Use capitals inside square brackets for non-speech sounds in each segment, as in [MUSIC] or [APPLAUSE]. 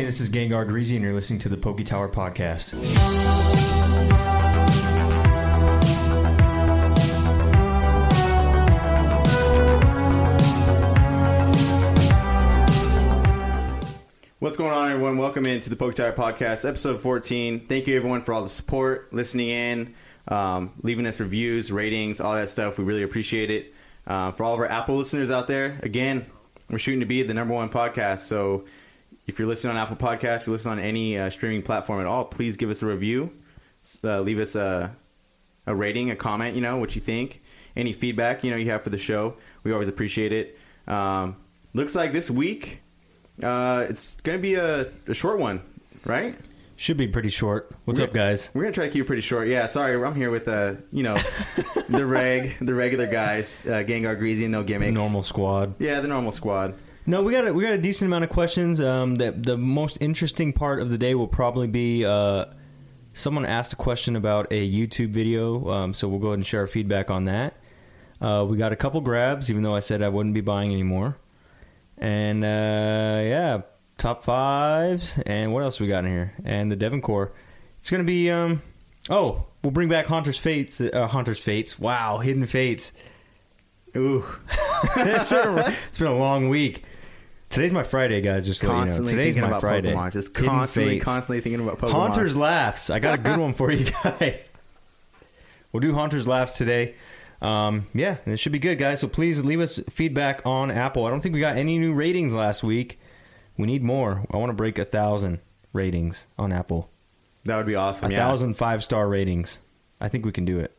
Hey, this is Gengar Greezy, and you're listening to the Poke Tower Podcast. What's going on, everyone? Welcome into the Poke Tower Podcast, episode 14. Thank you, everyone, for all the support, listening in, um, leaving us reviews, ratings, all that stuff. We really appreciate it. Uh, for all of our Apple listeners out there, again, we're shooting to be the number one podcast. So if you're listening on Apple Podcasts, you listen on any uh, streaming platform at all, please give us a review. Uh, leave us a, a rating, a comment, you know, what you think. Any feedback, you know, you have for the show. We always appreciate it. Um, looks like this week uh, it's going to be a, a short one, right? Should be pretty short. What's We're- up, guys? We're gonna try to keep it pretty short. Yeah, sorry, I'm here with uh, you know, [LAUGHS] the reg, the regular guys, uh, Gengar Greezy, no gimmicks, Normal squad. Yeah, the normal squad. No, we got a, we got a decent amount of questions. Um, that the most interesting part of the day will probably be uh, someone asked a question about a YouTube video. Um, so we'll go ahead and share our feedback on that. Uh, we got a couple grabs, even though I said I wouldn't be buying anymore. And uh, yeah, top fives. And what else we got in here? And the Devon Corp. It's gonna be. Um, oh, we'll bring back Haunter's Fates. Uh, Haunter's Fates. Wow, Hidden Fates. Ooh, [LAUGHS] it's been a long week. Today's my Friday, guys. Just to let you know. constantly Today's thinking my about Friday. Pokemon. Just constantly, constantly thinking about Pokemon. Haunter's laughs. I got a good [LAUGHS] one for you guys. We'll do Haunter's laughs today. Um, yeah, and it should be good, guys. So please leave us feedback on Apple. I don't think we got any new ratings last week. We need more. I want to break a thousand ratings on Apple. That would be awesome. A yeah, thousand five star ratings. I think we can do it.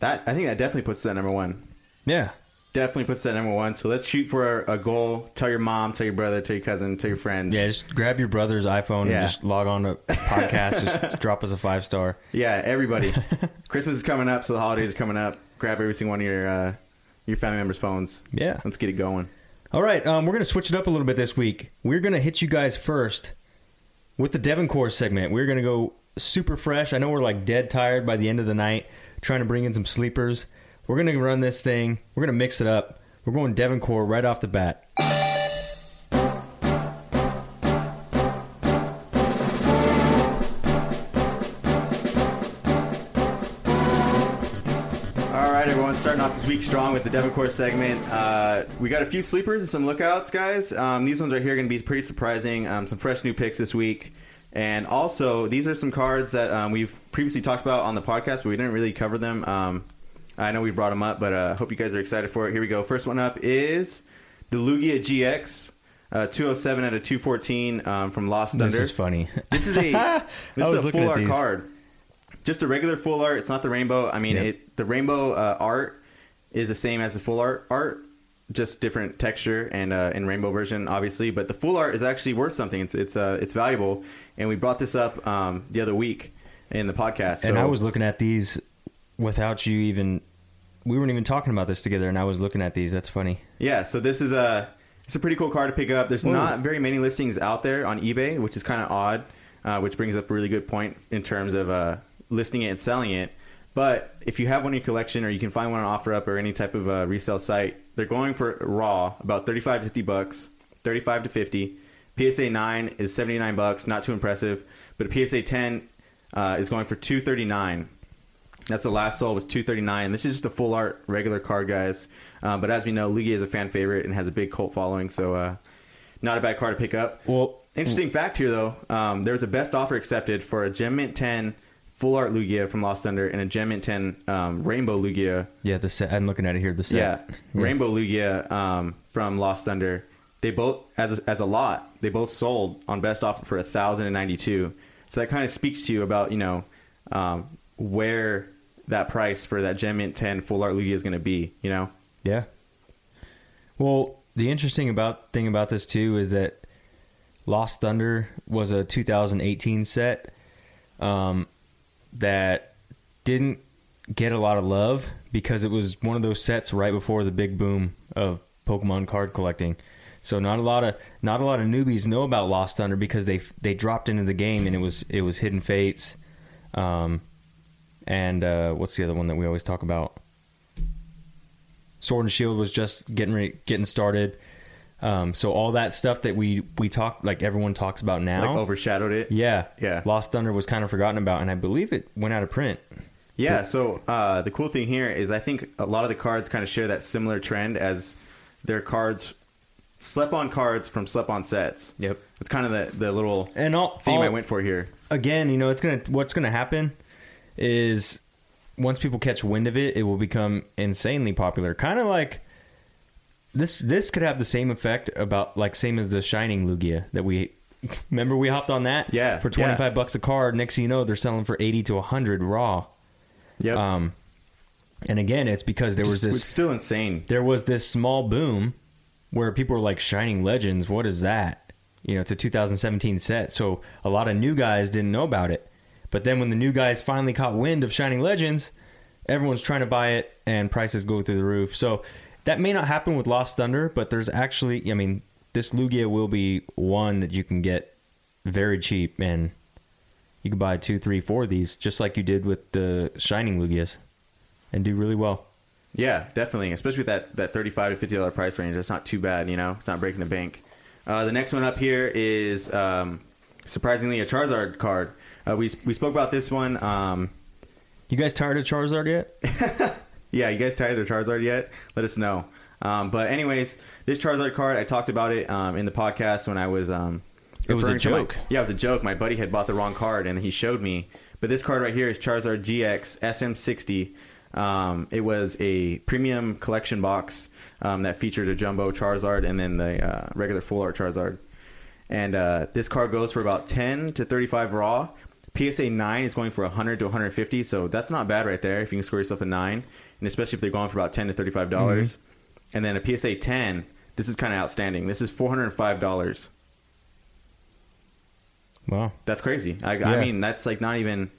that I think that definitely puts us at number one. Yeah. Definitely puts that number one. So let's shoot for a, a goal. Tell your mom, tell your brother, tell your cousin, tell your friends. Yeah, just grab your brother's iPhone Yeah. and just log on to [LAUGHS] podcast. just drop us a five star. Yeah, everybody. [LAUGHS] Christmas is coming up, so the holidays are coming up. Grab every single one of your uh, your family members' phones. Yeah. Let's get it going. All right, um, we're going to switch it up a little bit this week. We're going to hit you guys first with the Devon Corp segment. We're going to go super fresh. I know we're like dead tired by the end of the night, trying to bring in some sleepers. We're going to run this thing. We're going to mix it up. We're going Devon Corp right off the bat. All right, everyone. Starting off this week strong with the Devon Corp segment. Uh, we got a few sleepers and some lookouts, guys. Um, these ones right here going to be pretty surprising. Um, some fresh new picks this week. And also, these are some cards that um, we've previously talked about on the podcast, but we didn't really cover them. I know we brought them up, but I uh, hope you guys are excited for it. Here we go. First one up is the Lugia GX. Uh, 207 out of 214 um, from Lost Thunder. This is funny. This is a [LAUGHS] this is a full art these. card. Just a regular full art. It's not the rainbow. I mean, Yep. it the rainbow uh, art is the same as the full art art, just different texture and uh, in rainbow version, obviously. But the full art is actually worth something. It's it's uh, it's valuable, and we brought this up um, the other week in the podcast. and I was looking at these without you even. We weren't even talking about this together, and I was looking at these. That's funny. Yeah, so this is a it's a pretty cool car to pick up. There's Whoa. not very many listings out there on eBay, which is kind of odd, uh, which brings up a really good point in terms of uh, listing it and selling it. But if you have one in your collection, or you can find one on OfferUp or any type of uh, resale site, they're going for raw about 35 to 50 bucks, 35 to 50. PSA 9 is 79 bucks, not too impressive, but a PSA 10 uh, is going for 239. That's the last sold was 239. This is just a full art regular card, guys. Uh, but as we know, Lugia is a fan favorite and has a big cult following, so uh, not a bad card to pick up. Well, Interesting fact here, though. Um, there was a best offer accepted for a Gem Mint 10 full art Lugia from Lost Thunder and a Gem Mint 10 um, Rainbow Lugia. yeah, the set. I'm looking at it here. The set. Yeah, Rainbow Lugia um, from Lost Thunder. They both, as a, as a lot, they both sold on best offer for a thousand and ninety two. So that kind of speaks to you about you know um, where that price for that Gem Mint 10 full art Lugia is going to be. You know, Yeah. Well, the interesting about thing about this too is that Lost Thunder was a 2018 set um, that didn't get a lot of love because it was one of those sets right before the big boom of Pokemon card collecting. So not a lot of not a lot of newbies know about Lost Thunder because they they dropped into the game and it was it was Hidden Fates, um, and uh, what's the other one that we always talk about? Sword and Shield was just getting re- getting started. Um, so all that stuff that we we talk like everyone talks about now, Like overshadowed it. yeah, Yeah. Lost Thunder was kind of forgotten about, and I believe it went out of print. Yeah. So uh, the cool thing here is I think a lot of the cards kind of share that similar trend as their cards, slep on cards from slep on sets. Yep. It's kind of the the little And all, theme all- I went for here. again, you know, it's gonna what's gonna happen is once people catch wind of it, it will become insanely popular. Kind of like this. This could have the same effect about like same as the Shining Lugia that we [LAUGHS] remember we hopped on that. Yeah, for twenty five yeah. bucks a card. Next thing you know, they're selling for eighty to hundred raw. Yep. Um, and again, it's because there was this. it's still insane. there was this small boom where people were like shining legends what is that you know it's a 2017 set so a lot of new guys didn't know about it but then when the new guys finally caught wind of shining legends everyone's trying to buy it and prices go through the roof so that may not happen with lost thunder but there's actually i mean this lugia will be one that you can get very cheap and you can buy two three four of these just like you did with the shining lugias and do really well Yeah, definitely. Especially with that, that thirty-five to fifty dollar price range, that's not too bad. You know, it's not breaking the bank. Uh, the next one up here is um, surprisingly a Charizard card. Uh, we we spoke about this one. Um, you guys tired of charizard yet [LAUGHS] yeah, you guys tired of Charizard yet? Let us know. Um, but anyways, this Charizard card, I talked about it um, in the podcast when I was. Um, It was a to my- joke. yeah, it was a joke. My buddy had bought the wrong card, and he showed me. But this card right here is Charizard GX SM60. Um, it was a premium collection box um, that featured a jumbo Charizard and then the uh, regular full art Charizard. And uh, this card goes for about 10 to 35 raw. PSA 9 is going for 100 to 150, so that's not bad right there if you can score yourself a 9, and especially if they're going for about 10 to 35 mm-hmm. dollars. And then a PSA 10, this is kind of outstanding. This is 405 dollars. wow That's crazy. I, Yeah. I mean, that's like not even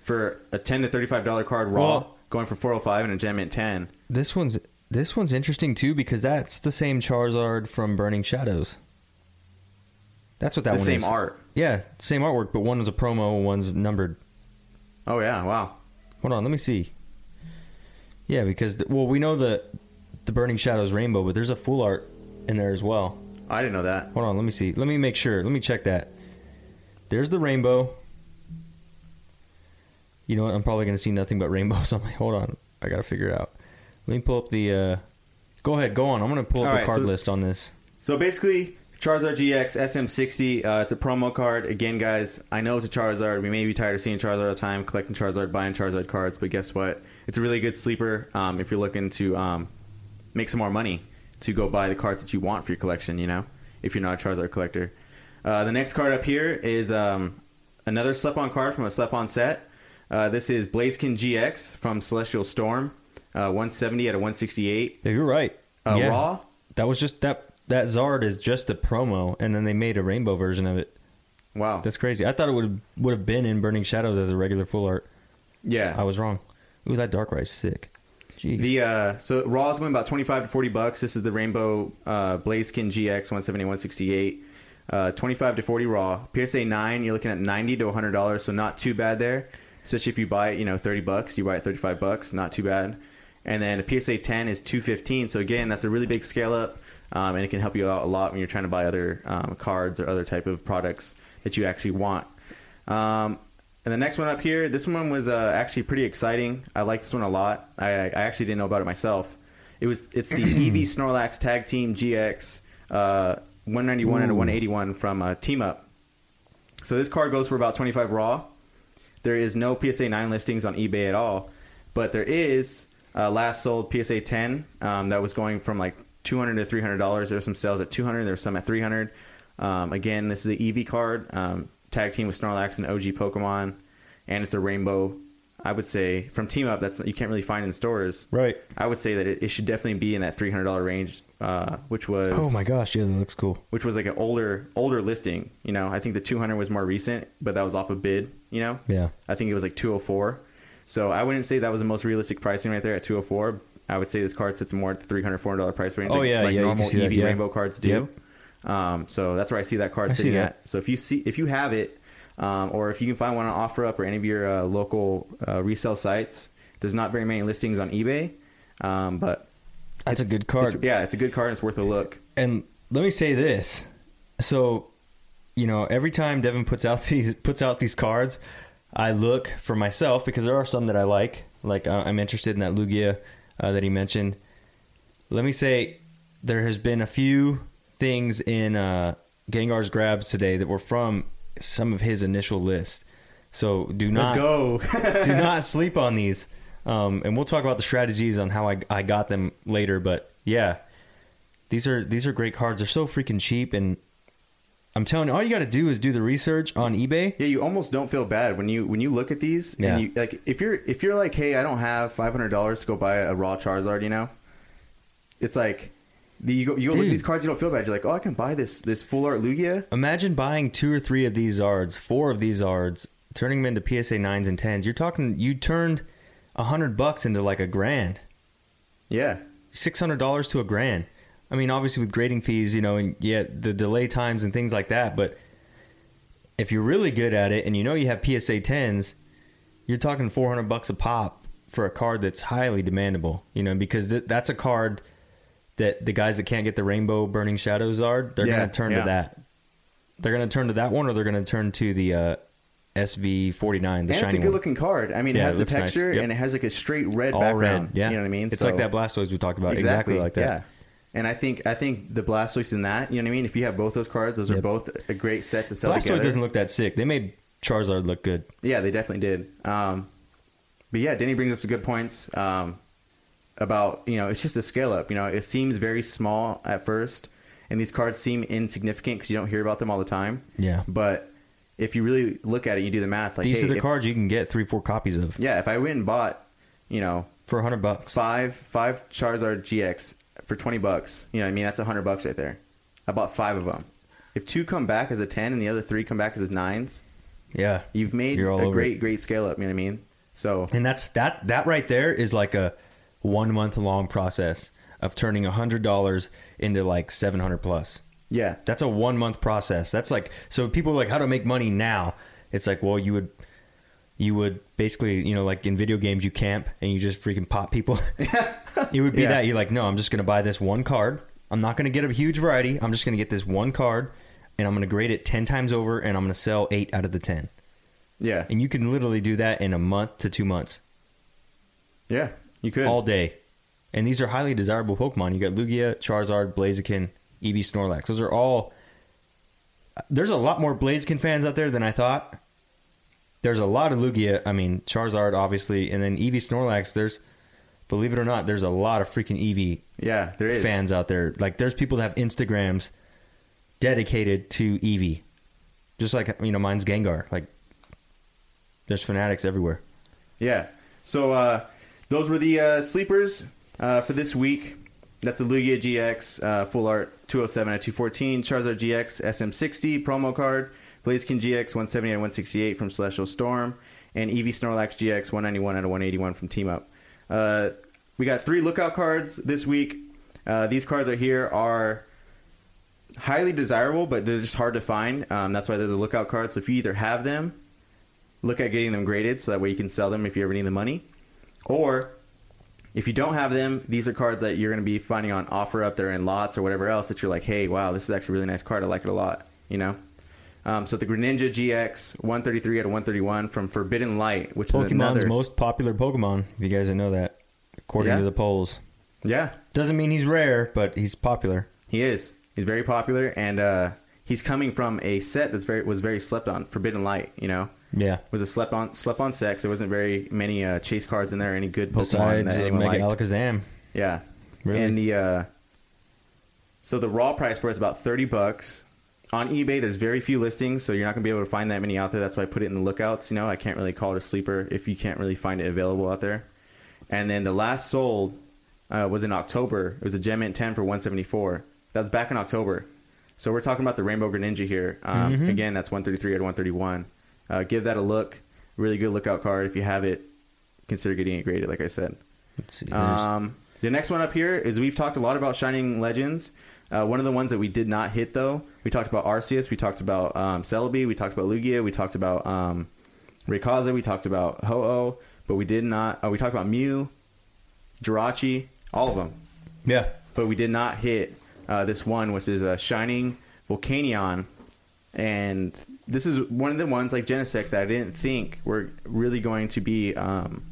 for a 10 to 35 dollar card raw Well- going for 405 and a gem mint 10. This one's this one's interesting too because that's the same Charizard from Burning Shadows. That's what that the one same is. art. Yeah, same artwork, but one was a promo, one's numbered. Oh yeah, wow. Hold on, let me see. Yeah, because the, well, we know the the Burning Shadows rainbow, but there's a full art in there as well. I didn't know that. Hold on, let me see. Let me make sure. Let me check that. There's the rainbow. You know what? I'm probably gonna see nothing but rainbows [LAUGHS] on my. Hold on, I gotta figure it out. Let me pull up the. uh Go ahead, go on. I'm gonna pull up All the right, card so- list on this. So basically, Charizard GX SM60. Uh, it's a promo card. Again, guys, I know it's a Charizard. We may be tired of seeing Charizard all the time, collecting Charizard, buying Charizard cards, but guess what? It's a really good sleeper um, if you're looking to um, make some more money to go buy the cards that you want for your collection. You know, if you're not a Charizard collector. Uh, the next card up here is um, another Slep-On card from a Slep-On set. Uh, this is Blaziken GX from Celestial Storm, uh, 170 out of 168. Yeah, you're right. Uh, yeah. Raw, That was just that. That Zard is just a promo, and then they made a rainbow version of it. wow. That's crazy. I thought it would would have been in Burning Shadows as a regular full art. yeah. I was wrong. Ooh, that Dark Darkrai's sick. Jeez. The uh, so raw is going about twenty five to forty bucks. This is the Rainbow uh, Blaziken GX one seventy one sixty eight. Uh, twenty five to forty raw. PSA nine, you're looking at ninety to hundred dollars. So not too bad there. Especially if you buy it, you know, thirty bucks. You buy it thirty five bucks. Not too bad. And then a PSA ten is two fifteen. So again, that's a really big scale up, um, and it can help you out a lot when you're trying to buy other um, cards or other type of products that you actually want. Um, and the next one up here, this one was uh, actually pretty exciting. I like this one a lot. I, I actually didn't know about it myself. It was it's the Eevee [CLEARS THROAT] Snorlax Tag Team GX uh, 191 and a 181 from uh, Team Up. So this card goes for about 25 raw. There is no PSA 9 listings on eBay at all, but there is uh, last sold PSA 10 um, that was going from like 200 to 300 dollars. There were some sales at 200. There were some at 300. Um, again, this is the Eevee card um, tag team with Snorlax and OG Pokemon, and it's a rainbow. I would say from Team Up that's you can't really find in stores. right. I would say that it, it should definitely be in that 300 dollar range, uh, which was Oh my gosh, yeah, that looks cool. which was like an older older listing. You know, I think the 200 was more recent, but that was off a bid. You know, Yeah. I think it was like 204. So I wouldn't say that was the most realistic pricing right there at 204. I would say this card sits more at the 300 400 dollar price range. Oh, like, yeah, like yeah, normal Eevee that, yeah. rainbow cards do. Um, so that's where I see that card I sitting that. at. So if you see if you have it, um, or if you can find one on OfferUp or any of your uh, local uh, resale sites, there's not very many listings on eBay, um, but That's a good card. it's- yeah, it's a good card. and It's worth a look. And let me say this. So, you know, every time Devin puts out [LAUGHS] these puts out these cards, I look for myself because there are some that I like. Like uh, I'm interested in that Lugia uh, that he mentioned. Let me say, there has been a few things in uh, Gengar's grabs today that were from some of his initial list. So do Let's not go. [LAUGHS] do not [LAUGHS] sleep on these. Um, and we'll talk about the strategies on how I, I got them later. But yeah, these are these are great cards. They're so freaking cheap, and I'm telling you, all you got to do is do the research on eBay. Yeah, you almost don't feel bad when you when you look at these. Yeah. And you, like if you're if you're like, hey, I don't have five hundred dollars to go buy a raw Charizard, you know, it's like the, you go you go look at these cards, you don't feel bad. You're like, oh, I can buy this this full art Lugia. Imagine buying two or three of these Zards, four of these Zards, turning them into PSA nines and tens. You're talking you turned a hundred bucks into like a grand. Yeah, six hundred dollars to a grand. I mean, obviously with grading fees, you know, and yeah, the delay times and things like that. But if you're really good at it and you know you have PSA tens, you're talking four hundred bucks a pop for a card that's highly demandable. You know, because th- that's a card that the guys that can't get the rainbow burning shadows are, they're Yeah, going to turn yeah. to that. They're going to turn to that one, or they're going to turn to the uh, SV forty nine, the and it's a good one. looking card. I mean, it has it the looks nice. texture Yep. and it has like a straight red All background. red, yeah. you know what I mean. It's So- like that Blastoise we talked about, exactly, like that. Yeah. And I think I think the Blastoise in that, you know what I mean. If you have both those cards, those are both a great set to sell Blastoise together. doesn't look that sick. They made Charizard look good. Yeah, they definitely did. Um, but yeah, Denny brings up some good points um, about you know it's just a scale up. You know, it seems very small at first, and these cards seem insignificant because you don't hear about them all the time. Yeah. But if you really look at it, you do the math. Like These hey, are the if- cards you can get three, four copies of Yeah, if I went and bought, you know, for a hundred bucks. five five Charizard GX for twenty bucks, you know, what I mean that's a hundred bucks right there. I bought five of them. If two come back as a ten and the other three come back as nines, Yeah, you've made a great it. great scale up. You know what I mean? So and that's that. That right there is like a one month long process of turning a hundred dollars into like seven hundred plus. yeah, That's a one month process. That's like so people are like how to make money now. It's like well you would you would basically you know like in video games you camp and you just freaking pop people. [LAUGHS] [LAUGHS] it would be Yeah. that you're like no I'm just gonna buy this one card. I'm not gonna get a huge variety. I'm just gonna get this one card and I'm gonna grade it ten times over and I'm gonna sell eight out of the ten. yeah, And you can literally do that in a month to two months. yeah. You could. all day. And these are highly desirable Pokemon. You got Lugia, Charizard, Blaziken, Eevee, Snorlax. Those are all. Uh, there's a lot more Blaziken fans out there than I thought. There's a lot of Lugia. I mean, Charizard, obviously, and then Eevee, Snorlax. There's, believe it or not, there's a lot of freaking Eevee yeah, there is fans out there. Like, there's people that have Instagrams dedicated to Eevee. Just like, you know, mine's Gengar. Like, there's fanatics everywhere. Yeah. So uh, those were the uh, sleepers uh, for this week. That's the Lugia GX uh, Full Art 207 at 214, Charizard GX SM60 promo card, Blaziken GX 178 at 168 from Celestial Storm, and Eevee Snorlax GX 191 out of 181 from Team Up. Uh, we got three lookout cards this week. Uh, these cards right here are highly desirable, but they're just hard to find. Um, that's why they're the lookout cards. So if you either have them, look at getting them graded so that way you can sell them if you ever need the money. Or if you don't have them, these are cards that you're going to be finding on offer up there in lots or whatever else that you're like, hey, wow, this is actually a really nice card. I like it a lot, you know? Um, so the Greninja GX 133 out of 131 from Forbidden Light, which is Pokemon's another. most popular Pokemon, if you guys didn't know that, according Yeah. to the polls. yeah, Doesn't mean he's rare, but he's popular. he is. He's very popular, and uh, he's coming from a set that's very was very slept on. Forbidden Light, you know, Yeah. was a slept on slept on set. 'cause there wasn't very many uh, chase cards in there, any good Pokemon Besides that uh, anyone Mega liked. Alakazam. Yeah. Really? And the uh so the raw price for it is about 30 bucks. On eBay there's very few listings, so you're not going to be able to find that many out there. That's why I put it in the lookouts, you know. I can't really call it a sleeper if you can't really find it available out there. And then the last sold uh, was in October. It was a Gem Mint 10 for 174. That was back in October. So we're talking about the Rainbow Greninja here. Um, Mhm. Again, that's 133 at 131. Uh, give that a look. Really good lookout card. If you have it, consider getting it graded, like I said. Let's see. Um, the next one up here is we've talked a lot about Shining Legends. Uh, one of the ones that we did not hit though, we talked about Arceus, we talked about um, Celebi, we talked about Lugia, we talked about um, Rayquaza, we talked about Ho-Oh, but we did not. Oh, we talked about Mew, Jirachi, all of them, yeah. but we did not hit uh, this one, which is a Shining Volcanion, and this is one of the ones like Genesect that I didn't think were really going to be. Um,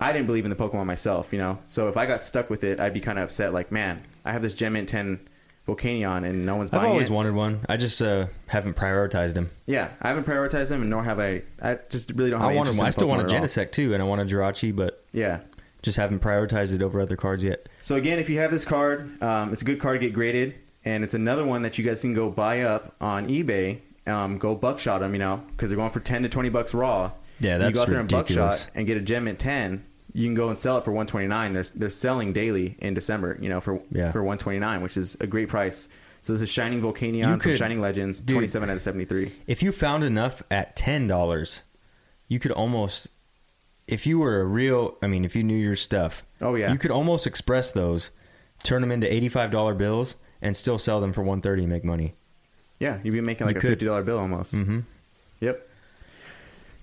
I didn't believe in the Pokemon myself, you know. So if I got stuck with it, I'd be kind of upset. Like, man, I have this Gem Mint 10 Volcanion and no one's I've buying always it. wanted one. I just uh, haven't prioritized them. Yeah, I haven't prioritized them, and nor have I. I just really don't have. I any wanted interest in I still want a Pokemon at all. Genesect too, and I want a Jirachi, but Yeah. just haven't prioritized it over other cards yet. So again, if you have this card, um, it's a good card to get graded, and it's another one that you guys can go buy up on eBay. Um, go buckshot them, you know, because they're going for ten to twenty bucks raw. Yeah, you that's go out there and ridiculous. buckshot and get a gem at ten. You can go and sell it for one twenty nine. They're they're selling daily in December, you know, for Yeah. for one twenty nine, which is a great price. So this is Shining Volcanion You from Shining Legends, dude. twenty seven out of seventy three. If you found enough at ten dollars, you could almost, if you were a real, I mean, if you knew your stuff, Oh, yeah. you could almost express those, turn them into eighty-five dollar bills, and still sell them for one thirty and make money. Yeah, you'd be making like You a could. fifty dollar bill almost. Mm-hmm. Yep.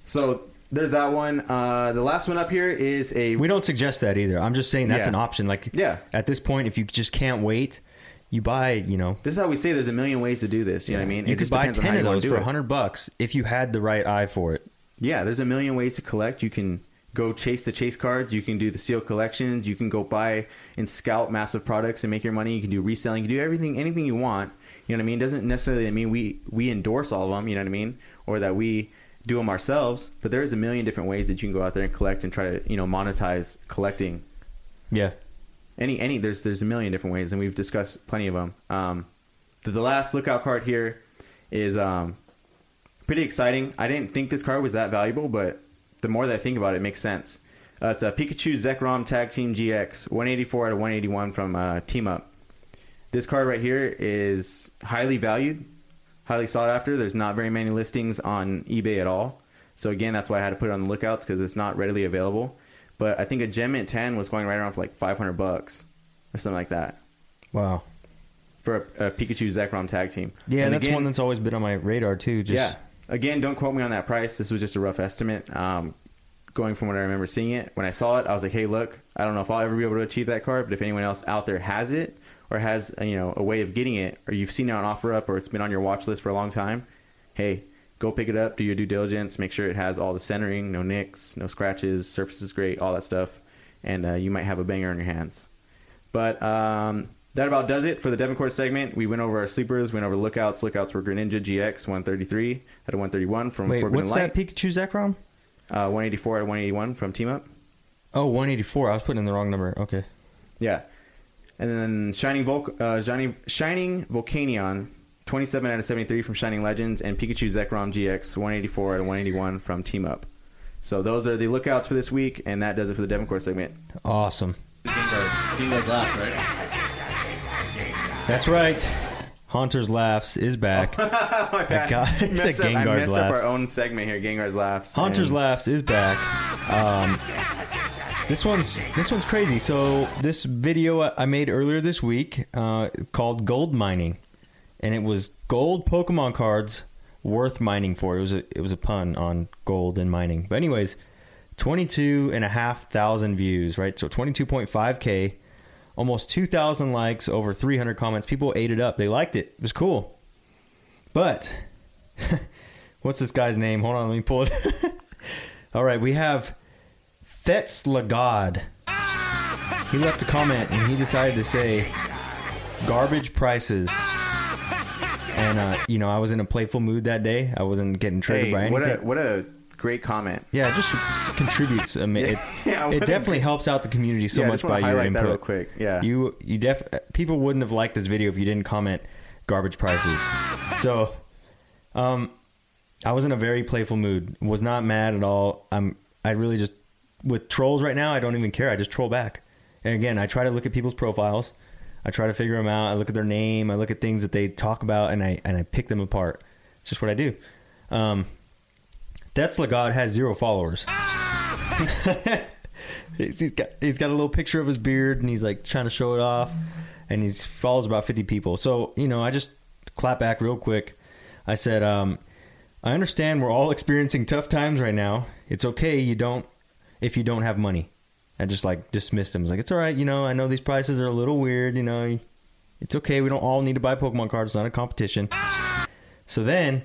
So there's that one. Uh, the last one up here is a We don't suggest that either. I'm just saying that's Yeah. an option. Like, Yeah. at this point, if you just can't wait, you buy, you know, This is how we say there's a million ways to do this. You know what I mean? You could just buy depends on ten of you wanna those do for it. a hundred bucks if you had the right eye for it. Yeah, there's a million ways to collect. You can go chase the chase cards. You can do the seal collections. You can go buy and scout massive products and make your money. You can do reselling. You can do everything, anything you want. You know what I mean? It doesn't necessarily mean we we endorse all of them. You know what I mean? Or that we do them ourselves. But there's a million different ways that you can go out there and collect and try to you know monetize collecting. Yeah. Any any there's there's a million different ways, and we've discussed plenty of them. Um, the, the last lookout card here is um, pretty exciting. I didn't think this card was that valuable, but the more that I think about it, it makes sense. Uh, it's a Pikachu Zekrom Tag Team GX, 184 out of 181 from uh, Team Up. This card right here is highly valued, highly sought after. There's not very many listings on eBay at all. So again, that's why I had to put it on the lookouts because it's not readily available. But I think a Gem Mint 10 was going right around for like 500 bucks or something like that Wow. for a, a Pikachu Zekrom tag team. Yeah, And that's again- one that's always been on my radar too. Just yeah. Again, don't quote me on that price. This was just a rough estimate. Um, going from what I remember seeing it, when I saw it, I was like, "Hey, look, I don't know if I'll ever be able to achieve that card, but if anyone else out there has it or has uh, you know a way of getting it, or you've seen it on offer up, or it's been on your watch list for a long time, hey, go pick it up, do your due diligence, make sure it has all the centering, no nicks, no scratches, surface is great, all that stuff, and uh, you might have a banger in your hands." But um, that about does it for the Devon Corp segment. We went over our sleepers, went over lookouts. Lookouts were Greninja GX 133 out of 131 from Wait, Forbidden what's Light. that Pikachu Zekrom? Uh, 184 out of 181 from Team Up. Oh, 184. I was putting in the wrong number. Okay. Yeah. And then Shining Volc- uh, Shining, Shining Volcanion 27 out of 73 from Shining Legends and Pikachu Zekrom GX 184 out of 181 from Team Up. So those are the lookouts for this week, and that does it for the Devon Corp segment. Awesome. Gengar's laugh, right? That's right. Haunters Laughs is back. [LAUGHS] oh my That guy- [LAUGHS] he said messed up, I Gengar's messed up our own segment here, Gengar's Laughs. Haunters and- Laughs is back. Um, this one's this one's crazy. So this video I made earlier this week uh, called Gold Mining, and it was gold Pokemon cards worth mining for. It was a, it was a pun on gold and mining. But anyways, twenty two and a half thousand views, right? So twenty two point five k, almost two thousand likes, over three hundred comments. People ate it up. They liked it. It was cool. But [LAUGHS] what's this guy's name? Hold on, let me pull it. [LAUGHS] All right, we have Fetz Lagod. He left a comment and he decided to say garbage prices. And uh, you know, I was in a playful mood that day. I wasn't getting triggered Hey, by what a what a great comment. yeah, it just contributes. I mean, [LAUGHS] it, Yeah, it definitely great- helps out the community so yeah, much by your input. real quick. Yeah, You you def people wouldn't have liked this video if you didn't comment garbage prices. So, um, I was in a very playful mood. Was not mad at all. I'm I really just with trolls right now. I don't even care. I just troll back. And again, I try to look at people's profiles. I try to figure them out. I look at their name. I look at things that they talk about, and I and I pick them apart. It's just what I do. Um, That's has zero followers. [LAUGHS] he's he's got he's got a little picture of his beard and he's like trying to show it off and he follows about 50 people so you know i just clap back real quick i said um, i understand we're all [LAUGHS] experiencing tough times right now it's okay you don't if you don't have money i just like dismissed him I was like it's all right you know i know these prices are a little weird you know It's okay. We don't all need to buy Pokemon cards. It's not a competition. So then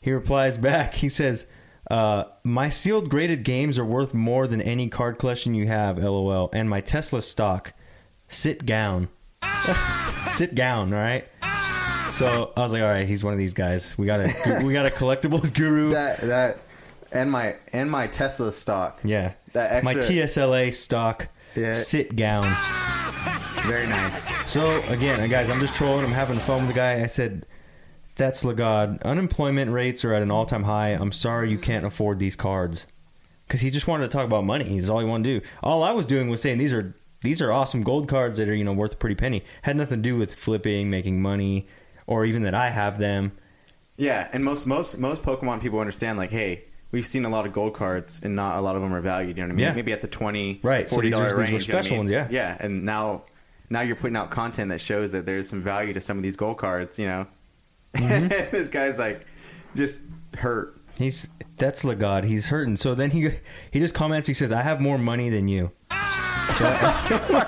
he replies back. He says, uh, "My sealed graded games are worth more than any card collection you have. LOL. And my Tesla stock. Sit down. [LAUGHS] Sit down. All right." So I was like, "All right, he's one of these guys. We got a [LAUGHS] we got a collectibles guru. That that and my and my Tesla stock. yeah, That my TSLA stock. Yeah. Sit down." [LAUGHS] Very nice. So again, uh, guys, I'm just trolling. I'm having fun with the guy. I said, "That's Legod. Unemployment rates are at an all-time high. I'm sorry you can't afford these cards." Because he just wanted to talk about money. He's all he wanted to do. All I was doing was saying these are these are awesome gold cards that are you know worth a pretty penny. Had nothing to do with flipping, making money, or even that I have them. Yeah, and most most most Pokemon people understand like, hey, we've seen a lot of gold cards and not a lot of them are valued. You know what I mean? Yeah. Maybe at the twenty, Right, so forty these are- dollar these were range. you know I special mean? ones, yeah. yeah. And now now you're putting out content that shows that there's some value to some of these gold cards. You know, Mm-hmm. [LAUGHS] this guy's like just hurt. He's that's Legod. He's hurting. So then he he just comments. He says, "I have more money than you." Uh,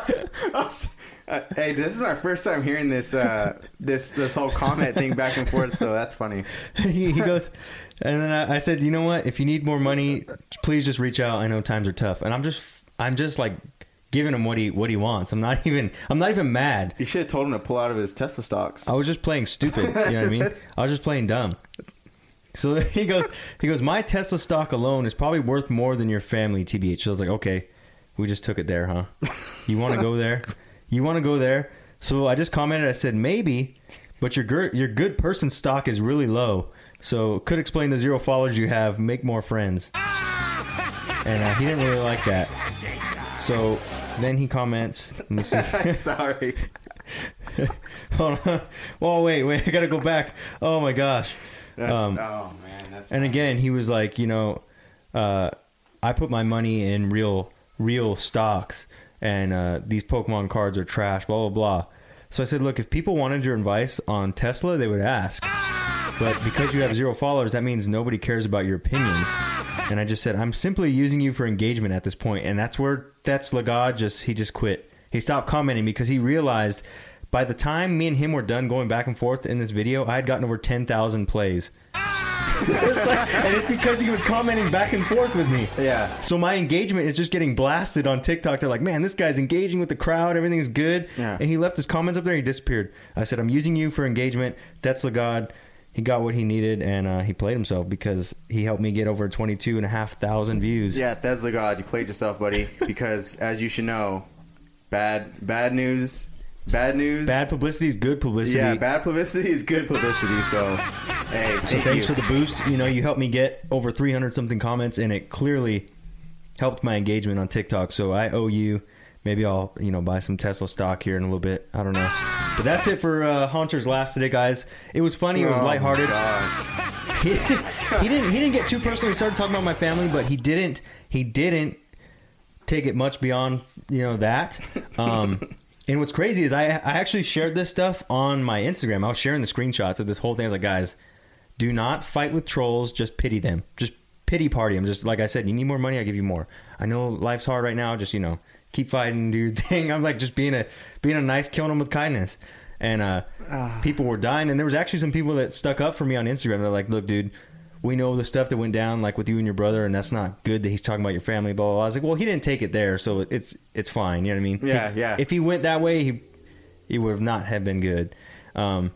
[LAUGHS] hey, this is my first time hearing this uh, this this whole comment thing back and forth. So that's funny. [LAUGHS] he, he goes, and then I, I said, you know what? If you need more money, please just reach out. I know times are tough, and I'm just, I'm just like giving him what he what he wants. I'm not [LAUGHS] even, I'm not even mad. You should have told him to pull out of his Tesla stocks. I was just playing stupid. You know what I mean? I was just playing dumb. So [LAUGHS] he goes, he goes, my Tesla stock alone is probably worth more than your family, TBH. So I was like, okay, we just took it there, huh? You want to go there? You want to go there? So I just commented. I said maybe, but your good your good person stock is really low. So could explain the zero followers you have. Make more friends. And uh, he didn't really like that. So then he comments. Let me see. [LAUGHS] Sorry. [LAUGHS] Hold on. Well, wait, wait. [LAUGHS] I gotta go back. Oh my gosh. That's, Um, oh man, that's And again, he was like, you know, uh, I put my money in real, real stocks, and uh, these Pokemon cards are trash. Blah blah blah. So I said, look, if people wanted your advice on Tesla, they would ask. But because you have zero followers, that means nobody cares about your opinions. And I just said, I'm simply using you for engagement at this point. and that's where that's Legod just he just quit. He stopped commenting because he realized by the time me and him were done going back and forth in this video, I had gotten over ten thousand plays. It's [LAUGHS] like- [LAUGHS] and it's because he was commenting back and forth with me. Yeah. So my engagement is just getting blasted on TikTok. They're like, man, this guy's engaging with the crowd. Everything's good. Yeah. And he left his comments up there. And he disappeared. I said, I'm using you for engagement. That's the God. He got what he needed, and uh, he played himself because he helped me get over 22 and a half thousand views. Yeah, that's the god. You played yourself, buddy. Because [LAUGHS] as you should know, bad bad news, bad news. Bad publicity is good publicity. Yeah, bad publicity is good publicity. So, hey, So thank thanks you. for the boost. You know, you helped me get over 300 something comments, and it clearly helped my engagement on TikTok. So I owe you. Maybe I'll you know buy some Tesla stock here in a little bit. I don't know. But that's it for uh, Haunter's Laughs today, guys. It was funny. It was Oh, lighthearted. He, he didn't. He didn't get too personal. He started talking about my family, but he didn't. He didn't take it much beyond you know that. Um, and what's crazy is I I actually shared this stuff on my Instagram. I was sharing the screenshots of this whole thing. I was like, guys, do not fight with trolls. Just pity them. Just pity party them. Just like I said, you need more money. I give you more. I know life's hard right now. Just you know, keep fighting, do your [LAUGHS] thing. I'm like just being a being a nice, killing them with kindness. And uh, people were dying, and there was actually some people that stuck up for me on Instagram. They're like, "Look, dude, we know the stuff that went down, like with you and your brother, and that's not good that he's talking about your family." Blah blah. blah. I was like, "Well, he didn't take it there, so it's it's fine." You know what I mean? Yeah, He- yeah. If he went that way, he he would have not have been good. Um,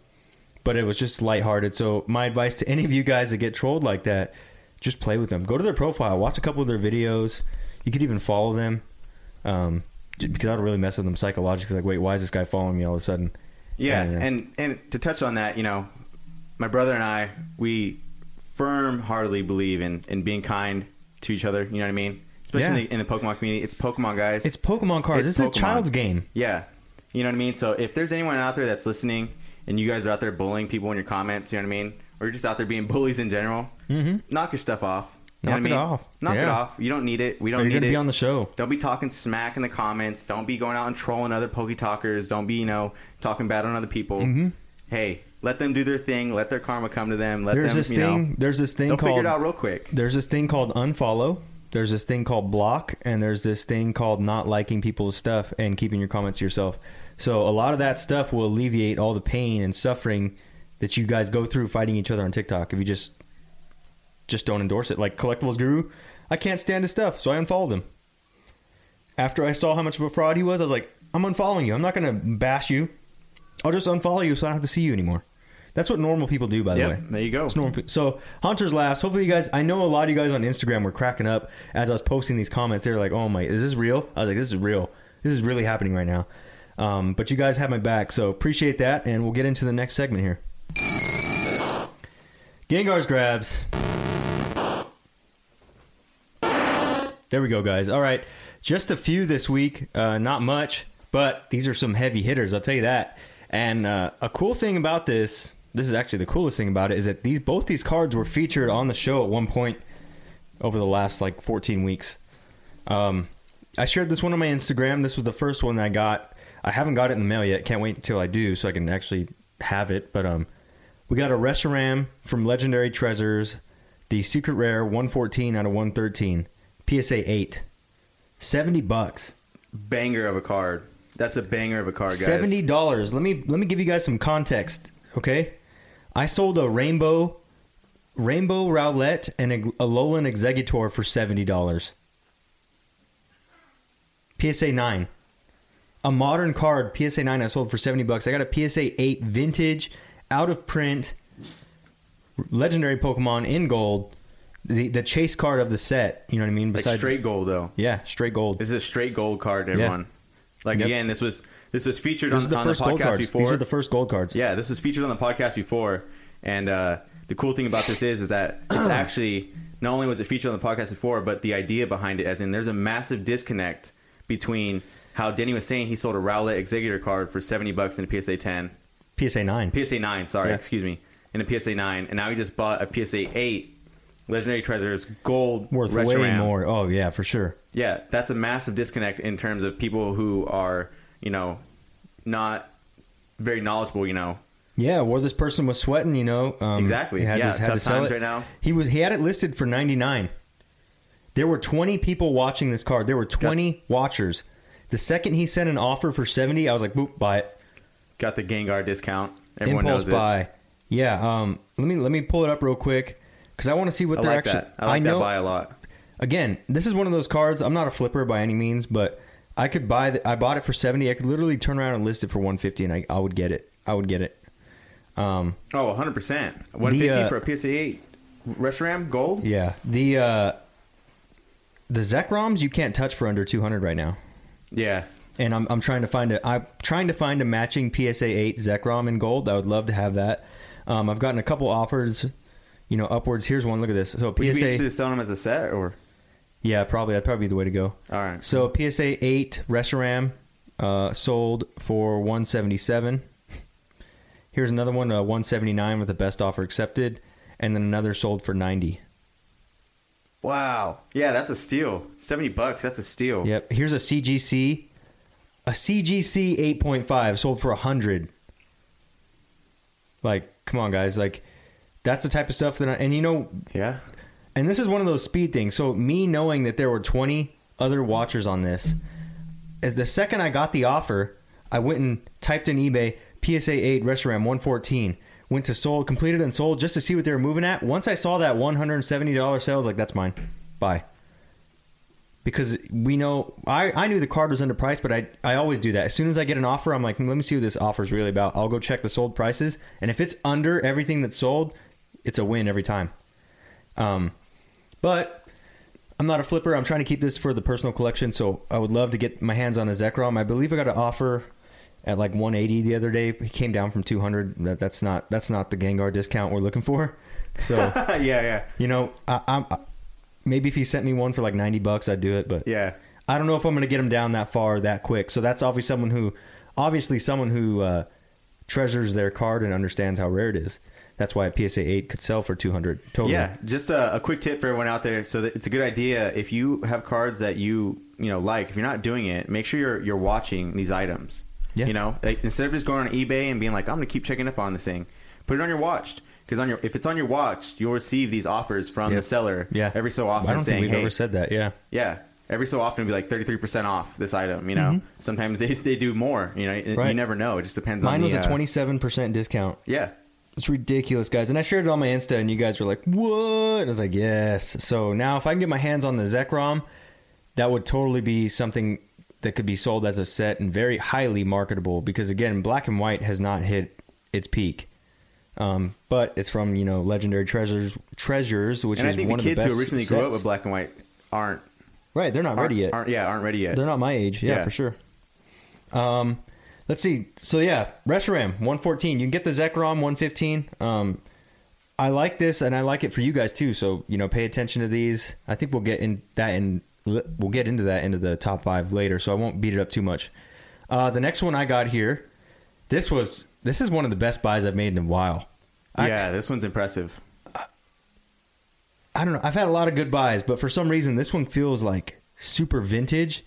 but it was just lighthearted. So my advice to any of you guys that get trolled like that, just play with them. Go to their profile, watch a couple of their videos. You could even follow them, um, because that'll really mess with them psychologically. Like, wait, why is this guy following me all of a sudden? Yeah, Yeah, yeah. and and to touch on that, you know, my brother and I, we firm heartedly believe in in being kind to each other. You know what I mean? Especially Yeah. in, the, in the Pokemon community, it's Pokemon guys. It's Pokemon cards. It's This is a child's game. Yeah. You know what I mean? So if there's anyone out there that's listening and you guys are out there bullying people in your comments, you know what I mean? Or you're just out there being bullies in general, Mm-hmm. knock your stuff off. You Knock I it mean? off. Knock it off. You don't need it. We don't you're need gonna it. be on the show. don't be talking smack in the comments. Don't be going out and trolling other Poke Talkers. Don't be, you know, talking bad on other people. Mhm. Hey, let them do their thing. Let their karma come to them. Let There's them, this you thing. know, there's this thing they'll called. figure it out real quick. There's this thing called unfollow. there's this thing called block, and there's this thing called not liking people's stuff and keeping your comments to yourself. So a lot of that stuff will alleviate all the pain and suffering that you guys go through fighting each other on TikTok if you just just don't endorse it. Like Collectibles Guru, I can't stand his stuff, so I unfollowed him. After I saw how much of a fraud he was, I was like, I'm unfollowing you. I'm not going to bash you. I'll just unfollow you so I don't have to see you anymore. That's what normal people do, by the Yep, way. there you go. It's normal. So Haunter's laughs. Hopefully, you guys. I know a lot of you guys on Instagram were cracking up as I was posting these comments. They were like, "Oh my, is this real?" I was like, "This is real. This is really happening right now." Um, but you guys have my back, so appreciate that, and we'll get into the next segment here. Gengar's grabs. There we go, guys. All right, just a few this week. Uh, not much, but these are some heavy hitters. I'll tell you that. And uh, a cool thing about this, this is actually the coolest thing about it, is that these both these cards were featured on the show at one point over the last like 14 weeks. Um, I shared this one on my Instagram. This was the first one I got. I haven't got it in the mail yet. Can't wait until I do so I can actually have it. But um, we got a Reshiram from Legendary Treasures, the secret rare 114 out of 113, PSA 8, 70 bucks. Banger of a card. That's a banger of a card, guys. Seventy dollars. Let me let me give you guys some context. Okay, I sold a rainbow, rainbow Rowlet and a, a Alolan Exeggutor for seventy dollars. PSA nine, a modern card PSA nine I sold for seventy bucks. I got a PSA eight vintage, out of print, legendary Pokemon in gold, the the chase card of the set. You know what I mean? Like straight gold though. yeah, straight gold. This is a straight gold card, everyone. Like Yep. again, this was this was featured This on, the on the podcast before. These are the first gold cards. Yeah, this was featured on the podcast before, and uh, the cool thing about this is, is that it's [CLEARS THROAT] actually not only was it featured on the podcast before, but the idea behind it, as in there's a massive disconnect between how Denny was saying he sold a Rowlet Exeggutor card for seventy bucks in a PSA ten, PSA nine. PSA nine, sorry, Yeah. excuse me, in a PSA nine, and now he just bought a PSA eight, Legendary Treasures Gold worth way Reshiram. more. Oh yeah, for sure. Yeah, that's a massive disconnect in terms of people who are, you know, not very knowledgeable. You know, Yeah, where this person was sweating, you know. Um, Exactly. had Yeah, to- had tough times it. right now. He was he had it listed for ninety nine. There were twenty people watching this card. There were twenty watchers. The second he sent an offer for seventy, I was like, "Boop, buy it." got the Gengar discount. Everyone Impulse knows it. buy. Yeah. Um. Let me let me pull it up real quick because I want to see what I they're like actually. that. I like know. that buy a lot. again, this is one of those cards. I'm not a flipper by any means, but I could buy. The, I bought it for seventy. I could literally turn around and list it for one fifty, and I, I would get it. I would get it. Um. Oh, 100 percent. 150 uh, for a PSA eight. Reshiram gold. Yeah. The uh the Zekroms you can't touch for under 200 right now. Yeah, And I'm I'm trying to find a I'm trying to find a matching PSA 8 Zekrom in gold. I would love to have that. Um I've gotten a couple offers, you know, upwards. Here's one. Look at this. So would you be interested PSA in selling them as a set or? Yeah, probably that'd probably be the way to go. All right. So PSA 8 Reshiram uh sold for 177. Here's another one uh, 179 with the best offer accepted and then another sold for 90. Wow. Yeah, that's a steal. 70 bucks. That's a steal. Yep. Here's a CGC. A CGC 8.5 sold for 100. Like, come on, guys. Like, that's the type of stuff that I, and you know, Yeah. and this is one of those speed things. So, me knowing that there were 20 other watchers on this, as the second I got the offer, I went and typed in eBay PSA 8 Reshiram 114. Went to sold, completed and sold just to see what they were moving at. Once I saw that $170 sale, I was like, that's mine. Bye. Because we know, I, I knew the card was underpriced, but I, I always do that. As soon as I get an offer, I'm like, let me see what this offer is really about. I'll go check the sold prices. And if it's under everything that's sold, it's a win every time. Um, but I'm not a flipper. I'm trying to keep this for the personal collection, so I would love to get my hands on a Zekrom. I believe I got an offer at like 180 the other day. He came down from 200. That, that's not that's not the Gengar discount we're looking for. So [LAUGHS] yeah, yeah. you know, I, I'm I, maybe if he sent me one for like 90 bucks, I'd do it. But Yeah. I don't know if I'm going to get him down that far that quick. So that's obviously someone who, obviously someone who uh, treasures their card and understands how rare it is. That's why a PSA 8 could sell for 200 totally. Yeah, just a, a quick tip for everyone out there. So that it's a good idea if you have cards that you you know like. If you're not doing it, make sure you're you're watching these items. Yeah. You know, like, instead of just going on eBay and being like, I'm going to keep checking up on this thing, put it on your watch. Because on your if it's on your watch, you'll receive these offers from the seller. Yeah. every so often I don't saying, think we've "Hey, ever said that. Yeah. yeah." Every so often, it'll be like thirty three percent off this item. You know, sometimes they, they do more. You know, you Mm-hmm. Never know. It just depends on Mine the. was a uh, twenty seven percent discount. Yeah, It's ridiculous, guys. And I shared it on my Insta, and you guys were like, "What?" And I was like, "Yes." So now, if I can get my hands on the Zekrom, that would totally be something that could be sold as a set and very highly marketable. Because again, black and white has not hit its peak, um, but it's from you know legendary treasures, treasures, which and I is think one the of the kids best who originally grew up with black and white aren't right. They're not ready yet. Aren't, yeah, aren't ready yet. They're not my age. Yeah, Yeah. for sure. Um, let's see. So yeah, Reshiram 114. You can get the Zekrom 115. Um, I like this, and I like it for you guys too. So you know, pay attention to these. I think we'll get in that in we'll get into that into the top five later. So I won't beat it up too much. Uh, the next one I got here. This was this is one of the best buys I've made in a while. I- yeah, this one's impressive. I don't know. I've had a lot of good buys, but for some reason, this one feels like super vintage,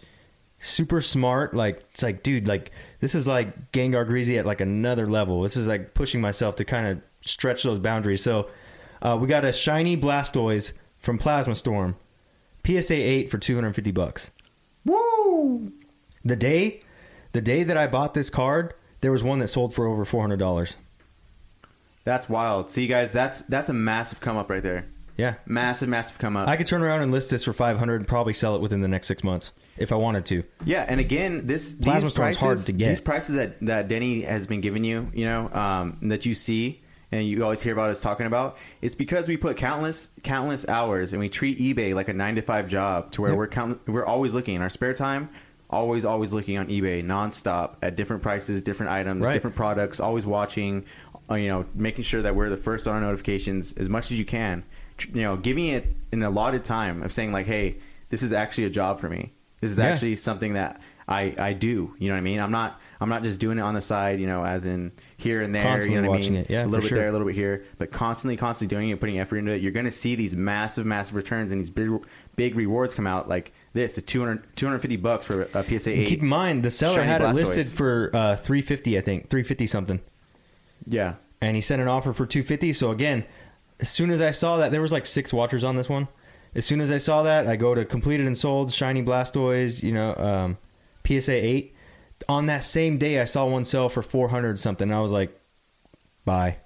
super smart. Like it's like, dude, like this is like Gengar Greezy at like another level. This is like pushing myself to kind of stretch those boundaries. So uh, we got a shiny Blastoise from Plasma Storm, PSA eight for two hundred fifty bucks. Woo! The day, the day that I bought this card, there was one that sold for over four hundred dollars. That's wild. See, guys, that's that's a massive come up right there. Yeah. Massive, massive come up. I could turn around and list this for 500 and probably sell it within the next six months if I wanted to. Yeah, and again, this Plasma these prices, hard to get. these prices that that Denny has been giving you, you know, um, that you see and you always hear about us talking about, it's because we put countless countless hours and we treat eBay like a nine to five job, to where Yep. we're count, we're always looking in our spare time, always always looking on eBay nonstop at different prices, different items, Right. different products, always watching, uh, you know, making sure that we're the first on our notifications as much as you can, you know, giving it an allotted time of saying like, hey, this is actually a job for me. This is Yeah. actually something that I I do. You know what I mean? I'm not I'm not just doing it on the side. You know, as in here and there. Constantly you know what I mean? yeah, a little bit sure. there, a little bit here, but constantly, constantly doing it, putting effort into it. You're going to see these massive, massive returns and these big big rewards come out like this. A 200, 250 bucks for a PSA eight. keep in mind, the seller had it listed for uh, 350 I think, 350 something. yeah, And he sent an offer for 250 So again, as soon as I saw that, there was like six watchers on this one. As soon as I saw that, I go to completed and sold, shiny Blastoise, you know, um, PSA 8. On that same day, I saw one sell for 400 something. And I was like, buy.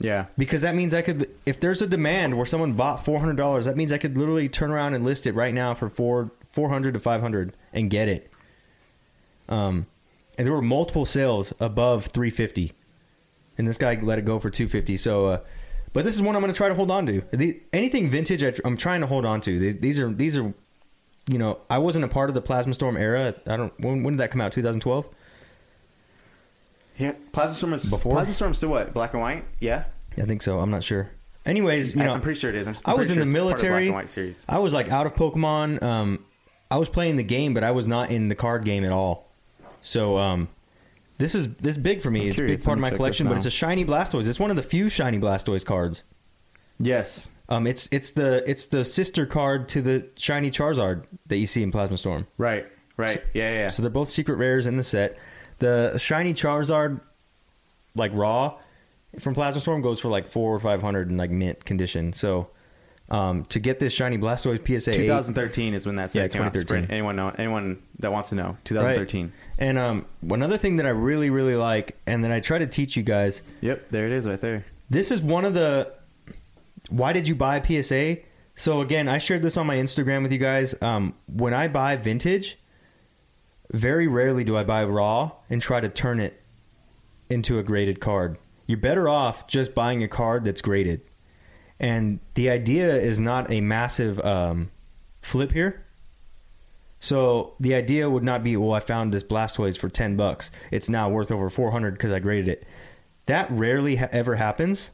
yeah, Because that means I could, if there's a demand where someone bought four hundred dollars, that means I could literally turn around and list it right now for four four hundred to five hundred and get it. Um, and there were multiple sales above three fifty, and this guy let it go for two fifty. So, uh, but this is one I'm going to try to hold on to. The, anything vintage, I, I'm trying to hold on to. These- These are these are, you know, I wasn't a part of the Plasma Storm era. I don't. When, when did that come out? 2012. yeah. Plasma Storm is Before? Plasma Storm still what? Black and white? Yeah, I think so. I'm not sure. Anyways, you I, know, am pretty sure it is. I'm, I I'm was in the sure of Black military. and white series. I was like out of Pokemon. Um, I was playing the game, but I was not in the card game at all. So um, this is this is big for me. I'm it's curious. a big part of my collection, but it's a shiny Blastoise. It's one of the few shiny Blastoise cards. Yes, Um, it's it's the it's the sister card to the shiny Charizard that you see in Plasma Storm. right, right. Yeah, yeah. yeah. So they're both secret rares in the set. The shiny Charizard, like raw, from Plasma Storm goes for like four or five hundred in like mint condition. So um, to get this shiny Blastoise PSA 8, 2013 is when that set Yeah, came out. 2013. For Anyone know? Anyone that wants to know? 2013. Right. And um, another thing that I really, really like, and that I try to teach you guys, Yep, there it is, right there. this is one of the. Why did you buy PSA? So again, I shared this on my Instagram with you guys. Um, when I buy vintage, very rarely do I buy raw and try to turn it into a graded card. You're better off just buying a card that's graded. And the idea is not a massive um, flip here. So the idea would not be, well, I found this Blastoise for ten bucks. It's now worth over four hundred because I graded it. That rarely ha- ever happens.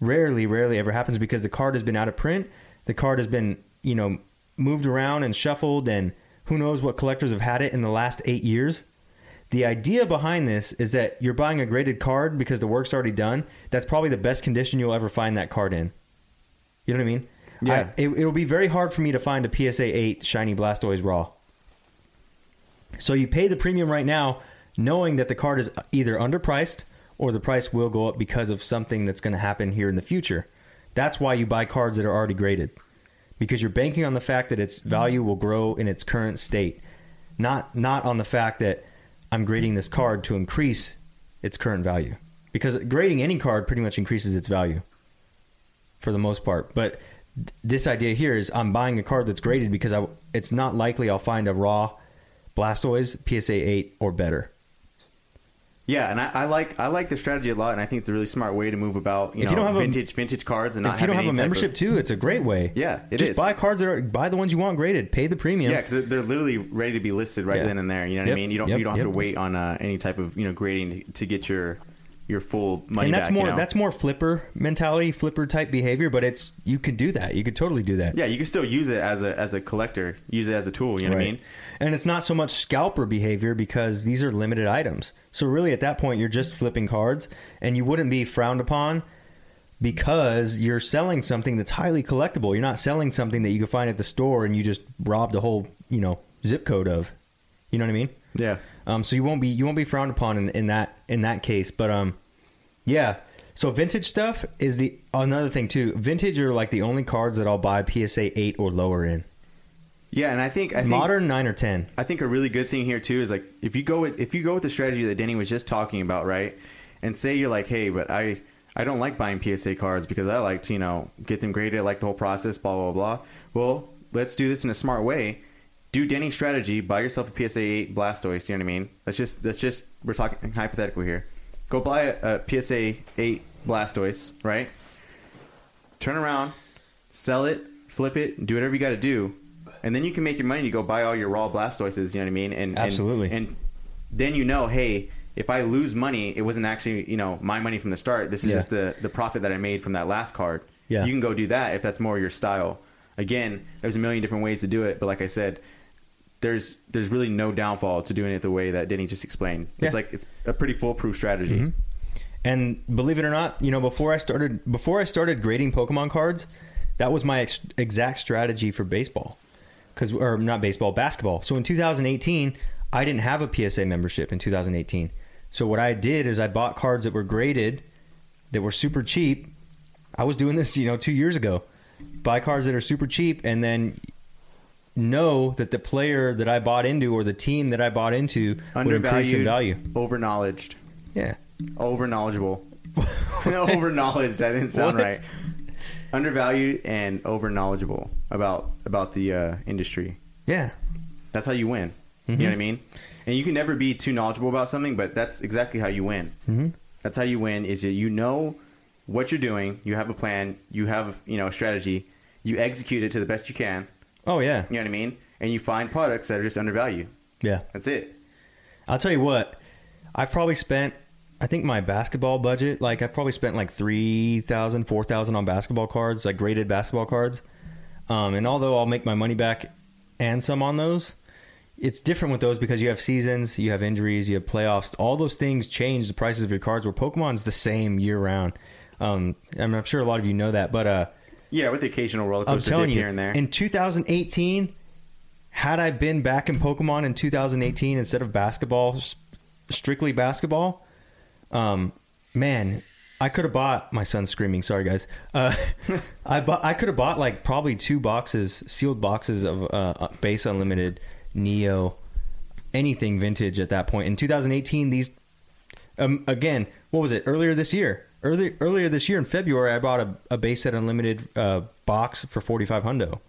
Rarely, rarely ever happens because the card has been out of print. The card has been, you know, moved around and shuffled, and who knows what collectors have had it in the last eight years. The idea behind this is that you're buying a graded card because the work's already done. That's probably the best condition you'll ever find that card in. You know what I mean? Yeah. I, it, it'll be very hard for me to find a PSA 8 shiny Blastoise raw. So you pay the premium right now, knowing that the card is either underpriced or the price will go up because of something that's going to happen here in the future. That's why you buy cards that are already graded because you're banking on the fact that its mm-hmm. value will grow in its current state, not not on the fact that I'm grading this card to increase its current value. Because grading any card pretty much increases its value for the most part. But th- this idea here is I'm buying a card that's graded because I, it's not likely I'll find a raw Blastoise PSA 8 or better. Yeah, and I, I like I like the strategy a lot, and I think it's a really smart way to move about you If know you don't have a- vintage vintage cards and not if you don't have a membership of- too, it's a great way. Yeah, it Just is. buy cards that are buy the ones you want graded, pay the premium. Yeah, because they're, literally ready to be listed right Yeah. then and there. You know what Yep, I mean? You don't yep, you don't have yep. to wait on uh, any type of you know grading to, to get your your full money and that's back. more you know? that's more flipper mentality, flipper type behavior, but it's you could do that. You could totally do that. yeah, you can still use it as a as a collector, use it as a tool. You know what I mean? And it's not so much scalper behavior because these are limited items. So really at that point you're just flipping cards and you wouldn't be frowned upon because you're selling something that's highly collectible. You're not selling something that you can find at the store and you just robbed a whole, you know, zip code of. You know what I mean? Yeah. Um, so you won't be you won't be frowned upon in, in that in that case. But um, yeah. So vintage stuff is the another thing too. Vintage are like the only cards that I'll buy PSA eight or lower in. Yeah, and I think I think Modern nine or ten. I think a really good thing here too is like if you go with if you go with the strategy that Denny was just talking about, right? And say you're like, hey, but I I don't like buying PSA cards because I like to you know get them graded, I like the whole process, blah blah blah. Well, let's do this in a smart way. Do Denny's strategy, buy yourself a PSA eight Blastoise. You know what I mean? Let's just let's just we're talking hypothetical here. Go buy a, a PSA eight Blastoise, right? Turn around, sell it, flip it, do whatever you got to do, and then you can make your money to go buy all your raw Blastoises. You know what I mean? And and- Absolutely. And, then you know, hey, if I lose money, it wasn't actually you know my money from the start. This is Yeah. just the the profit that I made from that last card. Yeah. you can go do that if that's more your style. Again, there's a million different ways to do it, but like I said, there's there's really no downfall to doing it the way that Denny just explained. It's Yeah. like it's a pretty foolproof strategy. Mhm. And believe it or not, you know, before I started before I started grading Pokemon cards, that was my ex- exact strategy for baseball. Cuz or not baseball, basketball. So in 2018, I didn't have a PSA membership in 2018. So what I did is I bought cards that were graded that were super cheap. I was doing this, you know, 2 years ago. Buy cards that are super cheap and then know that the player that I bought into or the team that I bought into would increase in Undervalued, value. over knowledged, Yeah. over knowledgeable, [LAUGHS] [LAUGHS] over knowledge. That didn't sound What? right. Undervalued and over knowledgeable about about the uh, industry. Yeah. That's how you win. You know what I mean? And you can never be too knowledgeable about something, but that's exactly how you win. Mhm. That's how you win. Is that you know what you're doing, you have a plan, you have you know a strategy, you execute it to the best you can. Oh yeah. You know what I mean? And you find products that are just undervalued. Yeah. That's it. I'll tell you what. I've probably spent I think my basketball budget, like I probably spent like 3000 4000 on basketball cards, like graded basketball cards. Um, and although I'll make my money back and some on those, it's different with those because you have seasons, you have injuries, you have playoffs. All those things change the prices of your cards. Where Pokemon's the same year round. Um, I mean, I'm sure a lot of you know that, but uh, Yeah, with the occasional roller coaster dip you, here and there. in 2018, had I been back in Pokemon in 2018 instead of basketball, strictly basketball, um, man, I could have bought. My son's screaming. Sorry, guys. Uh, [LAUGHS] I bought. I could have bought like probably two boxes, sealed boxes of uh, base unlimited Neo, anything vintage at that point. In 2018, these um, again, what was it? Earlier this year. Early, earlier this year in February, I bought a, a base set unlimited uh, box for forty five hundo.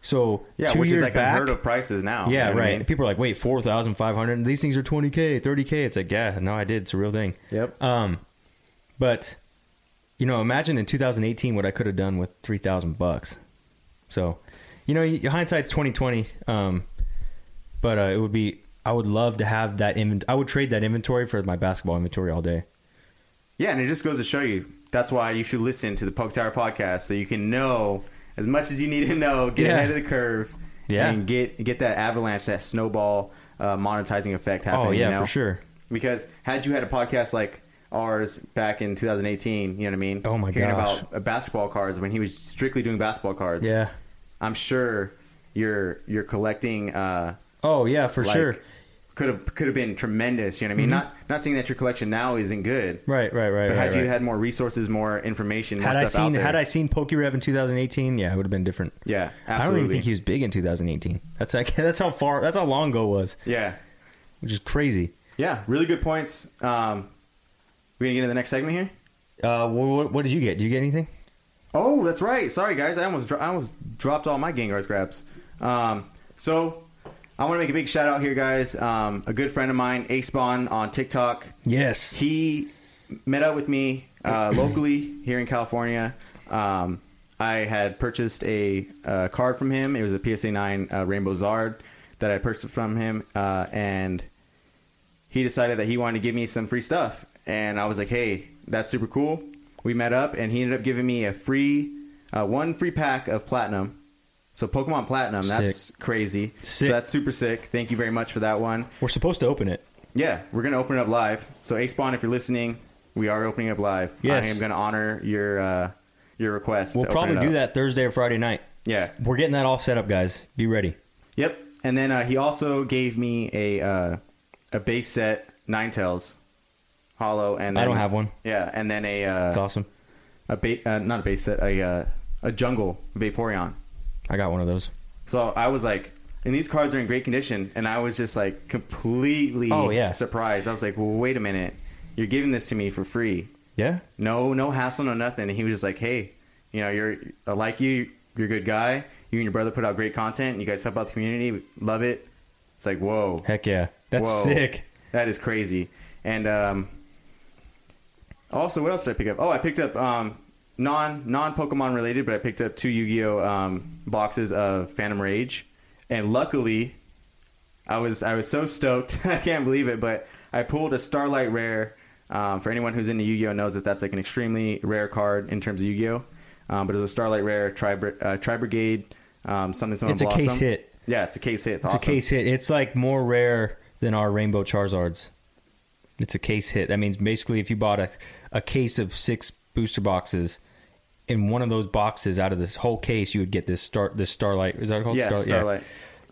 So yeah, which is like back, unheard of prices now. yeah, You know what I right. mean? People are like, wait, four thousand five hundred. These things are twenty k, thirty k. It's like, yeah, no, I did. It's a real thing. Yep. Um, but you know, imagine in 2018 what I could have done with three thousand bucks. So, you know, hindsight's 2020. Um, but uh, it would be. I would love to have that invent. I would trade that inventory for my basketball inventory all day. Yeah, and it just goes to show you that's why you should listen to the Poke Tower podcast so you can know as much as you need to know, get Yeah. ahead of the curve, Yeah. and get get that avalanche, that snowball uh, monetizing effect happening. oh yeah, you know? for sure. Because had you had a podcast like ours back in 2018, you know what I mean? Oh, my Hearing gosh. about uh, basketball cards when he was strictly doing basketball cards. Yeah. I'm sure you're you're collecting uh, Oh yeah, for like, sure. Could have could have been tremendous. You know what I mean? Mm-hmm. Not not saying that your collection now isn't good, Right, right, right. but had right, you right. had more resources, more information, more had I stuff seen had I seen Pokerev in 2018, yeah, it would have been different. yeah, I don't even think he was big in 2018. That's like [LAUGHS] that's how far that's how long ago it was, yeah, which is crazy. yeah, really good points. Um, we gonna get into the next segment here. Uh, what, what did you get? Did you get anything? Oh, that's right. Sorry, guys. I almost dro- I almost dropped all my Gengar's grabs. Um, so I want to make a big shout out here, guys. Um, a good friend of mine, Acebawn on TikTok. Yes. He met up with me uh, [CLEARS THROAT] locally here in California. Um, I had purchased a uh, card from him. It was a PSA 9 uh, Rainbow Zard that I purchased from him, uh, and he decided that he wanted to give me some free stuff. And I was like, hey, that's super cool. We met up, and he ended up giving me a free, uh, one free pack of Platinum. So Pokemon Platinum, that's crazy. Sick. So that's super sick. Thank you very much for that one. We're supposed to open it. Yeah, we're gonna open it up live. So A Spawn, if you're listening, we are opening up live. Yes. I am gonna honor your uh, your request. We'll probably do that Thursday or Friday night. Yeah. We're getting that all set up, guys. Be ready. Yep. And then uh, he also gave me a uh, a base set Nine Tails holo, and I don't have one. Yeah, and then a It's uh, awesome. a ba- uh, not a base set, a uh, a jungle Vaporeon. I got one of those. So I was like, and these cards are in great condition, and I was just like completely Oh, yeah. surprised. I was like, well, wait a minute, you're giving this to me for free. Yeah. no no hassle no nothing and he was just like hey you know you're i like you you're a good guy you and your brother put out great content you guys help out the community love it it's like whoa Heck yeah. That's Whoa. sick. that is crazy and um also what else did i pick up oh i picked up um non non pokemon related but i picked up two yu-gi-oh um boxes of phantom rage and luckily I was I was so stoked. [LAUGHS] I can't believe it, but I pulled a Starlight Rare. Um, for anyone who's into Yu-Gi-Oh knows that that's like an extremely rare card in terms of Yu-Gi-Oh. Um, but it was a Starlight Rare Tri uh, Tri Brigade um, something something It's a case hit. Yeah, it's a case hit. It's, It's awesome. a case hit. It's like more rare than our Rainbow Charizards. It's a case hit. That means basically if you bought a, a case of six booster boxes, in one of those boxes out of this whole case, you would get this star this Starlight. Is that called Yeah, Star- Starlight.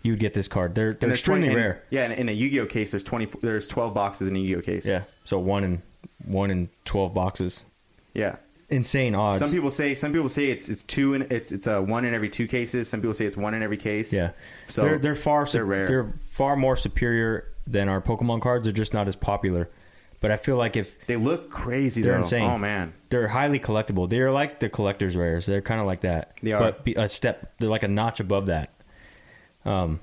You would get this card. They're they're extremely 20 and- rare. yeah, in, in a Yu-Gi-Oh case, there's twenty. There's twelve boxes in a Yu-Gi-Oh case. Yeah. So one in one in twelve boxes. yeah. Insane odds. Some people say some people say it's it's two in it's it's a one in every two cases. Some people say it's one in every case. Yeah, So they're they're far they're rare. They're far more superior than our Pokemon cards. They're just not as popular. But I feel like if They look crazy. They're though. insane. Oh man. they're highly collectible, they're like the collector's rares. They're kind of like that. They are. but be- a step. They're like a notch above that. Um,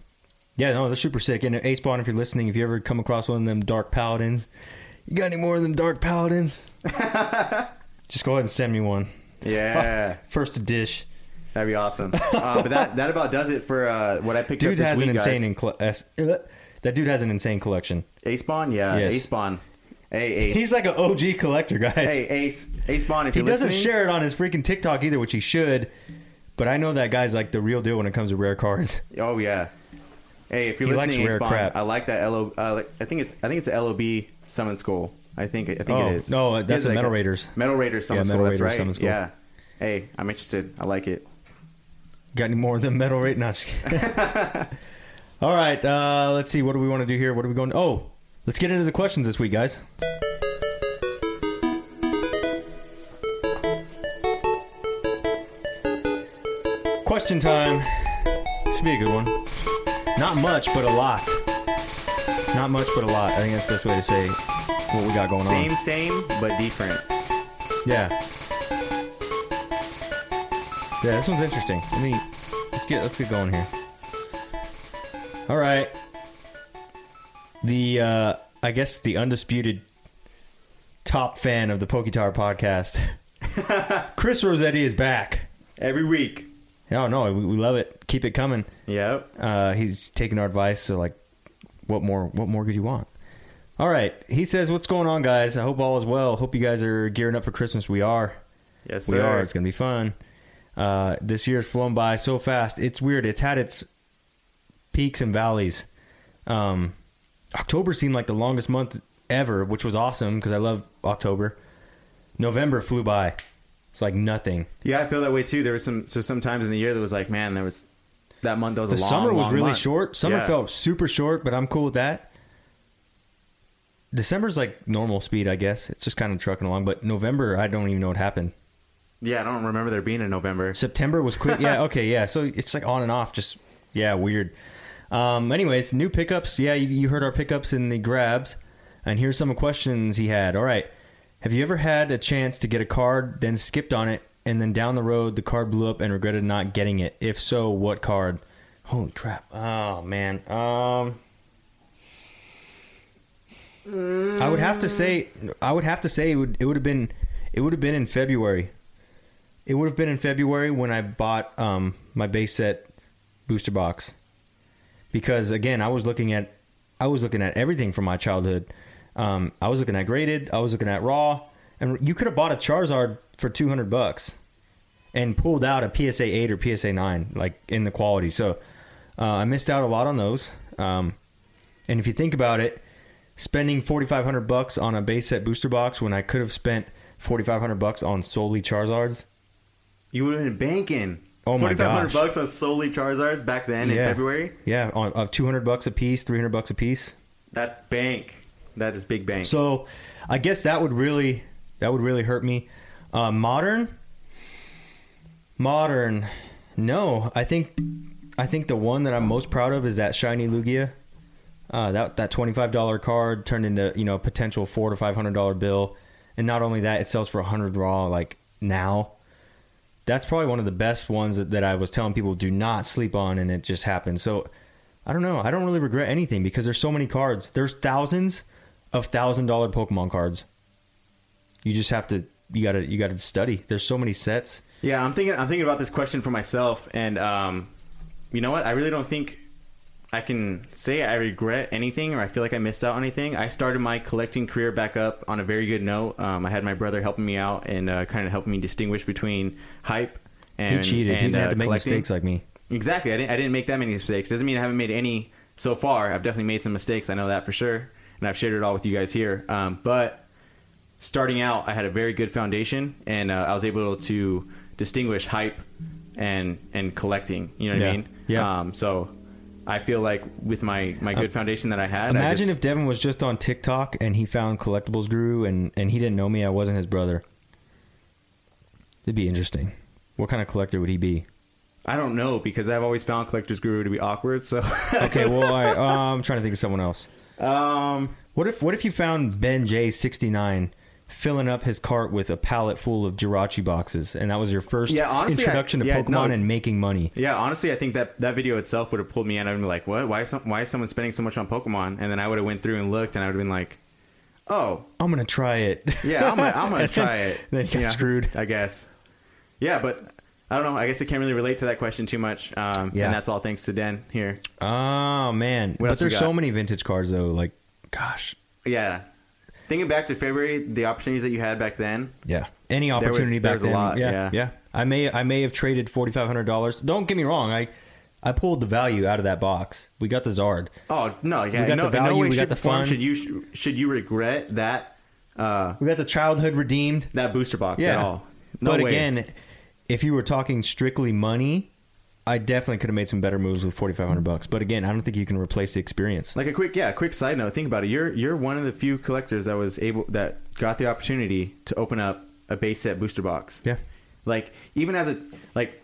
yeah, no, they're super sick. And A Spawn, if you're listening, if you ever come across one of them Dark Paladins, you got any more of them Dark Paladins? [LAUGHS] just go ahead and send me one. Yeah. [LAUGHS] First dish. That'd be awesome. uh, but that that about does it for uh, what I picked Dude up this has week, an insane guys. incle- uh, that dude has an insane collection. A spawn, yeah, Yes. A spawn. Hey Ace. He's like an OG collector, guys. hey Ace. A spawn. If he you're doesn't listening, share it on his freaking TikTok either, which he should. But I know that guy's like the real deal when it comes to rare cards. [LAUGHS] Oh yeah. Hey, if you're He likes listening, A rare spawn. crap. I like that LO. Uh, like, I think it's I think it's LOB summon Skull. I think I think Oh, it is. no, that's like Metal Raiders. Metal Raiders summon Yeah, skull. Metal that's Raiders right. summon skull. Yeah. Hey, I'm interested. I like it. Got any more of them metal? [LAUGHS] Not. [LAUGHS] All right, uh, let's see. What do we want to do here? What are we going? Oh, let's get into the questions this week, guys. Question time. Should be a good one. Not much, but a lot. Not much, but a lot. I think that's the best way to say what we got going Same, on. same, same, but different. Yeah. Yeah, this one's interesting. Let me let's get let's get going here. All right. The uh I guess the undisputed top fan of the Poke Tower podcast. [LAUGHS] Chris Rossetti is back. Every week. Oh no, we, we love it. Keep it coming. Yep. Uh, he's taking our advice. So like, what more? What more could you want? All right. He says, "What's going on, guys? I hope all is well. Hope you guys are gearing up for Christmas. We are. Yes, We are. It's gonna be fun. Uh, this year's flown by so fast. It's weird. It's had its peaks and valleys. Um, October seemed like the longest month ever, which was awesome because I love October. November flew by. It's like nothing. Yeah, I feel that way too. There was some so sometimes in the year that was like, man, there was that month that was The a long, summer was really month. short. Summer Yeah. felt super short, but I'm cool with that. December's like normal speed, I guess. It's just kind of trucking along. But November, I don't even know what happened. Yeah, I don't remember there being a November. September was quick. Yeah, [LAUGHS] okay, yeah. So it's like on and off. Just yeah, weird. Um, anyways, new pickups. Yeah, you, you heard our pickups in the grabs, and here's some questions he had. All right, have you ever had a chance to get a card, then skipped on it, and then down the road the card blew up and regretted not getting it? If so, what card? Holy crap! Oh man. Um. I would have to say, I would have to say it would it would have been, it would have been in February. It would have been in February when I bought um, my base set booster box, because again, I was looking at, I was looking at everything from my childhood. Um, I was looking at graded, I was looking at raw, and you could have bought a Charizard for two hundred bucks, and pulled out a PSA eight or PSA nine, like in the quality. So uh, I missed out a lot on those. Um, and if you think about it, spending forty five hundred bucks on a base set booster box when I could have spent forty five hundred bucks on solely Charizards. You would have been banking. Oh my 4500 gosh. bucks on solely Charizards back then in Yeah. February. Yeah, on of two hundred bucks a piece, three hundred bucks a piece. That's bank. That is big bank. So I guess that would really that would really hurt me. Uh, modern, modern, no. I think I think the one that I'm most proud of is that shiny Lugia. Uh, that that twenty five dollar card turned into you know a potential four to five hundred dollar bill, and not only that, it sells for a hundred raw like now. That's probably one of the best ones that, that I was telling people do not sleep on, and it just happened. So I don't know. I don't really regret anything because there's so many cards. There's thousands of thousand dollar Pokemon cards. You just have to you gotta you gotta study. There's so many sets. Yeah, I'm thinking. I'm thinking about this question for myself, and um, you know what? I really don't think I can say I regret anything or I feel like I missed out on anything. I started my collecting career back up on a very good note. Um, I had my brother helping me out and uh, kind of helping me distinguish between hype and he cheated. And, he didn't have uh, to make collecting. mistakes like me. Exactly. I didn't. I didn't make that many mistakes. Doesn't mean I haven't made any so far. I've definitely made some mistakes. I know that for sure, and I've shared it all with you guys here. Um, but starting out, I had a very good foundation, and uh, I was able to distinguish hype and and collecting. You know what Yeah. I mean? Yeah. Um, so I feel like with my my good foundation that I had, I Imagine just, if Devin was just on TikTok and he found Collectibles Guru and and he didn't know me. I wasn't his brother. It'd be interesting. What kind of collector would he be? I don't know because I've always found collectors guru to be awkward. So [LAUGHS] Okay, well, I, uh, I'm trying to think of someone else. um, What if what if you found Ben J sixty nine filling up his cart with a pallet full of Jirachi boxes, and that was your first Yeah, honestly, introduction I- to yeah, Pokemon no. and making money? Yeah, honestly, I think that that video itself would have pulled me in. I'd be like, "What? Why is some, why is someone spending so much on Pokemon?" And then I would have went through and looked, and I would have been like, "Oh, I'm gonna try it. yeah, I'm gonna, I'm gonna [LAUGHS] try it." then got Yeah, screwed. I guess. Yeah, but I don't know. I guess I can't really relate to that question too much. Um, Yeah. and that's all thanks to Den here. Oh man, but there's so many vintage cards though. Like, gosh, Yeah, thinking back to February, the opportunities that you had back then. yeah. Any was- opportunity there back was a then, lot, yeah, yeah. yeah. I may I may have traded forty five hundred dollars. Don't get me wrong. I I pulled the value out of that box. We got the Zard. Oh no, yeah, We got no, the in no value, way, we got shape, the or form fun. should you should you regret that uh, We got the childhood redeemed. that booster box at all? No but way. again, if you were talking strictly money, I definitely could have made some better moves with forty five hundred bucks. But again, I don't think you can replace the experience. Like a quick, yeah, quick side note. Think about it. You're you're one of the few collectors that was able that got the opportunity to open up a base set booster box. Yeah. Like even as a like,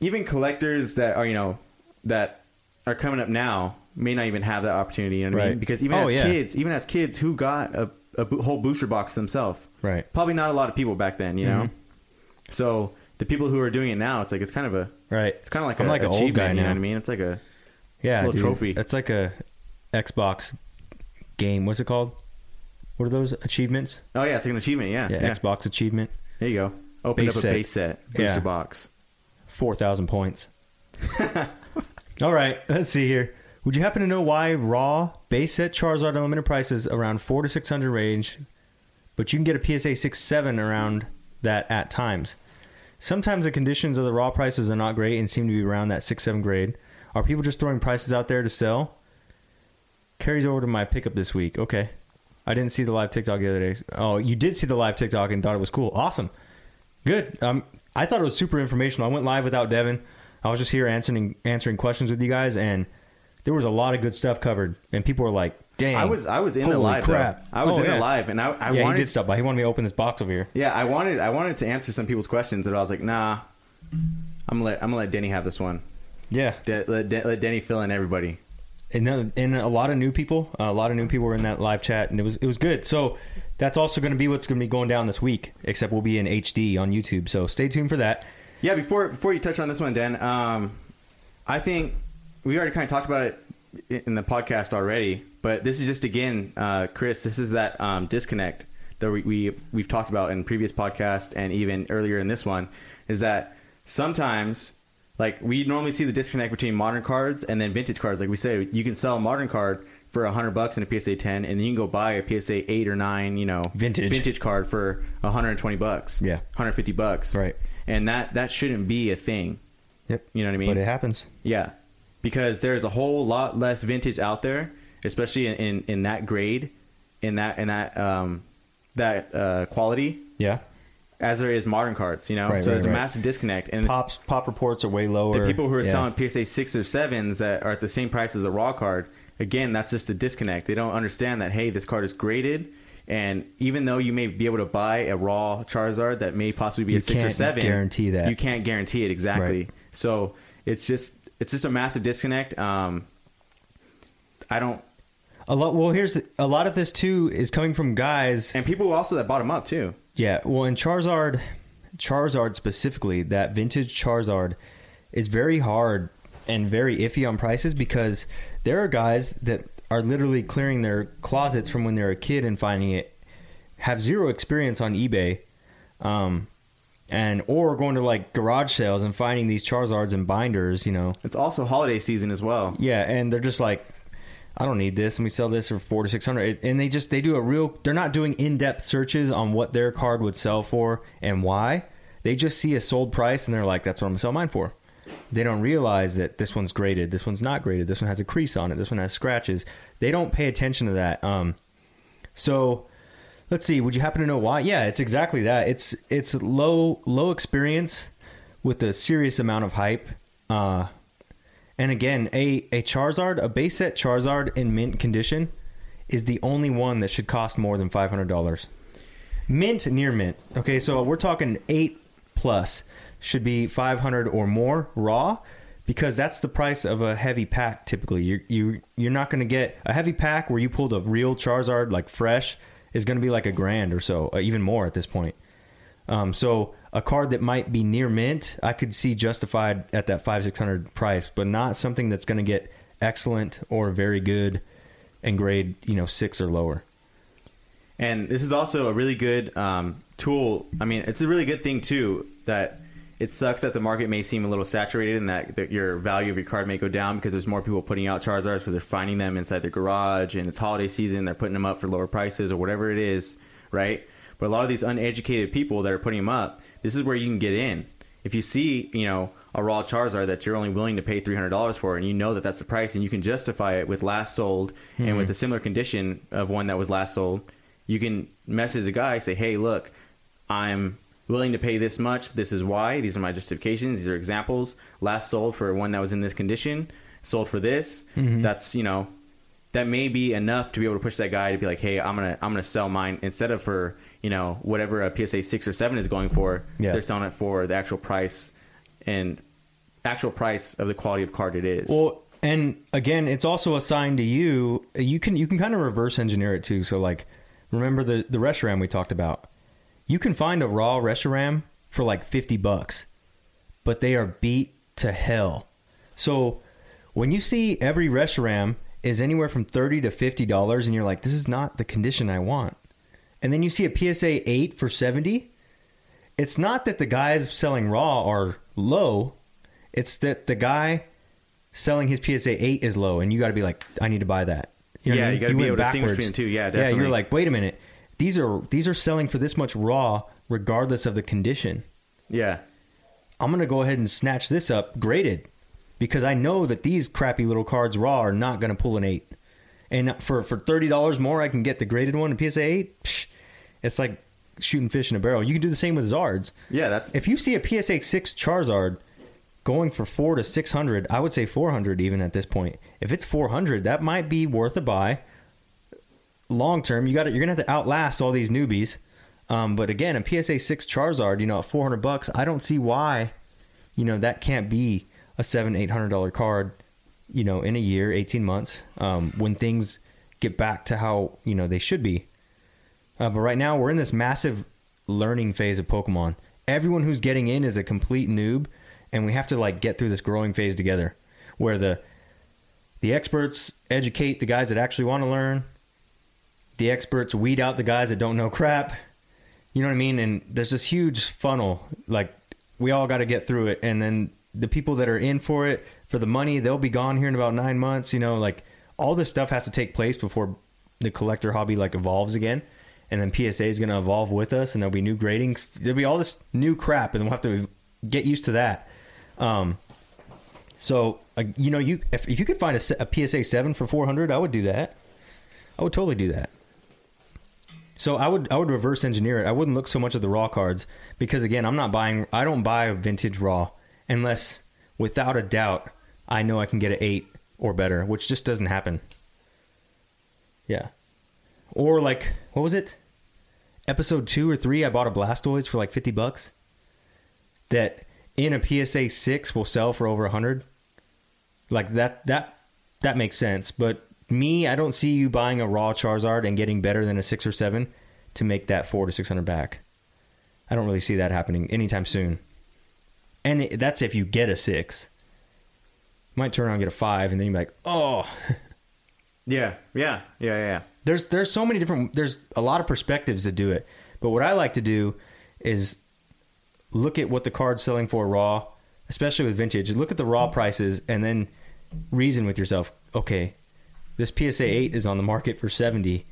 even collectors that are you know that are coming up now may not even have that opportunity. You know what I mean? Right. Because even Oh, as yeah. kids, even as kids who got a, a whole booster box themselves, Right. probably not a lot of people back then. You know. Mhm. So the people who are doing it now, it's like it's kind of a Right. it's kind of like I'm a like an old guy you know now. what I mean? It's like a Yeah, Little dude. trophy. It's like a Xbox game. What's it called? What are those achievements? oh yeah, it's like an achievement. Yeah, Yeah, yeah. Xbox achievement. There you go. Open Base up a set. base set booster Yeah. box. Four thousand points. [LAUGHS] All right, let's see here. Would you happen to know why raw base set Charizard unlimited prices around four to six hundred range, but you can get a PSA six seven around that at times? Sometimes the conditions of the raw prices are not great and seem to be around that six seven grade. Are people just throwing prices out there to sell? Carries over to my pickup this week. Okay, I didn't see the live TikTok the other day. Oh, you did see the live TikTok and thought it was cool. Awesome. Good. Um, I thought it was super informational. I went live without Devin. I was just here answering answering questions with you guys, and there was a lot of good stuff covered. And people were like, Dang. I was I was in the Holy live. crap. Though. I was Oh, in yeah. the live, and I, I yeah, wanted he did stop by. He wanted me to open this box over here. Yeah, I wanted I wanted to answer some people's questions, and I was like, nah, I'm gonna let I'm gonna let Denny have this one. Yeah, De- let, De- let Denny fill in everybody. and then, and a lot of new people, a lot of new people were in that live chat, and it was it was good. So that's also going to be what's going to be going down this week. Except we'll be in HD on YouTube. So stay tuned for that. Yeah, before before you touch on this one, Dan, um, I think we already kind of talked about it in the podcast already, but this is just again, uh, Chris. This is that um, disconnect that we, we we've talked about in previous podcast and even earlier in this one. Is that sometimes like we normally see the disconnect between modern cards and then vintage cards. Like we say, you can sell a modern card for a hundred bucks in a PSA ten, and then you can go buy a PSA eight or nine, you know, Vintage. vintage card for hundred and twenty bucks. Yeah. hundred fifty bucks. Right. And that that shouldn't be a thing. Yep. You know what I mean? But it happens. Yeah, because there's a whole lot less vintage out there, especially in, in, in that grade, in that in that um, that uh, quality, Yeah. as there is modern cards. You know, Right, so right, there's a right. massive disconnect. And Pops pop reports are way lower. the people who are Yeah. selling PSA six or sevens that are at the same price as a raw card, again, that's just a disconnect. They don't understand that hey, this card is graded. And even though you may be able to buy a raw Charizard that may possibly be You a six or can't seven, guarantee that. You can't guarantee it exactly. Right. So it's just it's just a massive disconnect. Um, I don't, a lot. Well, here's a lot of this too is coming from guys. and people also that bought them up too. Yeah, well, in Charizard, Charizard specifically, that vintage Charizard is very hard and very iffy on prices because there are guys that are literally clearing their closets from when they're a kid and finding it, have zero experience on eBay, um, and or going to like garage sales and finding these Charizards and binders, you know. It's also holiday season as well. Yeah, and they're just like, I don't need this, and we sell this for four to six hundred. And they just they do a real. They're not doing in depth searches on what their card would sell for and why. They just see a sold price and they're like, that's what I'm gonna sell mine for. They don't realize that this one's graded, this one's not graded, this one has a crease on it, this one has scratches. They don't pay attention to that. Um, so let's see. Would you happen to know why? Yeah, it's exactly that. It's it's low low experience with a serious amount of hype. Uh, and again, a a Charizard, a base set Charizard in mint condition, is the only one that should cost more than five hundred dollars. Mint near mint. Okay, so we're talking eight plus should be five hundred or more raw, because that's the price of a heavy pack. Typically, you you you're not going to get a heavy pack where you pulled a real Charizard like fresh is going to be like a grand or so, uh, even more at this point. Um, so a card that might be near mint, I could see justified at that five six hundred price, but not something that's going to get excellent or very good and grade you know six or lower. And this is also a really good um, tool. I mean, it's a really good thing too that it sucks that the market may seem a little saturated and that, that your value of your card may go down because there's more people putting out Charizards because they're finding them inside their garage and it's holiday season. They're putting them up for lower prices or whatever it is, right? But a lot of these uneducated people that are putting them up, this is where you can get in. If you see, you know, a raw Charizard that you're only willing to pay three hundred dollars for, and you know that that's the price, and you can justify it with last sold and with hmm. a similar condition of one that was last sold, you can message a guy say, "Hey, look, I'm willing to pay this much. This is why. These are my justifications. These are examples. Last sold for one that was in this condition. Sold for this. Mm-hmm. That's you know, that may be enough to be able to push that guy to be like, hey, I'm gonna I'm gonna sell mine instead of for you know whatever a PSA six or seven is going for. Yeah. They're selling it for the actual price and actual price of the quality of card it is. Well, and again, it's also a sign to you. You can you can kind of reverse engineer it too. So like, remember the the Reshiram we talked about. You can find a raw Reshiram for like fifty bucks, but they are beat to hell. So when you see every Reshiram is anywhere from thirty to fifty dollars, and you're like, this is not the condition I want, and then you see a PSA eight for seventy. It's not that the guys selling raw are low. It's that the guy selling his PSA 8 is low, and you got to be like, I need to buy that. what Yeah, I mean? you gotta be went able to distinguish between the two. Yeah, Yeah, definitely. you're like, wait a minute. These are these are selling for this much raw, regardless of the condition. yeah, I'm gonna go ahead and snatch this up graded, because I know that these crappy little cards raw are not gonna pull an eight. And for for thirty dollars more, I can get the graded one, a PSA eight. Psh, it's like shooting fish in a barrel. You can do the same with Zards. yeah. That's If you see a PSA six Charizard going for four to six hundred, I would say four hundred even at this point. If it's four hundred, that might be worth a buy. long term, you got to you're gonna have to outlast all these newbies. Um, but again, a PSA six Charizard, you know, at four hundred bucks, I don't see why, you know, that can't be a seven eight hundred dollar card, you know, in a year, eighteen months, um, when things get back to how you know they should be. Uh, but right now, we're in this massive learning phase of Pokemon. Everyone who's getting in is a complete noob, and we have to like get through this growing phase together, where the the experts educate the guys that actually want to learn. The experts weed out the guys that don't know crap. You know what I mean? And there's this huge funnel. Like we all got to get through it, and then the people that are in for it for the money, they'll be gone here in about nine months. You know, like all this stuff has to take place before the collector hobby like evolves again. And then PSA is going to evolve with us, and there'll be new gradings. There'll be all this new crap, and we'll have to get used to that. Um, so uh, you know, you if, if you could find a, a PSA seven for four hundred, I would do that. I would totally do that. So I would I would reverse engineer it. I wouldn't look so much at the raw cards because again, I'm not buying. I don't buy vintage raw unless, without a doubt, I know I can get an eight or better, which just doesn't happen. Yeah, or like what was it? Episode two or three, I bought a Blastoise for like fifty bucks. That in a PSA six will sell for over a hundred. Like that that that makes sense. But me, I don't see you buying a raw Charizard and getting better than a six or seven to make that four to six hundred back. I don't really see that happening anytime soon. And it- that's if you get a six. Might turn around and get a five, and then you're like, oh. [LAUGHS] Yeah, yeah, yeah, yeah. There's there's so many different. There's a lot of perspectives to do it. But what I like to do is look at what the card's selling for raw, especially with vintage. Look at the raw prices and then reason with yourself. Okay, this PSA eight is on the market for seventy.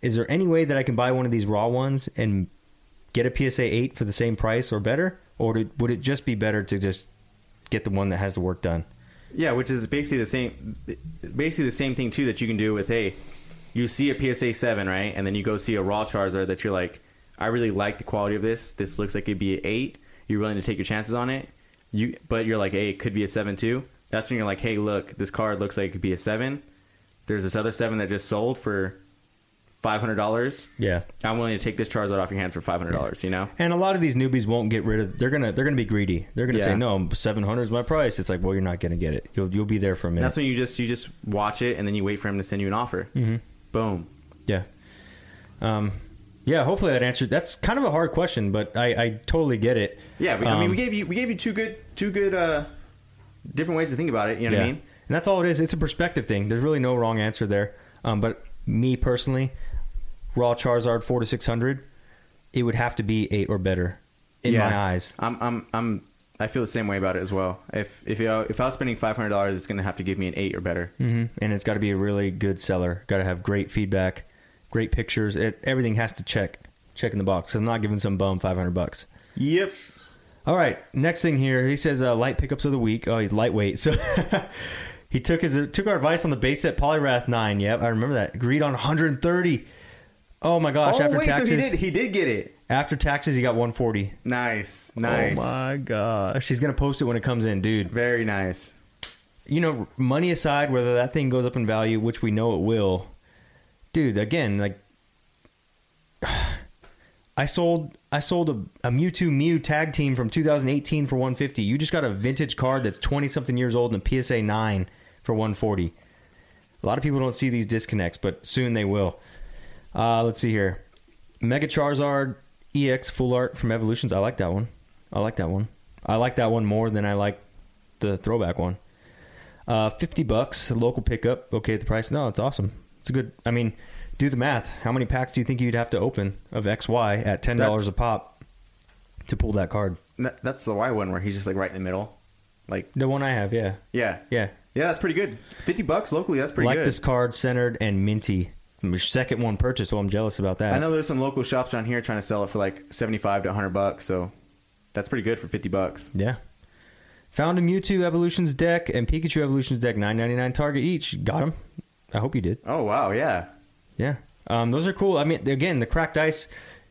Is there any way that I can buy one of these raw ones and get a PSA eight for the same price or better, or would it, would it just be better to just get the one that has the work done? Yeah, which is basically the same, basically the same thing too that you can do with hey, you see a PSA seven right, and then you go see a raw Charizard that you're like, I really like the quality of this. This looks like it'd be an eight. You're willing to take your chances on it. You, but you're like, hey, it could be a seven too. That's when you're like, hey, look, this card looks like it could be a seven. There's this other seven that just sold for five hundred dollars. Yeah. I'm willing to take this Charizard off your hands for five hundred dollars. You know? And a lot of these newbies won't get rid of. They're gonna they're gonna be greedy. They're gonna Yeah. say no, seven hundred is my price. It's like well, you're not gonna get it. You'll you'll be there for a minute. That's when you just you just watch it and then you wait for him to send you an offer. Mhm. Boom. yeah. Um, yeah. Hopefully that answered. That's kind of a hard question, but I I totally get it. Yeah, we, I mean, Um, we gave you we gave you two good two good uh, different ways to think about it. You know what I mean? And that's all it is. It's a perspective thing. There's really no wrong answer there. Um, but me personally, raw Charizard four to six hundred, it would have to be eight or better in Yeah. my eyes. I'm I'm I'm I feel the same way about it as well. If if you, if I was spending five hundred dollars, it's gonna have to give me an eight or better. hmm And it's got to be a really good seller. Got to have great feedback, great pictures. It, everything has to check check in the box. I'm not giving some bum five hundred bucks. Yep. All right, next thing here, he says uh, light pickups of the week. Oh, he's lightweight, so [LAUGHS] he took his took our advice on the base set Poliwrath nine. Yep, I remember that. Agreed on 130. Oh my gosh! oh after wait, taxes, so he did he did get it. after taxes, he got 140. Nice, nice, Oh my gosh! He's gonna post it when it comes in, dude. very nice. You know, money aside, whether that thing goes up in value, which we know it will, dude. Again, like. [SIGHS] I sold I sold a, a Mewtwo Mew tag team from 2018 for 150. You just got a vintage card that's 20 something years old and a PSA 9 for 140. A lot of people don't see these disconnects, but soon they will. Uh, let's see here. Mega Charizard EX Full Art from Evolutions. I like that one. I like that one. I like that one more than I like the throwback one. Uh, 50 bucks, local pickup. Okay, the price. No, it's awesome. It's a good. I mean, do the math. How many packs do you think you'd have to open of XY at $10 That's- a pop to pull that card? That, that's the Y one where he's just like right in the middle. Like The one I have, yeah. yeah, Yeah. yeah, that's pretty good. Fifty bucks locally, that's pretty good. like good. this card, centered and minty. Second one purchased, so I'm jealous about that. I know there's some local shops around here trying to sell it for like seventy five to hundred bucks, so that's pretty good for fifty bucks. Yeah. Found a Mewtwo Evolutions deck and Pikachu Evolutions deck, nine ninety nine Target each. Got them. I hope you did. Oh wow, yeah, Yeah. Um, those are cool. I mean, again, the cracked ice.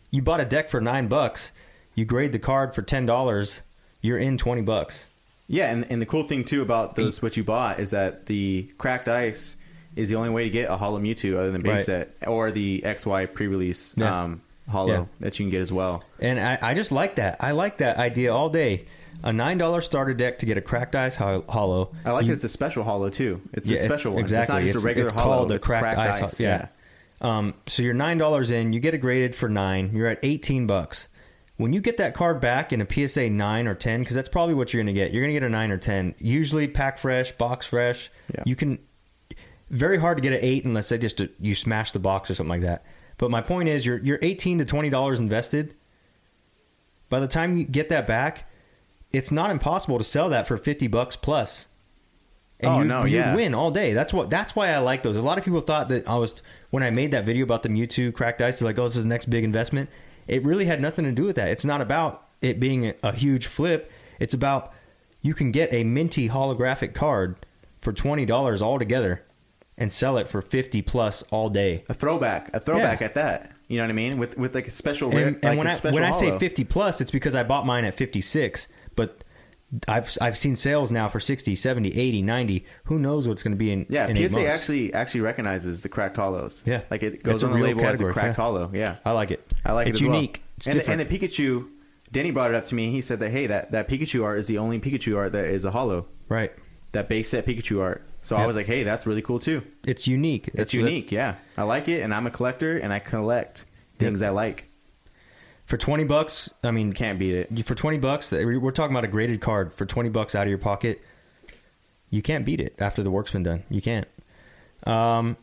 You bought a deck for nine bucks. You grade the card for ten dollars. You're in twenty bucks. Yeah, and, and the cool thing too about those what you bought is that the cracked ice is the only way to get a holo Mewtwo other than base Right. set or the XY pre-release Yeah. um, holo Yeah. that you can get as well. And I, I just like that. I like that idea all day. A nine dollar starter deck to get a cracked ice ho- holo. I like You- it's a special holo too. It's Yeah, a special one. Exactly. It's not just a regular it's holo. called a it's cracked, ice. ho- yeah. Um, so you're nine dollars in. You get it graded for nine. You're at eighteen bucks. When you get that card back in a PSA nine or ten, because that's probably what you're going to get. You're going to get a nine or ten. Usually pack fresh, box fresh. Yeah. You can. Very hard to get an eight unless they just uh, you smash the box or something like that. But my point is, you're you're eighteen to twenty dollars invested. By the time you get that back, it's not impossible to sell that for fifty bucks plus. And Oh, you, no, you yeah. win all day. That's what. That's why I like those. A lot of people thought that I was when I made that video about the Mewtwo cracked ice. They're like, "Oh, this is the next big investment." It really had nothing to do with that. It's not about it being a, a huge flip. It's about you can get a minty holographic card for twenty dollars altogether, and sell it for fifty plus all day. A throwback, a throwback Yeah. at that. You know what I mean? With with like a special rare, And, and like when a I special when I say 50 plus, it's because I bought mine at 56, but I've I've seen sales now for 60, 70, 80, 90. Who knows what's going to be in yeah, in PSA actually actually recognizes the cracked holos. Yeah. like it goes It's on the label as a cracked yeah. holo. Yeah, I like it. I like it's it as well. unique. It's and, the, different. and the Pikachu, Denny brought it up to me. He said that hey, that that Pikachu art is the only Pikachu art that is a holo. right. That base set Pikachu art. So I was like, hey, that's really cool too. It's unique. It's That's- unique. Yeah, I like it, and I'm a collector, and I collect things I like. For 20 bucks, I mean, Can't beat it. for 20 bucks, we're talking about a graded card for 20 bucks out of your pocket. You can't beat it after the work's been done. You can't. Um,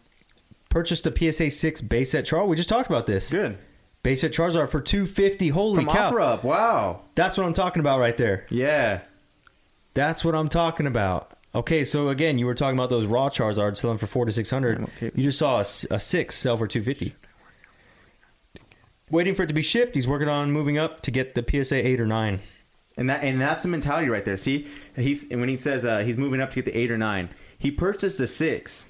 purchased a PSA 6 base set Charizard. We just talked about this. Good. Base set Charizard for 250. Holy From cow. offer up. Wow. That's what I'm talking about right there. Yeah. That's what I'm talking about. Okay, so again, you were talking about those raw Charizards selling for four to six hundred. Okay. You just saw a six sell for two fifty. Waiting for it to be shipped. He's working on moving up to get the PSA eight or nine. And that and that's the mentality right there. See, he's when he says uh, he's moving up to get the eight or nine, he purchased a six.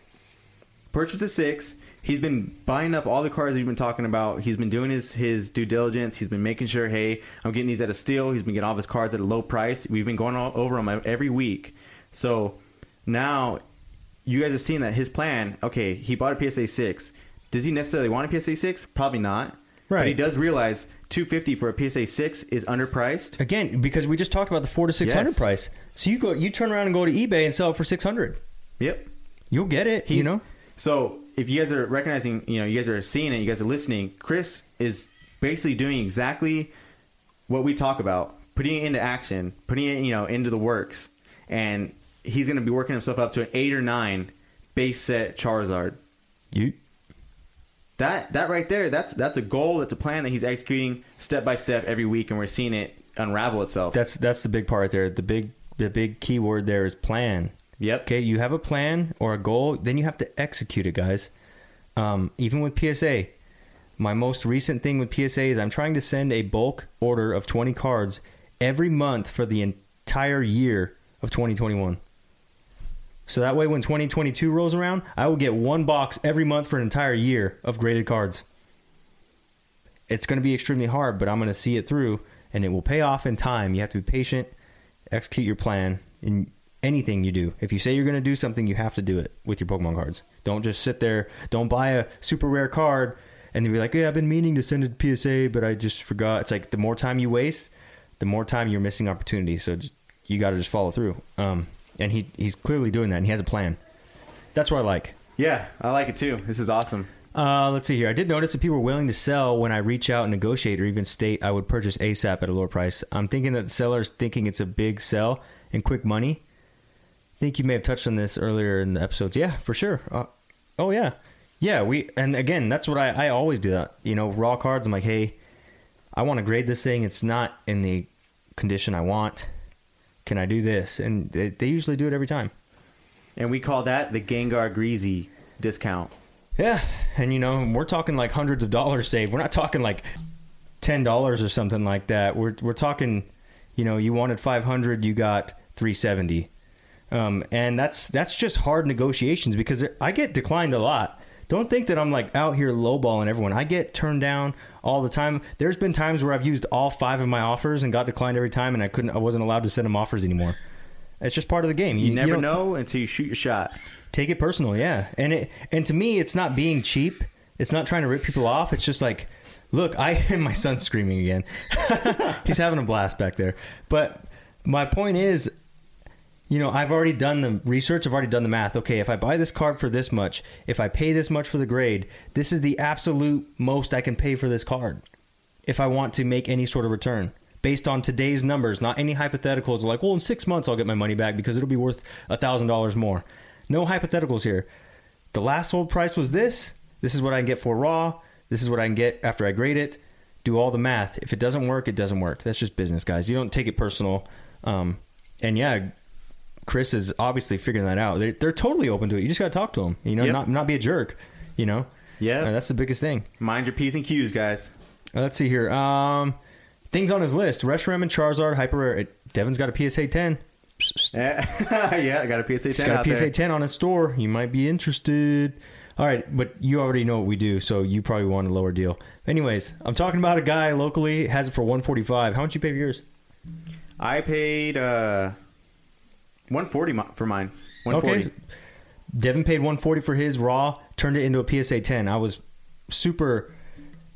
Purchased a six. He's been buying up all the cars that we've been talking about. He's been doing his his due diligence. He's been making sure, hey, I'm getting these at a steal. He's been getting all of his cards at a low price. We've been going all over them every week. So now you guys have seen that his plan. Okay, he bought a PSA six. Does he necessarily want a PSA six? Probably not. Right. But he does realize 250 for a PSA six is underpriced. Again, because we just talked about the four to six hundred Yes. price. So you go, you turn around and go to eBay and sell it for six hundred. Yep. You'll get it. you know. So if you guys are recognizing, you know, you guys are seeing it, you guys are listening. Chris is basically doing exactly what we talk about, putting it into action, putting it, you know, into the works, and he's going to be working himself up to an eight or nine base set Charizard. You That that right there, that's that's a goal, that's a plan that he's executing step by step every week, and we're seeing it unravel itself. that's that's the big part there. The big the big key word there is plan. yep. Okay, you have a plan or a goal, then you have to execute it, guys. Um, even with PSA, my most recent thing with PSA is I'm trying to send a bulk order of 20 cards every month for the entire year of 2021. So that way, when 2022 rolls around, I will get one box every month for an entire year of graded cards. It's going to be extremely hard, but I'm going to see it through, and it will pay off in time. You have to be patient, execute your plan in anything you do. If you say you're going to do something, you have to do it with your Pokemon cards. Don't just sit there. Don't buy a super rare card and then be like, "Yeah, I've been meaning to send it to PSA, but I just forgot." It's like the more time you waste, the more time you're missing opportunities. So you got to just follow through. Um, and he he's clearly doing that. and He has a plan. That's what I like. Yeah, I like it too. This is awesome. Uh, let's see here. I did notice that people were willing to sell when I reach out and negotiate or even state I would purchase ASAP at a lower price. I'm thinking that the seller's thinking it's a big sell and quick money. I think you may have touched on this earlier in the episodes. Yeah, for sure. Uh, oh yeah, yeah. We and again, that's what I, I always do. That you know, raw cards. I'm like, hey, I want to grade this thing. It's not in the condition I want. Can I do this? And they, they usually do it every time. And we call that the Gengar Greezy discount. Yeah, and you know we're talking like hundreds of dollars saved. We're not talking like ten dollars or something like that. We're we're talking, you know, you wanted five hundred, you got three seventy, um, and that's that's just hard negotiations because I get declined a lot. Don't think that I'm like out here lowballing everyone. I get turned down all the time. There's been times where I've used all five of my offers and got declined every time, and I couldn't, I wasn't allowed to send them offers anymore. It's just part of the game. You, never don't- know until you shoot your shot. Take it personal, yeah. And it and to me, it's not being cheap. It's not trying to rip people off. It's just like, look, I [LAUGHS] my son's screaming again. [LAUGHS] He's having a blast back there. But my point is, you know, I've already done the research. I've already done the math. Okay, if I buy this card for this much, if I pay this much for the grade, this is the absolute most I can pay for this card. If I want to make any sort of return based on today's numbers, not any hypotheticals like, well, in six months I'll get my money back because it'll be worth a thousand dollars more. No hypotheticals here. The last sold price was this. This is what I can get for raw. This is what I can get after I grade it. Do all the math. If it doesn't work, it doesn't work. That's just business, guys. You don't take it personal. Um, and yeah, Chris is obviously figuring that out. They're, they're totally open to it. You just got to talk to them. You know, Yep. not not be a jerk. You know. Yeah. Uh, that's the biggest thing. Mind your p's and q's, guys. Uh, let's see here. Um, things on his list: Reshiram and Charizard, hyper rare. Devin's got a PSA 10. [LAUGHS] Yeah, I got a PSA 10 He's got a PSA there. 10 on his store. You might be interested. All right, but you already know what we do, so you probably want a lower deal. Anyways, I'm talking about a guy locally has it for 145. How much you pay for yours? I paid uh, 140 for mine. 140. Okay. Devin paid 140 for his raw, turned it into a PSA 10. I was super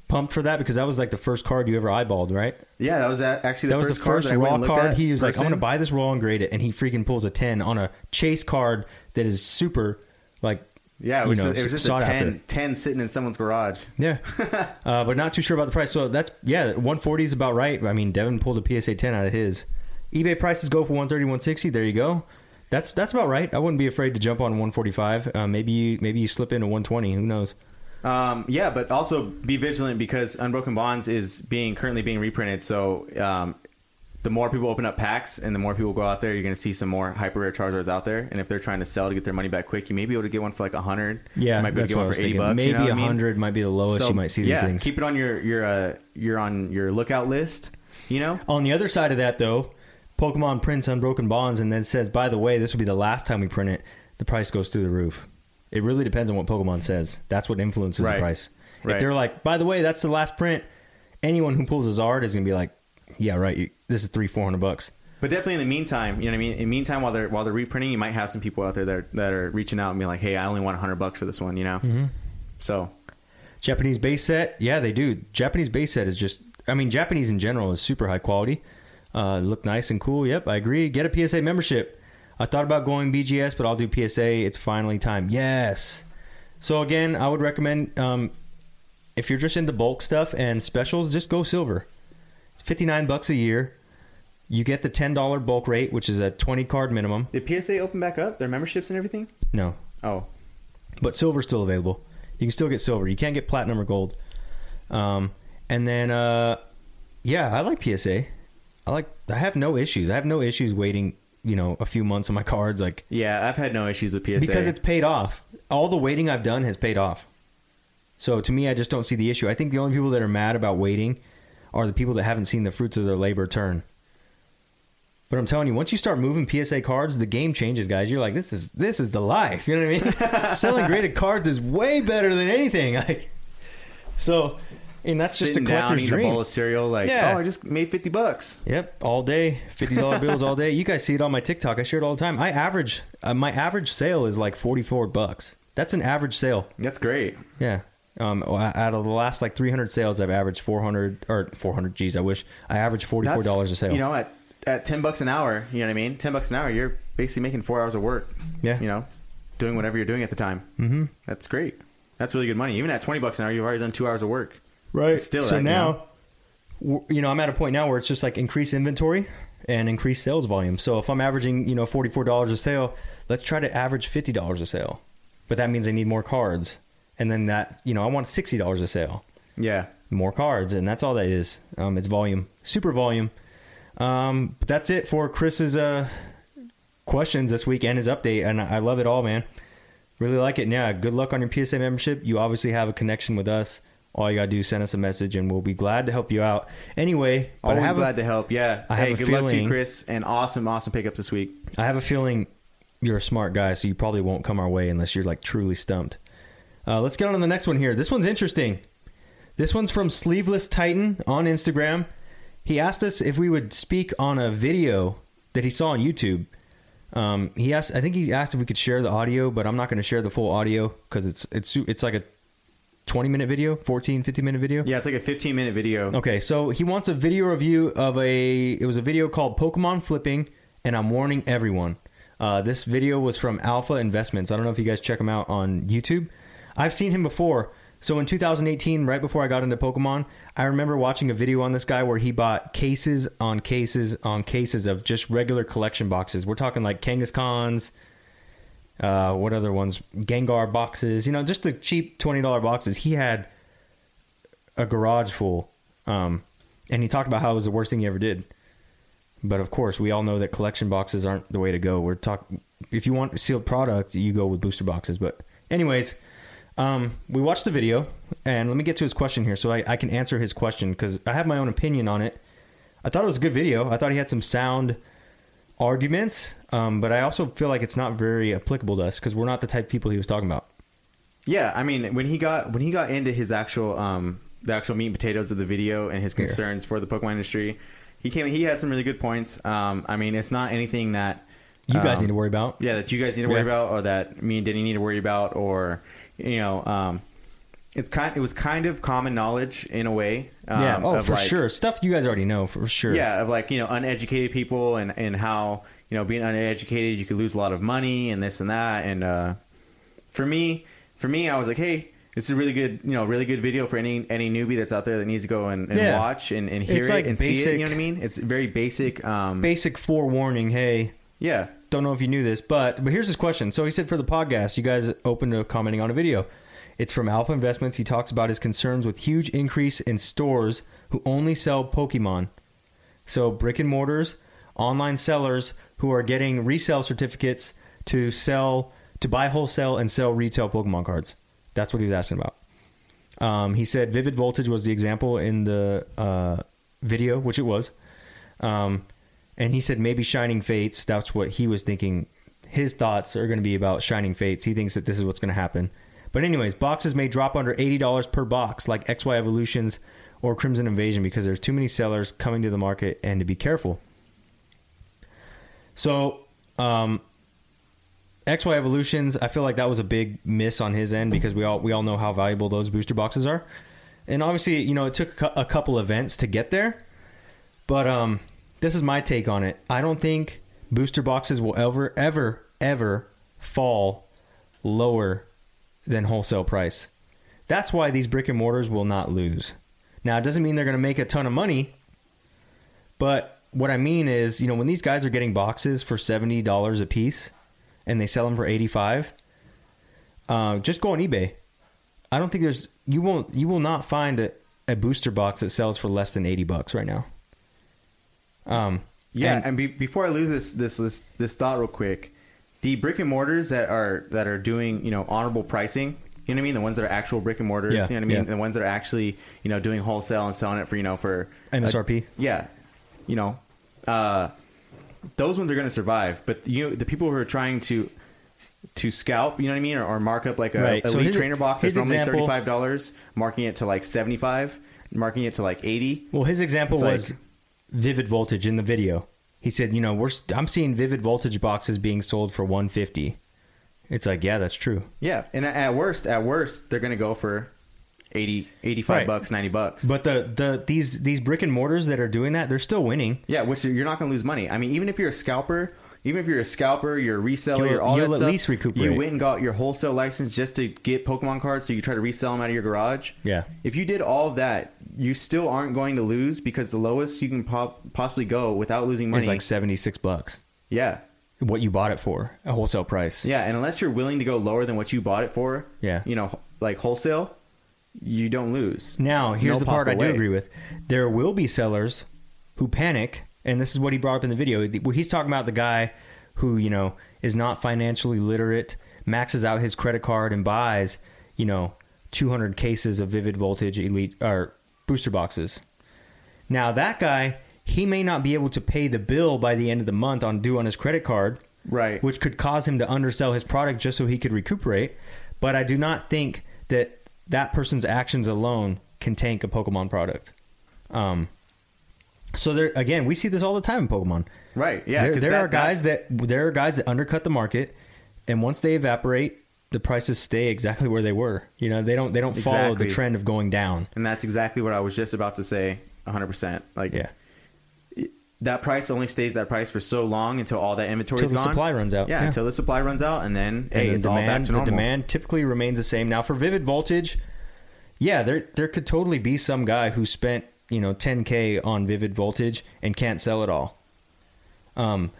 pumped for that because that was like the first card you ever eyeballed, right? Yeah, that was a- actually the that was first the card first went raw card. He was like, "I'm going to buy this raw and grade it," and he freaking pulls a 10 on a chase card that is super like Yeah, it you was, know, it was just a 10, 10 sitting in someone's garage. Yeah, [LAUGHS] uh, but not too sure about the price. So that's yeah, 140 is about right. I mean, Devin pulled a PSA 10 out of his. eBay prices go for 130, 160. There you go. That's that's about right. I wouldn't be afraid to jump on 145. Uh, maybe you maybe you slip into 120. Who knows? Um, yeah, but also be vigilant because Unbroken Bonds is being currently being reprinted. So um, the more people open up packs and the more people go out there, you're going to see some more hyper rare Charizards out there. And if they're trying to sell to get their money back quick, you may be able to get one for like a hundred. Yeah, you might be able to get one for eighty thinking. bucks. Maybe you know what I mean? 100 might be the lowest So, you might see these yeah, things. keep it on your your uh, you're on your lookout list. You know, On the other side of that, though, Pokemon prints Unbroken Bonds and then says, by the way, this will be the last time we print it. The price goes through the roof. It really depends on what Pokemon says. That's what influences Right. the price. Right. If they're like, by the way, that's the last print, anyone who pulls a Zard is going to be like, yeah, right. You, this is three, four hundred bucks. but definitely in the meantime, you know what I mean. In the meantime, while they're while they're reprinting, you might have some people out there that are, that are reaching out and being like, "Hey, I only want hundred bucks for this one." You know, Mm-hmm. so Japanese base set, yeah, they do. Japanese base set is just, I mean, Japanese in general is super high quality. Uh, look nice and cool. Yep, I agree. Get a PSA membership. I thought about going BGS, but I'll do PSA. It's finally time. Yes. So again, I would recommend um, if you're just into bulk stuff and specials, just go silver. It's 59 bucks a year. You get the $10 bulk rate, which is a 20 card minimum. did PSA open back up their memberships and everything? No, Oh, but silver's still available. You can still get silver. You can't get platinum or gold. Um, and then, uh, yeah, I like PSA. I like. I have no issues. I have no issues waiting. You know, a few months on my cards, like yeah, I've had no issues with PSA because it's paid off. All the waiting I've done has paid off. So to me, I just don't see the issue. I think the only people that are mad about waiting are the people that haven't seen the fruits of their labor turn. But I'm telling you, once you start moving PSA cards, the game changes, guys. You're like, this is this is the life. You know what I mean? [LAUGHS] Selling graded cards is way better than anything. [LAUGHS] Like, so, and that's just a down, collector's eating a dream. bowl of cereal, like, Yeah. oh, I just made fifty bucks. Yep, all day, fifty dollar bills all day. You guys see it on my TikTok. I share it all the time. I average uh, my average sale is like forty four bucks. That's an average sale. That's great. Yeah. Um, out of the last like 300 sales, I've averaged 400 or 400. Geez, I wish I averaged 44 That's dollars a sale. You know, at at ten bucks an hour, you know what I mean? Ten bucks an hour, you're basically making four hours of work. Yeah. You know, doing whatever you're doing at the time. mm-hmm. That's great. That's really good money. Even at twenty bucks an hour, you've already done two hours of work. Right. Still so now, you know, I'm at a point now where it's just like increase inventory and increase sales volume. So if I'm averaging, you know, $44 a sale, let's try to average $50 a sale. But that means I need more cards. And then that, you know, I want $60 a sale. Yeah. more cards, and that's all that is. Um, it's volume, super volume. Um, but that's it for Chris's uh, questions this week and his update, and I I love it all, man. Really like it. And yeah, good luck on your PSA membership. You obviously have a connection with us. All you gotta do is send us a message, and we'll be glad to help you out. Anyway, but Always glad a, to help. Yeah. I hey, good luck to you, Chris, and awesome, awesome pickups this week. I have a feeling you're a smart guy, so you probably won't come our way unless you're like truly stumped. Uh, let's get on to the next one here. This one's interesting. This one's from Sleeveless Titan on Instagram. He asked us if we would speak on a video that he saw on YouTube Um, he asked. I think he asked if we could share the audio, but I'm not going to share the full audio because it's it's it's like a 20 minute video, 14, 15 minute video. Yeah, it's like a 15 minute video. Okay, so he wants a video review of a. It was a video called Pokemon Flipping, and I'm warning everyone. Uh, this video was from Alpha Investments. I don't know if you guys check him out on YouTube. I've seen him before. So in 2018, right before I got into Pokemon, I remember watching a video on this guy where he bought cases on cases on cases of just regular collection boxes. We're talking like Kangaskhan's, uh, what other ones? Gengar boxes. You know, just the cheap twenty dollar boxes. He had a garage full, um, and he talked about how it was the worst thing he ever did. But of course, we all know that collection boxes aren't the way to go. We're talking if you want sealed product, you go with booster boxes. But anyways, um, we watched the video, and let me get to his question here, so I, I can answer his question because I have my own opinion on it. I thought it was a good video. I thought he had some sound arguments, um, but I also feel like it's not very applicable to us because we're not the type of people he was talking about. Yeah, I mean when he got when he got into his actual um the actual meat and potatoes of the video and his Here. concerns for the Pokemon industry, he came he had some really good points. Um, I mean it's not anything that You guys um, need to worry about. yeah that you guys need to worry Yeah. about or that me and Denny need to worry about or you know um it's kind it was kind of common knowledge in a way um, yeah, oh, for like- sure. Stuff you guys already know for sure. yeah of like you know uneducated people and and how you know being uneducated you could lose a lot of money and this and that and uh for me for me i was like hey this is a really good you know really good video for any any newbie that's out there that needs to go and, and Yeah. watch and, and hear It's it like and see it you know what i mean it's very basic um Basic forewarning. Hey, yeah don't know if you knew this, but but here's his question. So he said for the podcast, you guys open to commenting on a video. It's from Alpha Investments. He talks about his concerns with huge increase in stores who only sell Pokemon. So brick and mortars, online sellers who are getting resale certificates to sell to buy wholesale and sell retail Pokemon cards. That's what he was asking about. Um, he said Vivid Voltage was the example in the uh, video, which it was. Um, and he said maybe Shining Fates. That's what he was thinking. His thoughts are going to be about Shining Fates. He thinks that this is what's going to happen. But anyways, boxes may drop under eighty dollars per box, like XY Evolutions or Crimson Invasion, because there's too many sellers coming to the market, and to be careful. So, um, XY Evolutions, I feel like that was a big miss on his end because we all we all know how valuable those booster boxes are, and obviously, you know, it took a couple events to get there. But um, this is my take on it. I don't think booster boxes will ever, ever, ever fall lower than wholesale price. That's why these brick and mortars will not lose. Now, it doesn't mean they're going to make a ton of money, but what I mean is, you know, when these guys are getting boxes for seventy dollars a piece, and they sell them for eighty five, uh, just go on eBay. I don't think there's you won't you will not find a, a booster box that sells for less than eighty bucks right now. Um, yeah and- and, be, before i lose this, this this this thought real quick the brick and mortars that are that are doing you know honorable pricing you know what I mean? The ones that are actual brick and mortars. Yeah, you know what I mean? yeah. The ones that are actually, you know, doing wholesale and selling it for, you know, for MSRP? yeah, you know, uh, those ones are going to survive. But you know, the people who are trying to to scalp, you know what I mean, or, or mark up like a Right. So elite his- trainer box that's normally example- thirty five dollars, marking it to like seventy five, marking it to like eighty. Well, his example was like- Vivid Voltage in the video. He said, you know, we're I'm seeing Vivid Voltage boxes being sold for 150. It's like, yeah, that's true. Yeah, and at- worst, at worst, they're going to go for 80, 85 Right. bucks, ninety bucks. But the the these these brick and mortars that are doing that, they're still winning. yeah, which you're not going to lose money. I mean, even if you're a scalper. Even if you're a scalper, you're a reseller, You'll- you're all you'll that at stuff. least recuperate. You went and got your wholesale license just to get Pokemon cards, so you try to resell them out of your garage. Yeah. If you did all of that, you still aren't going to lose because the lowest you can pop, possibly go without losing money. is like 76 bucks. yeah, What you bought it for, a wholesale price. yeah, and unless you're willing to go lower than what you bought it for, Yeah. you know, like wholesale, you don't lose. Now, here's No the part I do way. agree with. There will be sellers who panic, and this is what he brought up in the video. Where He's talking about the guy who, you know, is not financially literate, maxes out his credit card and buys, you know, 200 cases of Vivid Voltage Elite or booster boxes. Now, that guy, he may not be able to pay the bill by the end of the month on due on his credit card, Right. which could cause him to undersell his product just so he could recuperate. But I do not think that that person's actions alone can tank a Pokemon product. Um, So there again, we see this all the time in Pokemon. Right. Yeah. there there that- are guys that, there are guys that undercut the market, and once they evaporate, the prices stay exactly where they were. You know, they don't they don't follow Exactly. the trend of going down. and that's exactly what I was just about to say. 100. percent Like Yeah, that price only stays that price for so long until all that inventory Till is the gone. supply runs out. Yeah, Yeah. until the supply runs out, and then and hey, the it's all back demand to the demand typically remains the same. Now for Vivid Voltage, yeah, there there could totally be some guy who spent you know 10k on Vivid Voltage and can't sell it all. Um,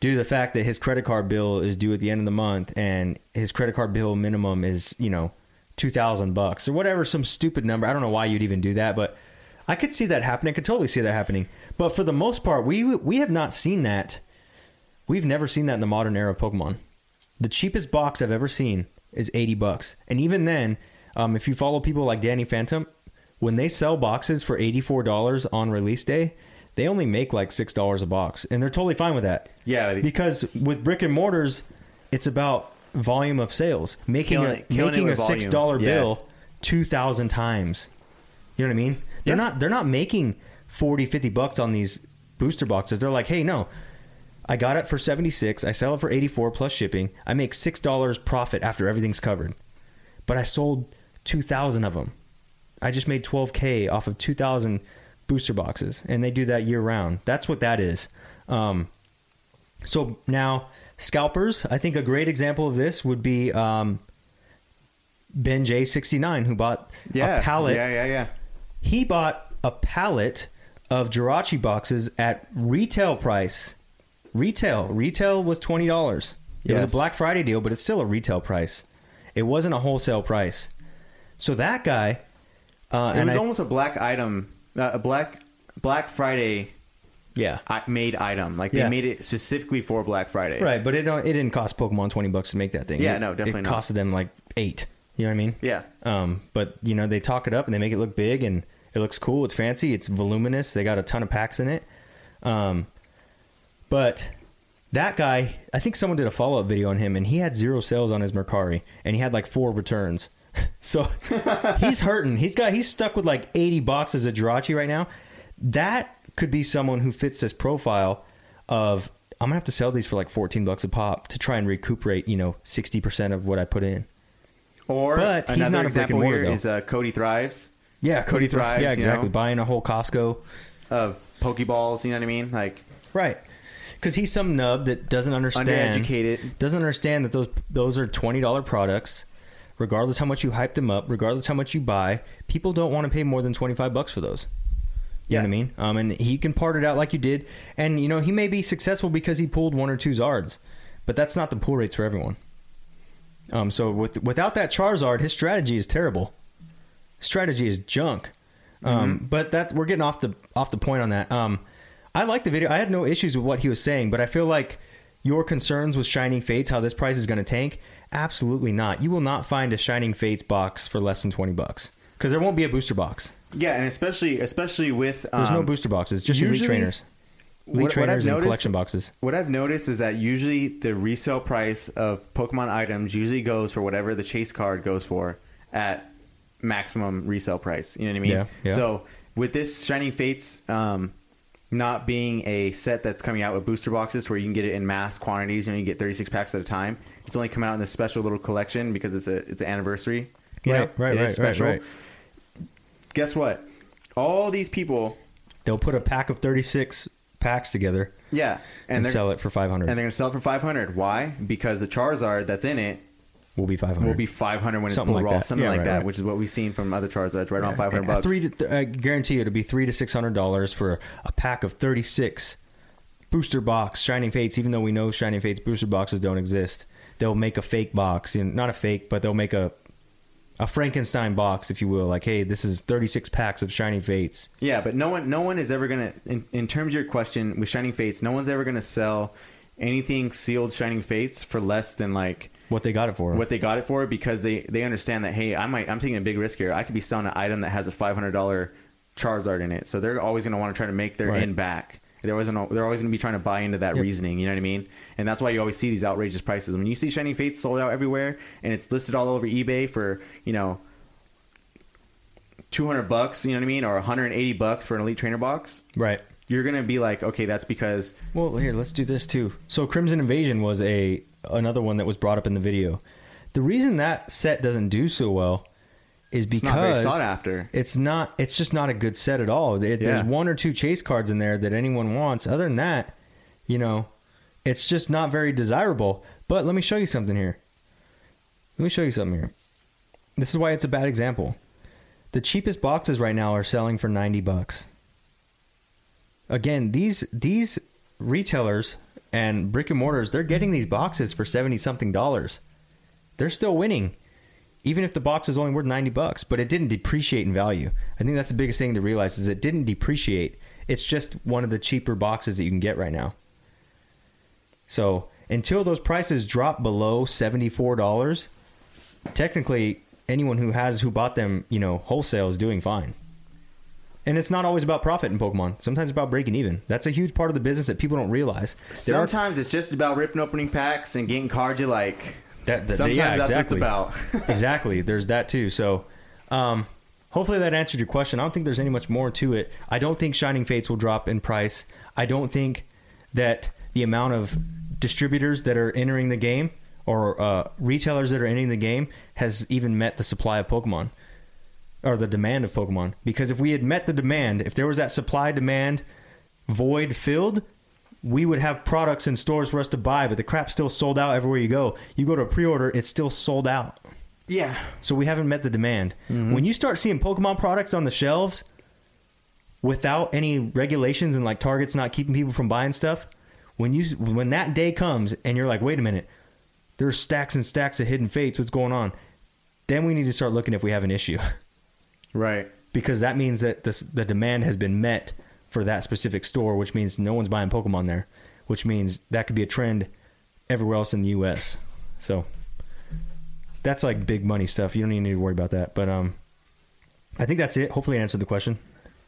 due to the fact that his credit card bill is due at the end of the month and his credit card bill minimum is you know two thousand bucks or whatever, some stupid number. I don't know why you'd even do that, but I could see that happening. I could totally see that happening. But for the most part, we we have not seen that. We've never seen that in the modern era of Pokemon. The cheapest box I've ever seen is 80 bucks. And even then, um, if you follow people like Danny Phantom, when they sell boxes for $84 on release day, they only make like $6 a box. And they're totally fine with that. Yeah, Because with brick and mortars, it's about volume of sales. Making Killing a, it- making a $6 Yeah. bill 2,000 times. You know what I mean? They're Yeah. not they're not making 40, 50 bucks on these booster boxes. They're like, "Hey, no. I got it for 76. I sell it for 84 plus shipping. I make $6 profit after everything's covered. But I sold 2,000 of them. I just made 12k off of 2,000 booster boxes and they do that year round. That's what that is. Um, so now scalpers, I think a great example of this would be um, Ben J69 who bought yeah, a pallet Yeah, yeah, yeah. he bought a pallet of Jirachi boxes at retail price. Retail. Retail was twenty dollars. It was a Black Friday deal, but it's still a retail price. It wasn't a wholesale price. So that guy, uh, It was I- almost a black item, uh, a black Black Friday yeah, made item. Like they Yeah. made it specifically for Black Friday. right. But it don't, it didn't cost Pokemon twenty bucks to make that thing. Yeah, It- no, definitely It not. costed them like eight. You know what I mean? Yeah. Um, but you know they talk it up and they make it look big and it looks cool. It's fancy. It's voluminous. They got a ton of packs in it. Um, but that guy, I think someone did a follow up video on him and he had zero sales on his Mercari and he had like four returns. [LAUGHS] so he's hurting. He's got he's stuck with like eighty boxes of Jirachi right now. That could be someone who fits this profile of I'm gonna have to sell these for like fourteen bucks a pop to try and recuperate you know sixty percent of what I put in. Or But he's not a example here though. is uh, Cody Thrives Yeah, Cody thrives, Yeah, you exactly. know? Buying a whole Costco. of Pokeballs. You know what I mean? Like Right. Because he's some nub that doesn't understand. Undereducated. Doesn't understand that those those are twenty dollar products. Regardless how much you hype them up, regardless how much you buy, people don't want to pay more than twenty five bucks for those. You know Yeah. what I mean? Um, and he can part it out like you did, and you know he may be successful because he pulled one or two Zards, but that's not the pull rates for everyone. Um, so with, without that Charizard, his strategy is terrible. Strategy is junk. Um, But that we're getting off the off the point on that. Um, I like the video. I had no issues with what he was saying, but I feel like your concerns with Shining Fates, how this price is going to tank, absolutely not. You will not find a Shining Fates box for less than twenty bucks because there won't be a booster box. yeah, and especially especially with There's um, no booster boxes, just elite usually- trainers, elite what- what I've and noticed- collection boxes. What I've noticed is that usually the resale price of Pokemon items usually goes for whatever the chase card goes for at maximum resale price. You know what I mean? Yeah, yeah. So with this Shining Fates um, not being a set that's coming out with booster boxes where you can get it in mass quantities, you know, you get 36 packs at a time. It's only coming out in this special little collection because it's a it's an anniversary. You know? Right, right, It right, right, special. right. Guess what? All these people, They'll put a pack of thirty six packs together yeah, and, they're- sell it for five hundred. and they're going to sell it for 500. Why? Because the Charizard that's in it will be five hundred. will be 500 when it's Something pulled like raw, something Yeah, like right, that, right. which is what we've seen from other Charizards, right around uh, 500 uh, bucks. Three to, I uh, guarantee you, it'll be three to six hundred dollars for a pack of thirty six booster box Shining Fates. Even though we know Shining Fates booster boxes don't exist, they'll make a fake box. You know, not a fake, but they'll make a a Frankenstein box, if you will. Like, hey, this is thirty six packs of Shining Fates. Yeah, but no one, no one is ever gonna. In, in terms of your question with Shining Fates, no one's ever gonna sell anything sealed Shining Fates for less than like What they got it for? what they got it for because they they understand that hey, I might I'm taking a big risk here. I could be selling an item that has a five hundred dollar Charizard in it, so they're always gonna want to try to make their Right. in back. They're always gonna, they're always gonna be trying to buy into that Yep. reasoning. You know what I mean? And that's why you always see these outrageous prices. When you see Shining Fates sold out everywhere and it's listed all over eBay for you know. 200 bucks, you know what I mean, or 180 bucks for an elite trainer box right. you're gonna be like, okay, that's because Well, here, let's do this too. So Crimson Invasion was a another one that was brought up in the video. The reason that set doesn't do so well is it's because not very sought after. It's not. It's just not a good set at all. It- There's one or two chase cards in there that anyone wants. Other than that, you know, it's just not very desirable. But let me show you something here. Let me show you something here. This is why it's a bad example. The cheapest boxes right now are selling for ninety bucks. Again, these these retailers and brick and mortars, they're getting these boxes for seventy something dollars. They're still winning even if the box is only worth 90 bucks but it didn't depreciate in value. I think that's the biggest thing to realize is it didn't depreciate. It's just one of the cheaper boxes that you can get right now. So until those prices drop below $74 technically anyone who has who bought them you know wholesale is doing fine and it's not always about profit in pokemon sometimes it's about breaking even that's a huge part of the business that people don't realize There are- Sometimes it's just about ripping opening packs and getting cards you like. That, that- Sometimes yeah, that's exactly. what it's about. [LAUGHS] [LAUGHS] exactly. There's that too. So, um, hopefully that answered your question. I don't think there's any much more to it. I don't think Shining Fates will drop in price. I don't think that the amount of distributors that are entering the game or uh, retailers that are entering the game has even met the supply of Pokemon or the demand of Pokemon. Because if we had met the demand, if there was that supply demand void filled, we would have products in stores for us to buy, but the crap's still sold out everywhere you go. You go to a pre-order, it's still sold out. yeah. So we haven't met the demand. Mm-hmm. When you start seeing Pokemon products on the shelves without any regulations and like Target's not keeping people from buying stuff, when you when that day comes and you're like, wait a minute, there's stacks and stacks of hidden fates. What's going on? Then we need to start looking if we have an issue [LAUGHS] Right. because that means that the the demand has been met for that specific store, which means no one's buying Pokemon there, which means that could be a trend everywhere else in the U.S. So that's like big money stuff. You don't even need to worry about that. But um, I think that's it. Hopefully, I answered the question.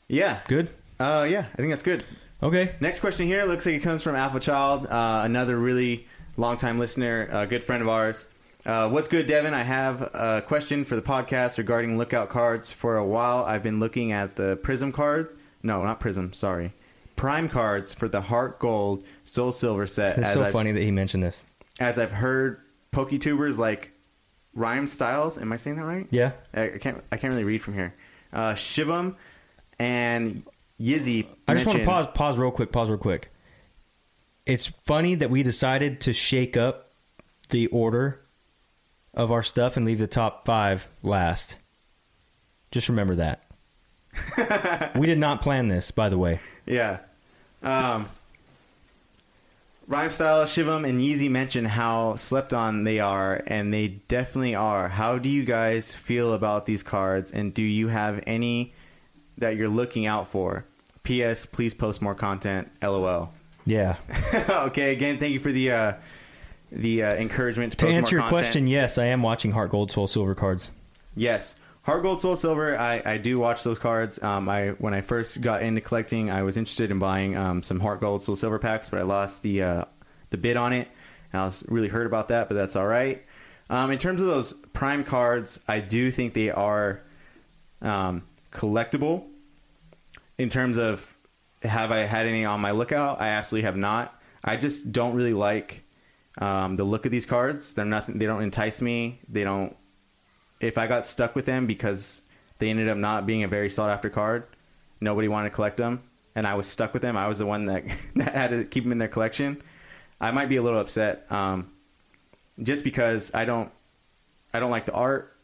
Yeah. Good. Uh, yeah, I think that's good. Okay. Next question here looks like it comes from Alpha Child, uh, another really longtime listener, a good friend of ours. Uh, what's good, Devin? I have a question for the podcast regarding lookout cards. For a while, I've been looking at the Prism card. No, not Prism. Sorry, Prime cards for the Heart Gold Soul Silver set. It's so I've- funny that he mentioned this. As I've heard PokeTubers like Rhyme Styles. Am I saying that right? Yeah. I I can't. I can't really read from here. Uh, Shivam and Yizzy. I just want to pause. Pause real quick. Pause real quick. It's funny that we decided to shake up the order of our stuff and leave the top five last. Just remember that. [LAUGHS] we did not plan this, by the way. Yeah. Um, Rhyme Style, Shivam, and Yeezy mentioned how slept on they are, and they definitely are. How do you guys feel about these cards, and do you have any that you're looking out for? P.S. Please post more content. LOL. Yeah. [LAUGHS] okay. Again, thank you for the uh, the uh, encouragement to, To answer your content. question, yes, I am watching Heart Gold Soul Silver cards. Yes, Heart Gold, Soul Silver. I, I do watch those cards. Um, I when I first got into collecting, I was interested in buying um, some Heart Gold, Soul Silver packs, but I lost the uh, the bid on it. And I was really hurt about that, but that's all right. Um, in terms of those Prime cards, I do think they are um, collectible. In terms of have I had any on my lookout? I absolutely have not. I just don't really like um, the look of these cards. They're nothing. They don't entice me. They don't if I got stuck with them because they ended up not being a very sought after card, nobody wanted to collect them, and I was stuck with them. I was the one that [LAUGHS] that had to keep them in their collection. I might be a little upset, um, just because I don't, I don't like the art.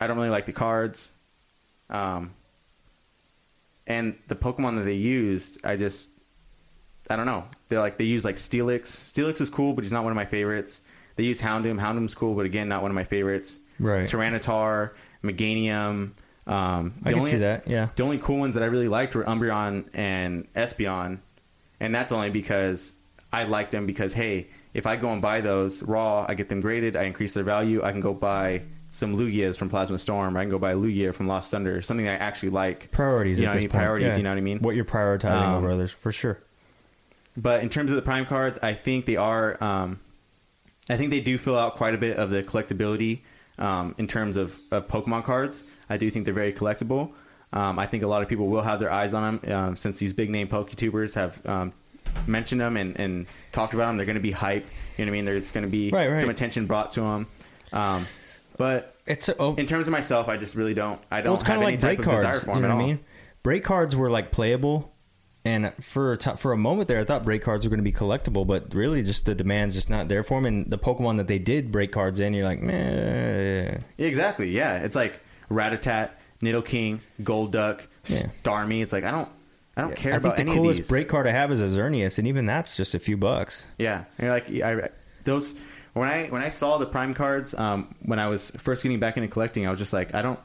I don't really like the cards, um, and the Pokemon that they used. I just, I don't know. They're like they use like Steelix. Steelix is cool, but he's not one of my favorites. They use Houndoom. Houndoom's cool, but again, not one of my favorites. Right. Tyranitar, Meganium. Um, I can only, see that. Yeah. The only cool ones that I really liked were Umbreon and Espeon, and that's only because I liked them because hey, if I go and buy those raw, I get them graded, I increase their value. I can go buy some Lugias from Plasma Storm, or I can go buy a Lugia from Lost Thunder, something that I actually like. Priorities. You at know what I this mean? point. Priorities, Yeah. you know what I mean? What you're prioritizing Um, over others, for sure. But in terms of the prime cards, I think they are. Um, I think they do fill out quite a bit of the collectability um, in terms of, of Pokemon cards. I do think they're very collectible. Um, I think a lot of people will have their eyes on them um, since these big name PokeTubers have um, mentioned them and, and talked about them. They're going to be hype. You know what I mean? There's going to be Right, right. some attention brought to them. Um, but It's oh, in terms of myself, I just really don't. I don't well, it's have kind of any like type break of cards. desire for You know at what all. I mean? Break cards were like playable, and for a t- for a moment there, I thought break cards were going to be collectible, but really, just the demand's just not there for them. And the Pokemon that they did break cards in, you're like, meh. Exactly. Yeah, it's like Raticate, Nidoking, Golduck, Yeah. Starmie. It's like I don't, I don't care about any of these I about think the coolest break card I have is a Xerneas, and even that's just a few bucks. Yeah, and like I those when I when I saw the prime cards um, when I was first getting back into collecting, I was just like, I don't,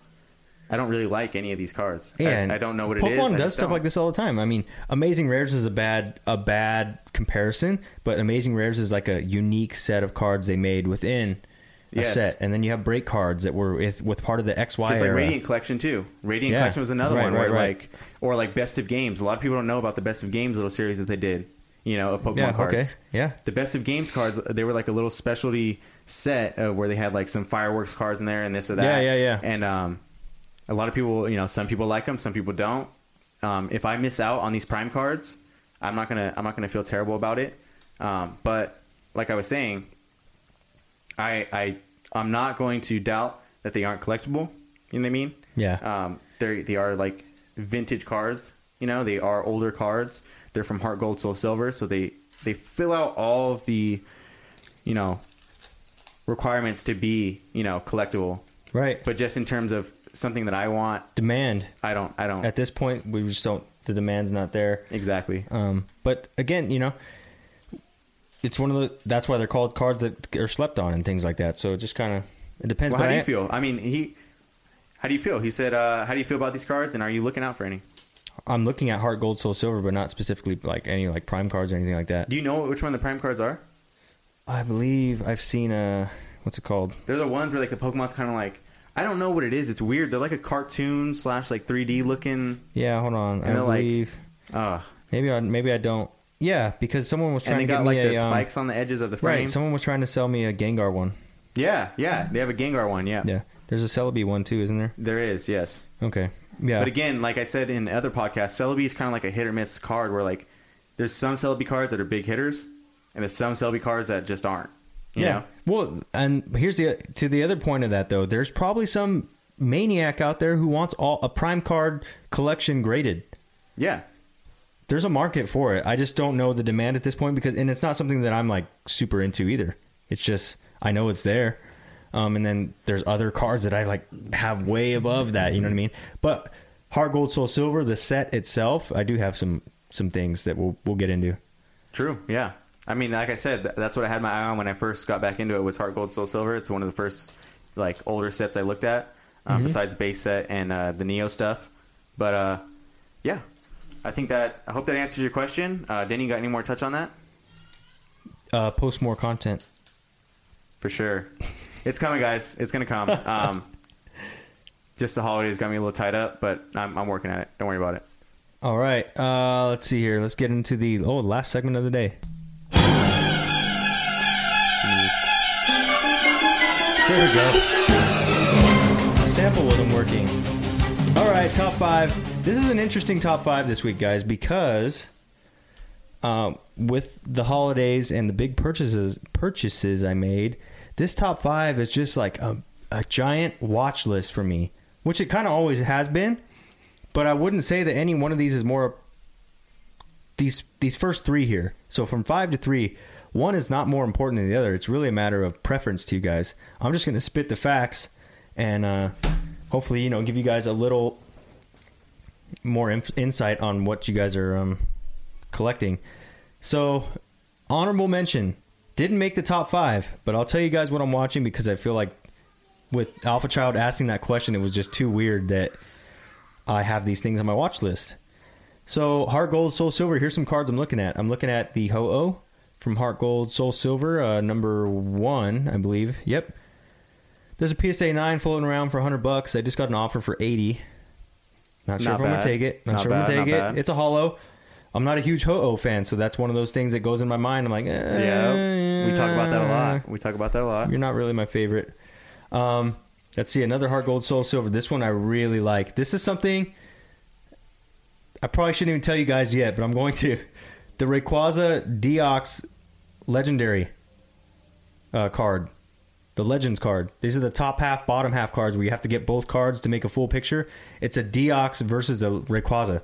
I don't really like any of these cards. And I, don't know what it Pokemon is. I does stuff don't. like this all the time. I mean, Amazing Rares is a bad a bad comparison, but Amazing Rares is like a unique set of cards they made within a Yes. set, and then you have break cards that were with, with part of the XY Just like era. Radiant Collection too. Radiant Yeah. Collection was another Right, one right, where right. like or like Best of Games. A lot of people don't know about the Best of Games little series that they did. You know, of Pokemon yeah, cards. okay, yeah, The Best of Games cards, they were like a little specialty set uh, where they had like some fireworks cards in there and this or that. Yeah, yeah, yeah. And um, a lot of people, you know, some people like them, some people don't. Um, if I miss out on these Prime cards, I'm not gonna, I'm not gonna feel terrible about it. Um, but like I was saying, I, I, I'm not going to doubt that they aren't collectible. You know what I mean? yeah. Um, they they are like vintage cards. You know, they are older cards. They're from Heart Gold, Soul Silver, so they they fill out all of the, you know, requirements to be you know collectible. right. But just in terms of something that I want, Demand I don't. I don't at this point, we just don't. The demand's not there. exactly. Um, but again, you know, it's one of the. That's why they're called cards that are slept on and things like that. So it just kind of it depends. Well, how do I- you feel? I mean, he. How do you feel? He said, uh, "How do you feel about these cards? And are you looking out for any? I'm looking at Heart Gold Soul Silver, but not specifically like any like prime cards or anything like that. Do you know which one the prime cards are? I believe I've seen a what's it called? They're the ones where like the Pokemon's kind of like I don't know what it is. It's weird. They're like a cartoon slash like 3D looking. Yeah, hold on. I And like- believe Uh, maybe I maybe I don't. Yeah, because someone was and trying they to got like the a um, spikes on the edges of the frame. right. Someone was trying to sell me a Gengar one. yeah, yeah. They have a Gengar one. Yeah, Yeah, there's a Celebi one too, isn't there? there is. Yes, Okay. Yeah. but again, like I said in other podcasts, Celebi is kind of like a hit or miss card. Where like there's some Celebi cards that are big hitters, and there's some Celebi cards that just aren't. Yeah. know? Well, and here's the to the other point of that though. There's probably some maniac out there who wants all a prime card collection graded. Yeah. There's a market for it. I just don't know the demand at this point because, and it's not something that I'm like super into either. It's just I know it's there, um, and then there's other cards that I like have way above that. You know what I mean? But Heart Gold Soul Silver, the set itself, I do have some some things that we'll we'll get into. True. Yeah. I mean, like I said, th- that's what I had my eye on when I first got back into it. Was Heart Gold Soul Silver? It's one of the first like older sets I looked at, um, Mm-hmm. besides base set and uh, the Neo stuff. But uh, yeah, I think that I hope that answers your question. Uh, Denny, you got any more touch on that? Uh, post more content. For sure, it's coming, guys. It's gonna come. [LAUGHS] Um, just the holidays got me a little tied up, but I'm, I'm working at it. Don't worry about it. All right. Uh, let's see here. Let's get into the oh last segment of the day. There we go. Sample wasn't working. All right, top five. This is an interesting top five this week, guys, because um, with the holidays and the big purchases purchases I made, this top five is just like a, a giant watch list for me, which it kind of always has been. But I wouldn't say that any one of these is more these these first three here. So from five to three, one is not more important than the other. It's really a matter of preference to you guys. I'm just going to spit the facts and uh, hopefully you know give you guys a little more inf- insight on what you guys are um, collecting. So honorable mention didn't make the top five, but I'll tell you guys what I'm watching because I feel like with Alpha Child asking that question, it was just too weird that I have these things on my watch list. So Heart Gold, Soul Silver. Here's some cards I'm looking at. I'm looking at the Ho-Oh from Heart Gold, Soul Silver, uh, number one, I believe. Yep. There's a PSA nine floating around for 100 bucks. I just got an offer for 80. Not sure Not if I'm gonna take it. Not, Not sure if I'm gonna take it. bad. It's a holo. I'm not a huge Ho-Oh fan, so that's one of those things that goes in my mind. I'm like, eh, Yeah, we talk about that a lot. We talk about that a lot. You're not really my favorite. Um, let's see another Heart Gold Soul Silver. This one I really like. This is something I probably shouldn't even tell you guys yet, but I'm going to. The Rayquaza Deox Legendary uh, card, the Legends card. These are the top half, bottom half cards where you have to get both cards to make a full picture. It's a Deox versus a Rayquaza.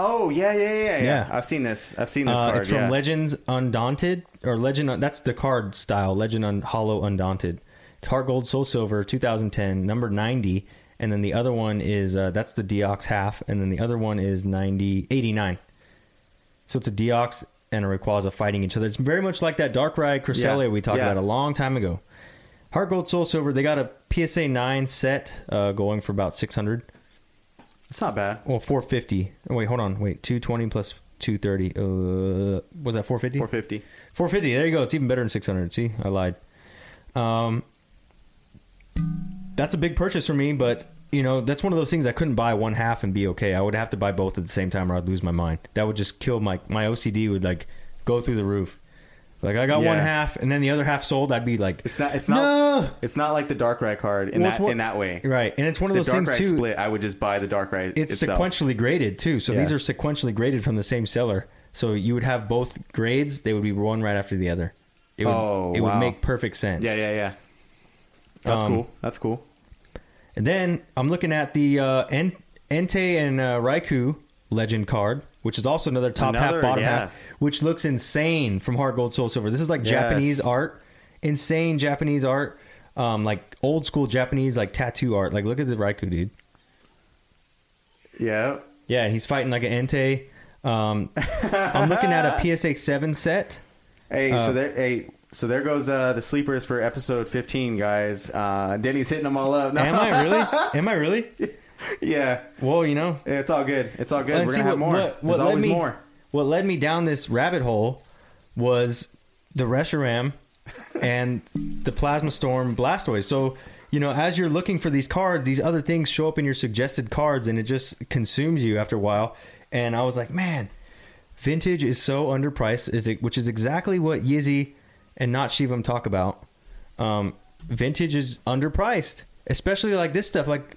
Oh yeah, yeah, yeah, yeah. Yeah. I've seen this. I've seen this Uh, card. it's from yeah. Legends Undaunted or Legend. That's the card style. Legend on Hollow Undaunted. It's Heart Gold Soul Silver 2010 number 90, and then the other one is uh, that's the Deox half, and then the other one is 90 89. So it's a Deox and a Rayquaza fighting each other. It's very much like that Darkrai Cresselia Yeah. we talked Yeah. about a long time ago. Heart Gold Soul Silver. They got a PSA 9 set uh, going for about 600. It's not bad. Well, 450. Oh, wait, hold on. Wait, 220 plus 230. Uh, was that 450? 450. 450. There you go. It's even better than 600. See, I lied. Um, that's a big purchase for me, but you know that's one of those things I couldn't buy one half and be okay. I would have to buy both at the same time, or I'd lose my mind. That would just kill my my OCD. Would like go through the roof. Like I got one half, and then the other half sold. I'd be like, It's not. It's not. No! It's not like the Darkrai card in Well, it's that what- in that way. right. And it's one of The those things Darkrai too. split. I would just buy the Darkrai. it's itself. sequentially graded too. So Yeah. these are sequentially graded from the same seller. So you would have both grades. They would be one right after the other. It would, Oh, it would make perfect sense. Yeah, yeah, yeah. That's Um, cool. That's cool. And then I'm looking at the uh, En- Entei and uh, Raikou legend card, which is also another top Another, half, bottom yeah. half, which looks insane from Heart Gold Soul Silver. This is like Yes. Japanese art, insane Japanese art, um, like old school Japanese like tattoo art. Like look at the Raikou dude. Yeah. Yeah, and he's fighting like an Entei. Um, I'm looking at a [LAUGHS] PSA seven set. Hey, Uh, so there. Hey, so there goes uh, the sleepers for episode 15, guys. Uh, Denny's hitting them all up. No. Am I really? [LAUGHS] Am I really? yeah. Well, you know, It's all good. It's all good. We're gonna have what- more. what- There's what led always me- more. What led me down this rabbit hole was the Reshiram and the Plasma Storm Blastoise. So, you know, as you're looking for these cards, these other things show up in your suggested cards and it just consumes you after a while. And I was like, man, vintage is so underpriced, is it, which is exactly what Yizzy and not Shivam talk about. Um, vintage is underpriced, especially like this stuff. Like,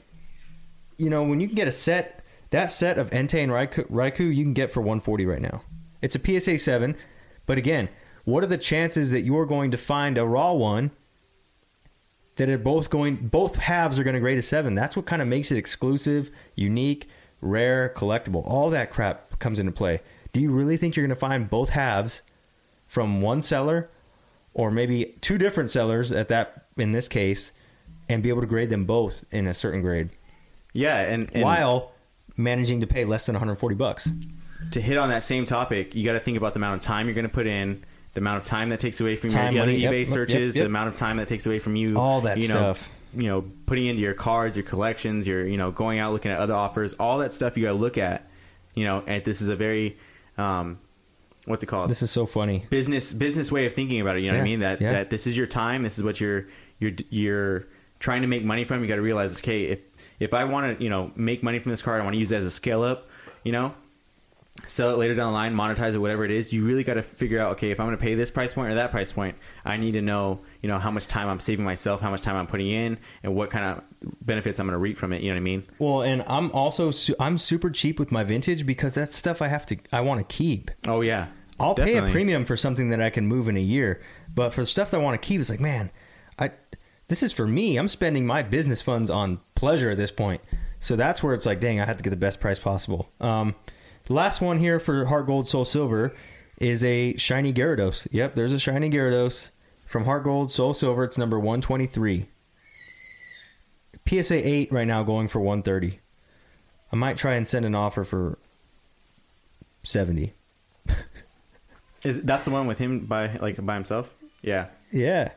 you know, when you can get a set, that set of Entei and Raikou, Raikou you can get for 140 right now. It's a PSA 7, but again, what are the chances that you're going to find a raw one that are both going both halves are going to grade a 7? That's what kind of makes it exclusive, unique, rare, collectible. All that crap comes into play. Do you really think you're going to find both halves from one seller or maybe two different sellers at that in this case and be able to grade them both in a certain grade? Yeah, and, and while managing to pay less than 140 bucks. to hit on that same topic, you got to think about the amount of time you're going to put in, the amount of time that takes away from Time, your other money, yep, eBay yep, searches, yep. the amount of time that takes away from you, All that you know, stuff. You know, putting into your cards, your collections, your you know, going out looking at other offers, all that stuff you got to look at. You know, and this is a very, um, what they call it, This is so funny. business business way of thinking about it. You know what I mean? That yeah. that this is your time. This is what you're you're you're trying to make money from. You got to realize, okay, if if I want to you know make money from this card, I want to use it as a scale up. You know, sell it later down the line, monetize it, whatever it is. You really got to figure out, okay, if I'm going to pay this price point or that price point, I need to know you know how much time I'm saving myself, how much time I'm putting in, and what kind of benefits I'm going to reap from it. You know what I mean? Well, and I'm also su- I'm super cheap with my vintage because that's stuff I have to I want to keep. Oh yeah, I'll pay a premium for something that I can move in a year, but for the stuff that I want to keep, it's like, man, I this is for me. I'm spending my business funds on pleasure at this point. So that's where it's like, dang, I have to get the best price possible. Um, the last one here for Heart Gold Soul Silver is a shiny Gyarados. Yep, there's a shiny Gyarados from Heart Gold Soul Silver. It's number 123. PSA 8 right now going for 130. I might try and send an offer for 70. [LAUGHS] Is that's the one with him by like by himself? Yeah, Yeah.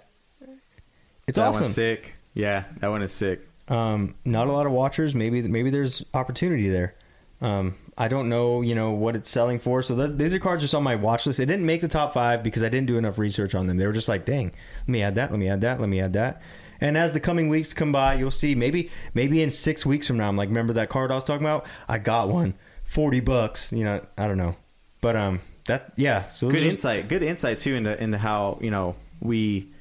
It's that awesome. one's sick. Yeah, that one is sick. Um, not a lot of watchers. Maybe maybe there's opportunity there. Um, I don't know, you know, what it's selling for. So th- these are cards just on my watch list. It didn't make the top five because I didn't do enough research on them. They were just like, dang, let me add that, let me add that, let me add that. And as the coming weeks come by, you'll see maybe maybe in six weeks from now, I'm like, remember that card I was talking about? I got one, forty bucks. You know, I don't know, but um, that yeah. So good insight good insight too into into how you know we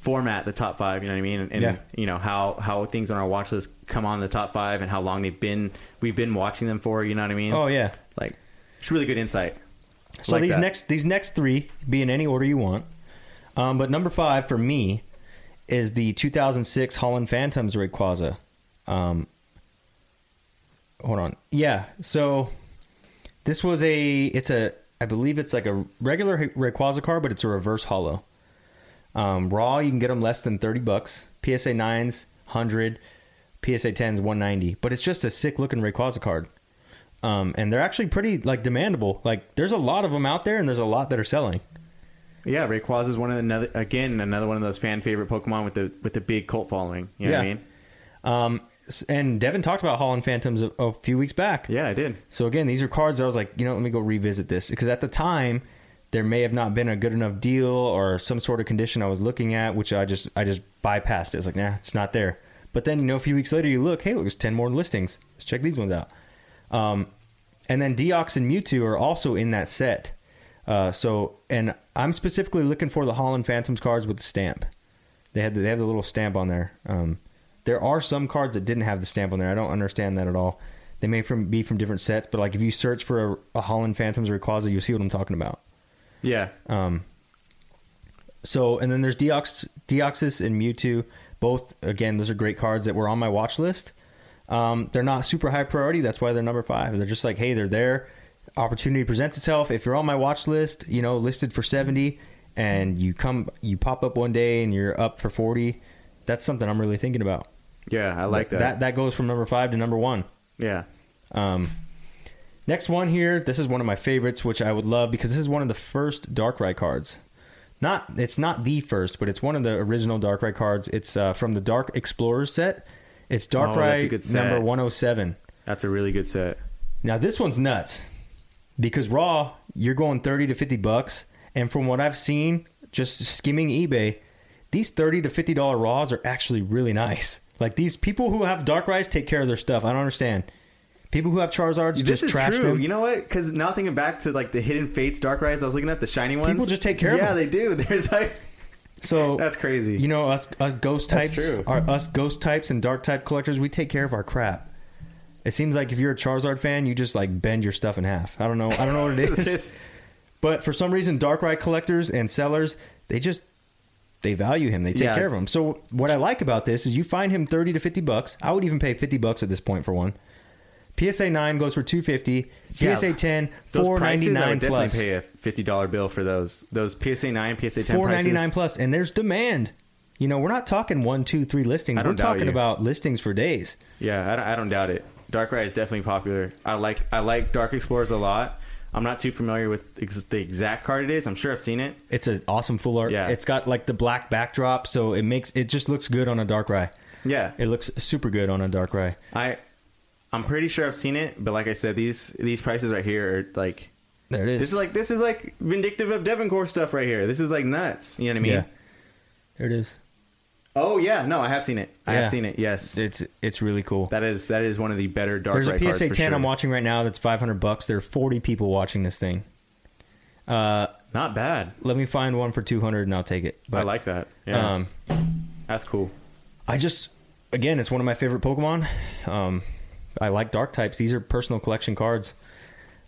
format the top five. You know what I mean? And, and Yeah. you know how how things on our watch list come on the top five and how long they've been we've been watching them for. You know what I mean? Oh yeah. like it's really good insight. So Like these that. next these next three be in any order you want. Um, but number five for me is the 2006 Holon Phantoms Rayquaza. Um, hold on, yeah. So this was a it's a I believe it's like a regular Rayquaza car, but it's a reverse holo. Um, raw, you can get them less than 30 bucks. PSA 9s, 100. PSA 10s, 190. But it's just a sick looking Rayquaza card. Um, and they're actually pretty like demandable. Like there's a lot of them out there, and there's a lot that are selling. Yeah, Rayquaza is one of the another again another one of those fan favorite Pokemon with the with the big cult following. You know what I Yeah. mean? Um, and Devin talked about Holon Phantoms a, a few weeks back. Yeah, I did. So again, these are cards that I was like, you know, let me go revisit this because at the time there may have not been a good enough deal or some sort of condition I was looking at, which I just I just bypassed it. It's like, nah, it's not there. But then you know, a few weeks later, you look, hey, look, there's ten more listings. Let's check these ones out. Um, and then Deox and Mewtwo are also in that set. Uh, so, and I'm specifically looking for the Holon Phantoms cards with the stamp. They had the, they have the little stamp on there. Um, there are some cards that didn't have the stamp on there. I don't understand that at all. They may from be from different sets, but like if you search for a, a Holon Phantoms or Rayquaza, you'll see what I'm talking about. Yeah, Um, so, and then there's Deox, Deoxys and Mewtwo. Both, again, those are great cards that were on my watch list. Um, they're not super high priority. That's why they're number five. They're just like, hey, they're there. Opportunity presents itself. If you're on my watch list, you know, listed for 70, and you come, you pop up one day and you're up for 40, that's something I'm really thinking about. yeah, I like that. That, that goes from number five to number one. yeah, Um, next one here, this is one of my favorites, which I would love because this is one of the first Darkrai cards. Not, it's not the first, but it's one of the original Darkrai cards. It's uh, from the Dark Explorers set. It's Oh, that's Darkrai good set. number 107. that's a really good set. Now this one's nuts because raw, you're going 30 to 50 bucks, and from what I've seen, just skimming eBay, these 30 to 50 dollar raws are actually really nice. Like these people who have Darkrai's take care of their stuff. I don't understand. People who have Charizards This just is trash true. them. You know what? Because now thinking back to like the Hidden Fates Darkrais, I was looking at the shiny ones. People just take care of Yeah, them. they do. [LAUGHS] There's like So that's crazy. You know, us us ghost That's types, true. our us ghost types and dark type collectors, we take care of our crap. It seems like if you're a Charizard fan, you just like bend your stuff in half. I don't know. I don't know what it It's [LAUGHS] is. just- but for some reason, Darkrai collectors and sellers, they just they value him. They take Yeah. care of him. So what I like about this is you find him thirty to fifty bucks. I would even pay fifty bucks at this point for one. PSA nine goes for two fifty. Yeah. PSA ten Those prices I definitely pay a fifty dollar bill for those. Those PSA nine, PSA ten Four ninety nine plus, and there's demand. You know, we're not talking one, two, three listings. I don't We're talking you. about listings for days. Yeah, I don't, I don't doubt it. Dark Darkrai is definitely popular. I like I like Dark Explorers a lot. I'm not too familiar with ex- the exact card it is. I'm sure I've seen it. It's an awesome full art. Yeah. It's got like the black backdrop, so it makes it just looks good on a Darkrai. Yeah, It looks super good on a Darkrai. I I'm pretty sure I've seen it, but like I said, these these prices right here are like There it is. this is like this is like vindictive of Devon Corp stuff right here. This is like nuts. You know what I mean? Yeah. There it is. Oh yeah, no, I have seen it. I Yeah. have seen it. Yes, It's it's really cool. that is that is one of the better Dark There's a PSA 10 sure. I'm watching right now that's 500 bucks. There are 40 people watching this thing. Uh, Not bad. let me find one for 200 and I'll take it. I like that. Yeah, Um, that's cool. I just again, it's one of my favorite Pokemon. Um, I like dark types. These are personal collection cards.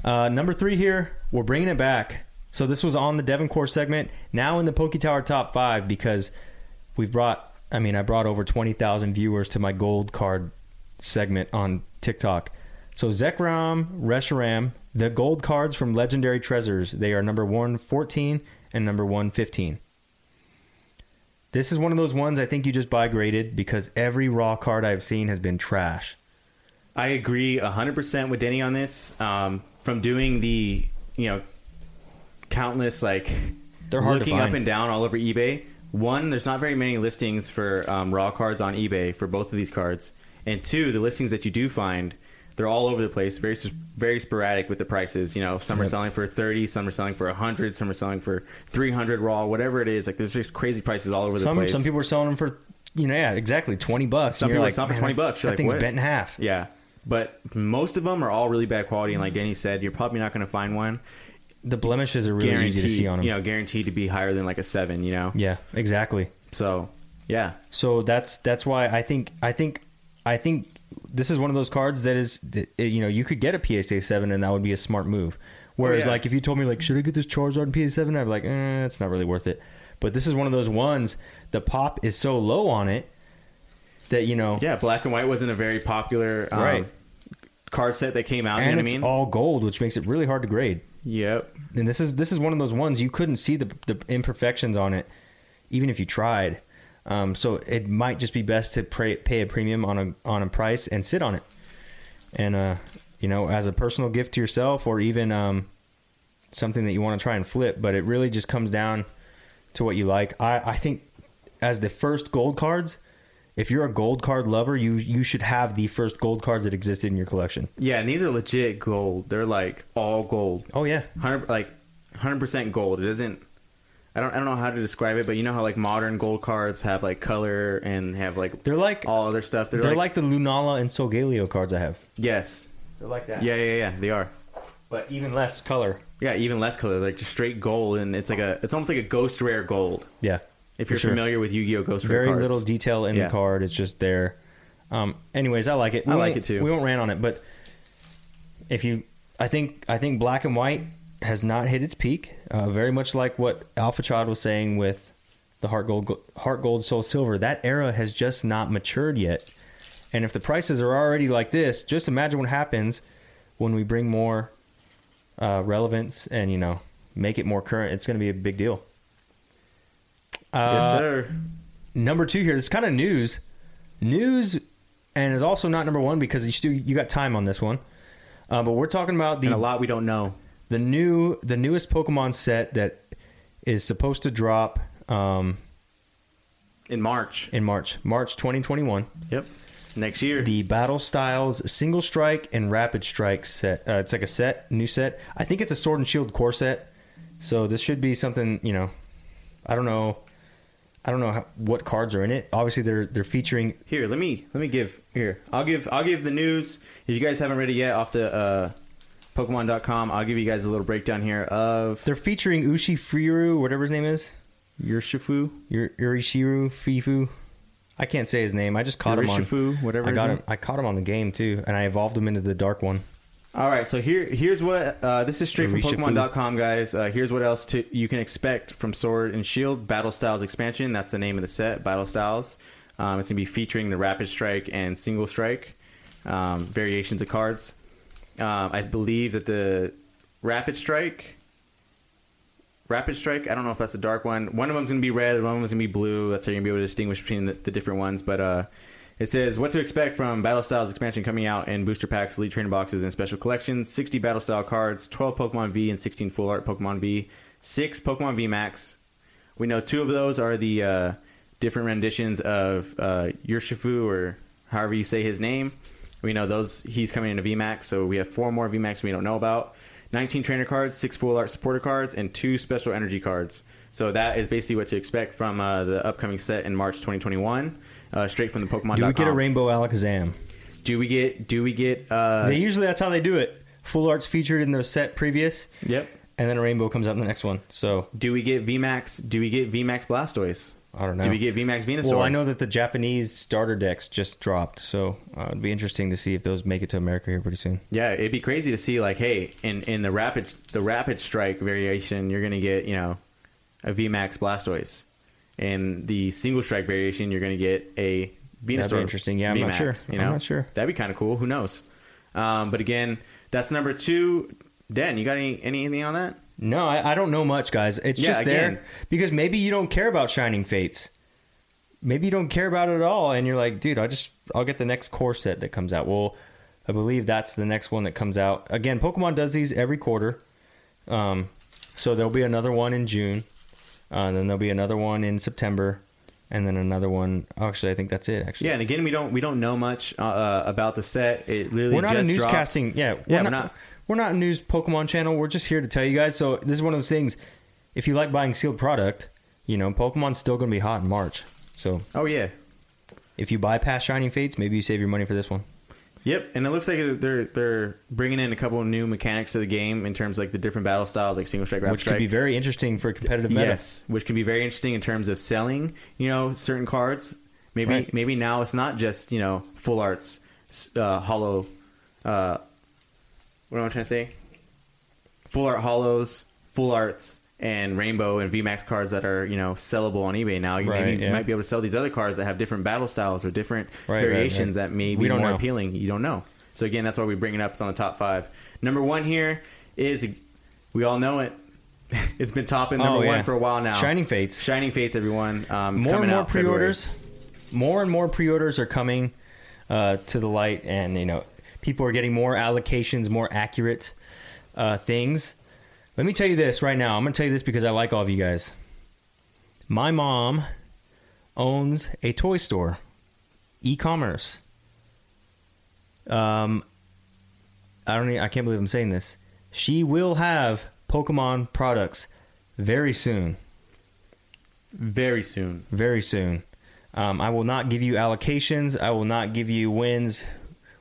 Uh, number three here, we're bringing it back. So this was on the Devon Corp segment, now in the Poke Tower top five because we've brought. I mean, I brought over twenty thousand viewers to my gold card segment on TikTok. So Zekrom, Reshiram, the gold cards from Legendary Treasures. They are number one fourteen and number one fifteen. This is one of those ones I think you just buy graded because every raw card I've seen has been trash. I agree 100% with Denny on this. Um, from doing the, you know, countless, like, They're hard looking up and down all over eBay. One, there's not very many listings for um, raw cards on eBay for both of these cards. And two, the listings that you do find, they're all over the place, very very sporadic with the prices. You know, some are selling for 30, some are selling for 100, some are selling for 300 raw, whatever it is. Like, there's just crazy prices all over the place. some people are selling them for you know yeah exactly twenty bucks. Some people are like, selling for 20 bucks." You're That like, thing's "What?" bent in half. Yeah, but most of them are all really bad quality, and like Danny said, you're probably not going to find one. the blemishes are really easy to see on them. you know, guaranteed to be higher than like a seven. You know, Yeah, exactly. so yeah, So that's that's why I think I think I think this is one of those cards that is uh, you know you could get a PSA seven and that would be a smart move. Whereas Oh, yeah. like if you told me like should I get this Charizard in PSA seven, I'd be like eh, it's not really worth it. But this is one of those ones the pop is so low on it that you know yeah. Black and white wasn't a very popular um, Right. Card set that came out. and you know it's I mean? all gold, which makes it really hard to grade. yep. And this is this is one of those ones you couldn't see the the imperfections on it, even if you tried. Um, so it might just be best to pay, pay a premium on a on a price and sit on it, and uh, you know, as a personal gift to yourself, or even um, something that you want to try and flip. But it really just comes down to what you like. I I think as the first gold cards, if you're a gold card lover, you you should have the first gold cards that existed in your collection. Yeah, and these are legit gold. They're like all gold. Oh yeah, hundred like hundred percent gold. It isn't. I don't. I don't know how to describe it, but you know how like modern gold cards have like color and have like they're like all other stuff. They're, they're like, like the Lunala and Solgaleo cards I have. yes, They're like that. yeah, yeah, yeah. They are. but even less color. Yeah, even less color, like just straight gold, and it's like a. It's almost like a ghost rare gold. Yeah, If you're sure. familiar with Yu-Gi-Oh Ghost Rare very cards. little detail in Yeah. the card. It's just there. Um, anyways, I like it. I like it too. We won't rant on it, but if you, I think, I think black and white has not hit its peak. Uh, very much like what Alpha Child was saying with the Heart Gold, Heart Gold, Soul Silver. That era has just not matured yet. And if the prices are already like this, just imagine what happens when we bring more uh, relevance and you know make it more current. It's going to be a big deal. Yes, Uh, sir. number two here. It's kind of news, news, and is also not number one because you still you got time on this one. Uh, but we're talking about And a lot we don't know. the new the newest Pokemon set that is supposed to drop um, In March. in March, March 2021. Yep. Next year. The Battle Styles Single Strike and Rapid Strike set. Uh, it's like a set, new set. I think it's a Sword and Shield core set. So this should be something you know. I don't know. I don't know how, what cards are in it. Obviously, they're they're featuring Here, let me let me give here. I'll give I'll give the news. If you guys haven't read it yet off the uh Pokemon.com, I'll give you guys a little breakdown here of They're featuring Ushi Friru, whatever his name is. your Shifu. Ur- Urishiru Fifu. I can't say his name. I just caught him on. Urishifu, whatever I his got name. him. I caught him on the game too, and I evolved him into the dark one. All right, so here here's what uh, this is straight from Pokemon.com, guys. Uh, here's what else to, you can expect from Sword and Shield Battle Styles expansion. That's the name of the set, Battle Styles. Um, it's gonna be featuring the Rapid Strike and Single Strike um, variations of cards. Um, I believe that the Rapid Strike, Rapid Strike. I don't know if that's the dark one. One of them's gonna be red. One of them's gonna be blue. That's how you're gonna be able to distinguish between the, the different ones. But uh, it says what to expect from Battle Styles expansion coming out in booster packs, lead trainer boxes, and special collections. 60 Battle Style cards, 12 Pokemon V, and 16 Full Art Pokemon V. Six Pokemon V Max. We know two of those are the uh, different renditions of uh, Urshifu or however you say his name. We know those he's coming into VMAX, so we have four more VMAX we don't know about. 19 trainer cards, six full art supporter cards, and two special energy cards. So that is basically what to expect from uh, the upcoming set in March 2021, uh, straight from the Pokemon. Do we get a Rainbow Alakazam? Do we get? Do we get? Uh, they usually that's how they do it. Full art's featured in the set previous, yep. and then a rainbow comes out in the next one. So Do we get VMAX? Do we get VMAX Blastoise? I don't know. Do we get VMAX Venusaur? Well, I know that the Japanese starter decks just dropped, so uh, it'd be interesting to see if those make it to America here pretty soon. Yeah, it'd be crazy to see like, hey, in in the rapid the rapid strike variation, you're gonna get you know a VMAX Blastoise. In the single strike variation, you're gonna get a Venusaur. That'd be interesting. Yeah, I'm not sure. You I'm know, not sure. That'd be kind of cool. Who knows? Um, but again, that's number two. Den, you got any anything on that? No, I, I don't know much, guys. It's Yeah, just again. there because maybe you don't care about Shining Fates. Maybe you don't care about it at all, and you're like, dude, I just I'll get the next core set that comes out. Well, I believe that's the next one that comes out. Again, Pokemon does these every quarter, um, so there'll be another one in June, uh, and then there'll be another one in September, and then another one. Actually, I think that's it. Actually, Yeah, and again, we don't we don't know much uh, uh, about the set. It literally we're not a newscasting. Yeah, we're Yeah, we're not, not- We're not a news Pokemon channel. We're just here to tell you guys. So this is one of those things. If you like buying sealed product, you know Pokemon's still going to be hot in March. So Oh yeah, if you bypass Shining Fates, maybe you save your money for this one. Yep, and it looks like they're they're bringing in a couple of new mechanics to the game in terms of like the different battle styles, like single strike, rapid which strike. could be very interesting for competitive meta. Yes, which can be very interesting in terms of selling. You know, certain cards. Maybe Right. maybe now it's not just you know full arts, uh, holo. Uh, what am I trying to say? Full art holos, full arts, and rainbow and VMAX cards that are you know sellable on eBay now. You Right, maybe yeah. might be able to sell these other cards that have different battle styles or different Right, variations right. that may be more know. appealing. You don't know. So again, that's why we bring it up. It's on the top five. Number one here is we all know it. [LAUGHS] it's been topping number Oh, yeah. one for a while now. Shining Fates. Shining Fates, everyone. Um, it's more coming and more pre-orders. More and more pre-orders are coming uh, to the light, and you know people are getting more allocations, more accurate uh, things. Let me tell you this right now. I'm going to tell you this because I like all of you guys. My mom owns a toy store, e-commerce. Um, I don't. Even, I can't believe I'm saying this. She will have Pokemon products very soon. Very soon. very soon. Um, I will not give you allocations. I will not give you wins,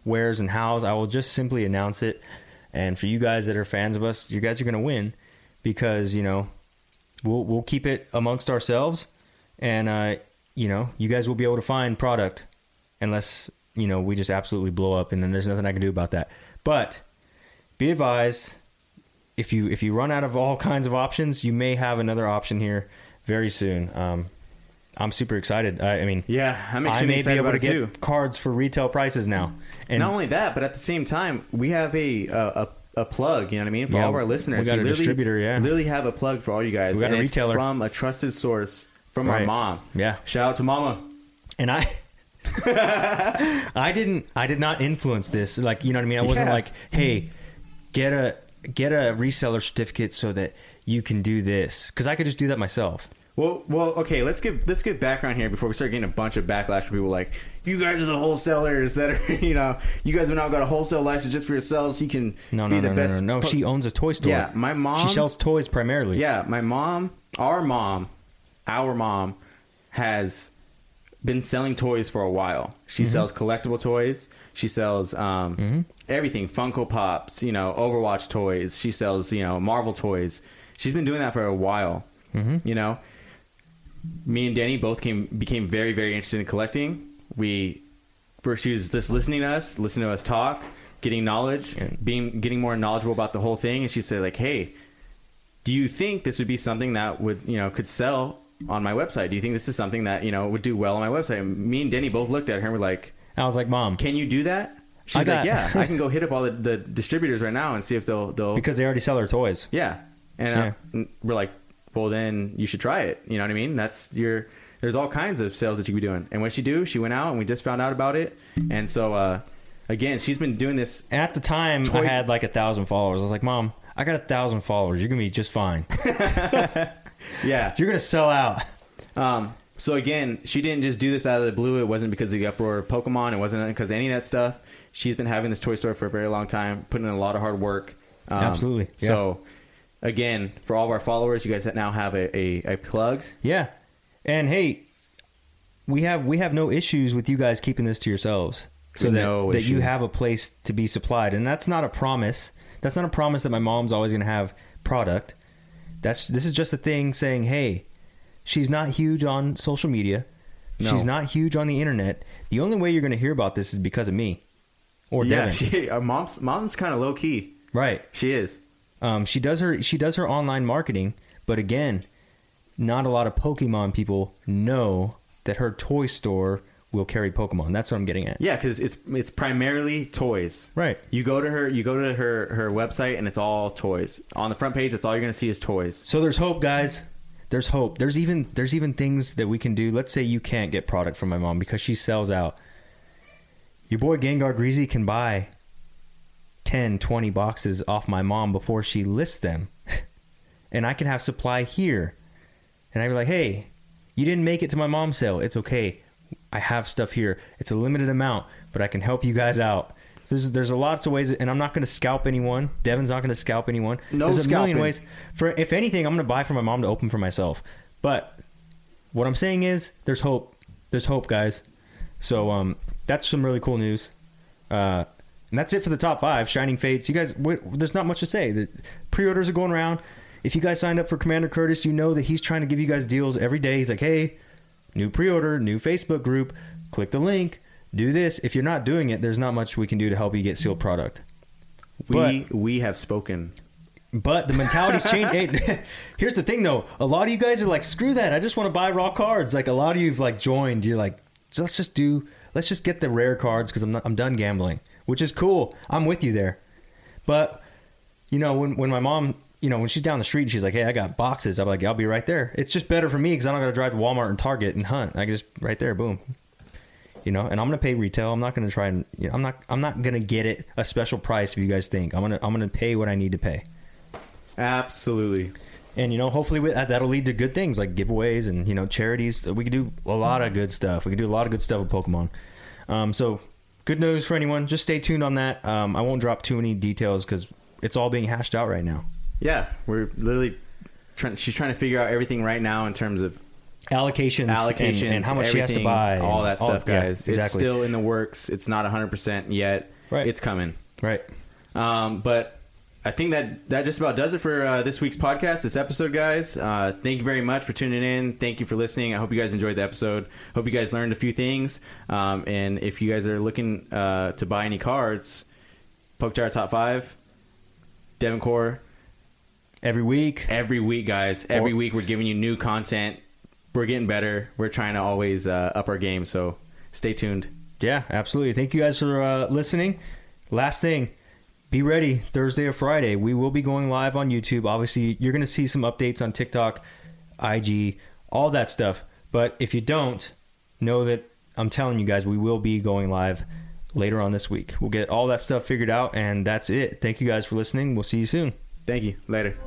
wheres, and hows. I will just simply announce it. And for you guys that are fans of us, you guys are going to win because you know we'll we'll keep it amongst ourselves, and uh, you know you guys will be able to find product unless you know we just absolutely blow up, and then there's nothing I can do about that. But be advised, if you if you run out of all [LAUGHS] kinds of options, you may have another option here very soon. Um, I'm super excited. I, I mean, Yeah, I'm I may be able to get too. cards for retail prices now. And Not only that, but at the same time, we have a a, a, a plug. You know what I mean for Yeah, all of our we listeners. got a literally- distributor, yeah. literally have a plug for all you guys. We got a and it's retailer. from a trusted source from our mom. Yeah. shout out to Mama. and I [LAUGHS] I didn't I did not influence this. Like, you know what I mean? I wasn't Yeah. like, "Hey, get a get a reseller certificate so that you can do this." Cuz I could just do that myself. Well, well, okay. Let's give let's give background here before we start getting a bunch of backlash from people like you guys are the wholesalers that are [LAUGHS] you know you guys have now got a wholesale license just for yourselves. You can No, be no, the no, no, best. no, no. po- She owns a toy store. Yeah, my mom- She sells toys primarily. Yeah, my mom, our mom, our mom has been selling toys for a while. She Mm-hmm. sells collectible toys. She sells um, everything Funko Pops, you know, Overwatch toys. She sells, you know, Marvel toys. She's been doing that for a while. Mm-hmm. You know, me and Denny both came became very very interested in collecting. We were she was just listening to us, listening to us talk, getting knowledge, being getting more knowledgeable about the whole thing, and she said like, "Hey, do you think this would be something that would you know could sell on my website? Do you think this is something that you know would do well on my website?" And me and Denny both looked at her and were like, I was like, "Mom, "Can you do that?" She's I like, "Yeah, I can go [LAUGHS] hit up all the, the distributors right now and see if they'll they'll because they already sell their toys." yeah." And uh, we're like, "Well, then you should try it." You know what I mean? That's your. There's all kinds of sales that you could be doing. And what she do? She went out and we just found out about it. And so uh, again, she's been doing this And at the time, Toy- I had like a thousand followers. I was like, "Mom, I got a thousand followers. You're gonna be just fine. [LAUGHS] [LAUGHS] yeah You're gonna sell out." Um, so again, she didn't just do this out of the blue. It wasn't because of the uproar of Pokemon. It wasn't because of any of that stuff. She's been having this toy store for a very long time, putting in a lot of hard work. Um, Absolutely, yeah. So again, for all of our followers, you guys that now have a, a, a plug. Yeah, and hey, we have we have no issues with you guys keeping this to yourselves, so that No that you have a place to be supplied, and that's not a promise. That's not a promise that my mom's always going to have product. That's this is just a thing saying, hey, she's not huge on social media. No. She's not huge on the internet. The only way you're going to hear about this is because of me or yeah, Devin. [LAUGHS] she, our mom's mom's kind of low key. right. She is. Um, she does her she does her online marketing, but again, not a lot of Pokemon people know that her toy store will carry Pokemon. That's what I'm getting at. Yeah, because it's it's primarily toys. Right. You go to her you go to her her website and it's all toys. On the front page, that's all you're gonna see is toys. So there's hope, guys. There's hope. There's even there's even things that we can do. Let's say you can't get product from my mom because she sells out. Your boy Gengar Greezy can buy 10, 20 boxes off my mom before she lists them. [LAUGHS] and I can have supply here. And I'd be like, hey, you didn't make it to my mom's sale. It's okay. I have stuff here. It's a limited amount, but I can help you guys out. So there's, there's a lots of ways, and I'm not going to scalp anyone. Devin's not going to scalp anyone. No there's a million ways. For if anything, I'm going to buy for my mom to open for myself. But what I'm saying is, there's hope. There's hope, guys. So um, that's some really cool news. Uh, and that's it for the top five. Shining Fates. You guys, w- there's not much to say. The pre-orders are going around. If you guys signed up for Commander Curtis, you know that he's trying to give you guys deals every day. He's like, hey, new pre-order, new Facebook group. Click the link. Do this. If you're not doing it, there's not much we can do to help you get sealed product. We we have spoken. But the mentality's [LAUGHS] changed. Hey, [LAUGHS] here's the thing, though. A lot of you guys are like, "Screw that! I just want to buy raw cards." Like a lot of you've like joined. You're like, "Let's just do. Let's just get the rare cards because I'm not, I'm done gambling." Which is cool. I'm with you there. But you know, when when my mom, you know, when she's down the street, and she's like, "Hey, I got boxes." I'm like, "I'll be right there." It's just better for me because I'm not gonna drive to Walmart and Target and hunt. I can just right there, boom. You know, and I'm gonna pay retail. I'm not gonna try and you know, I'm not I'm not gonna get it a special price if you guys think I'm gonna I'm gonna pay what I need to pay. Absolutely. And you know, hopefully that, that'll lead to good things like giveaways and you know charities. We could do a lot of good stuff. We could do a lot of good stuff with Pokemon. Um, so good news for anyone. Just stay tuned on that. Um, I won't drop too many details because it's all being hashed out right now. Yeah, we're literally trying. She's trying to figure out everything right now in terms of Allocations, and- allocations and, how much she has to buy, all and that stuff, yeah, guys. It's exactly. still in the works. It's not 100 percent yet. Right. It's coming. right. Um, but I think that that just about does it for uh, this week's podcast, this episode, guys. Uh, thank you very much for tuning in. Thank you for listening. I hope you guys enjoyed the episode. Hope you guys learned a few things. Um, and if you guys are looking uh, to buy any cards, Poke Tower Top Five, Devon Corp, Every week. every week, guys. Every Or- week we're giving you new content. We're getting better. We're trying to always uh, up our game. So stay tuned. Yeah, absolutely. Thank you guys for uh, listening. Last thing, be ready Thursday or Friday. We will be going live on YouTube. Obviously, you're going to see some updates on TikTok, IG, all that stuff. But if you don't, know that I'm telling you guys, we will be going live later on this week. We'll get all that stuff figured out, and that's it. Thank you guys for listening. We'll see you soon. Thank you. Later.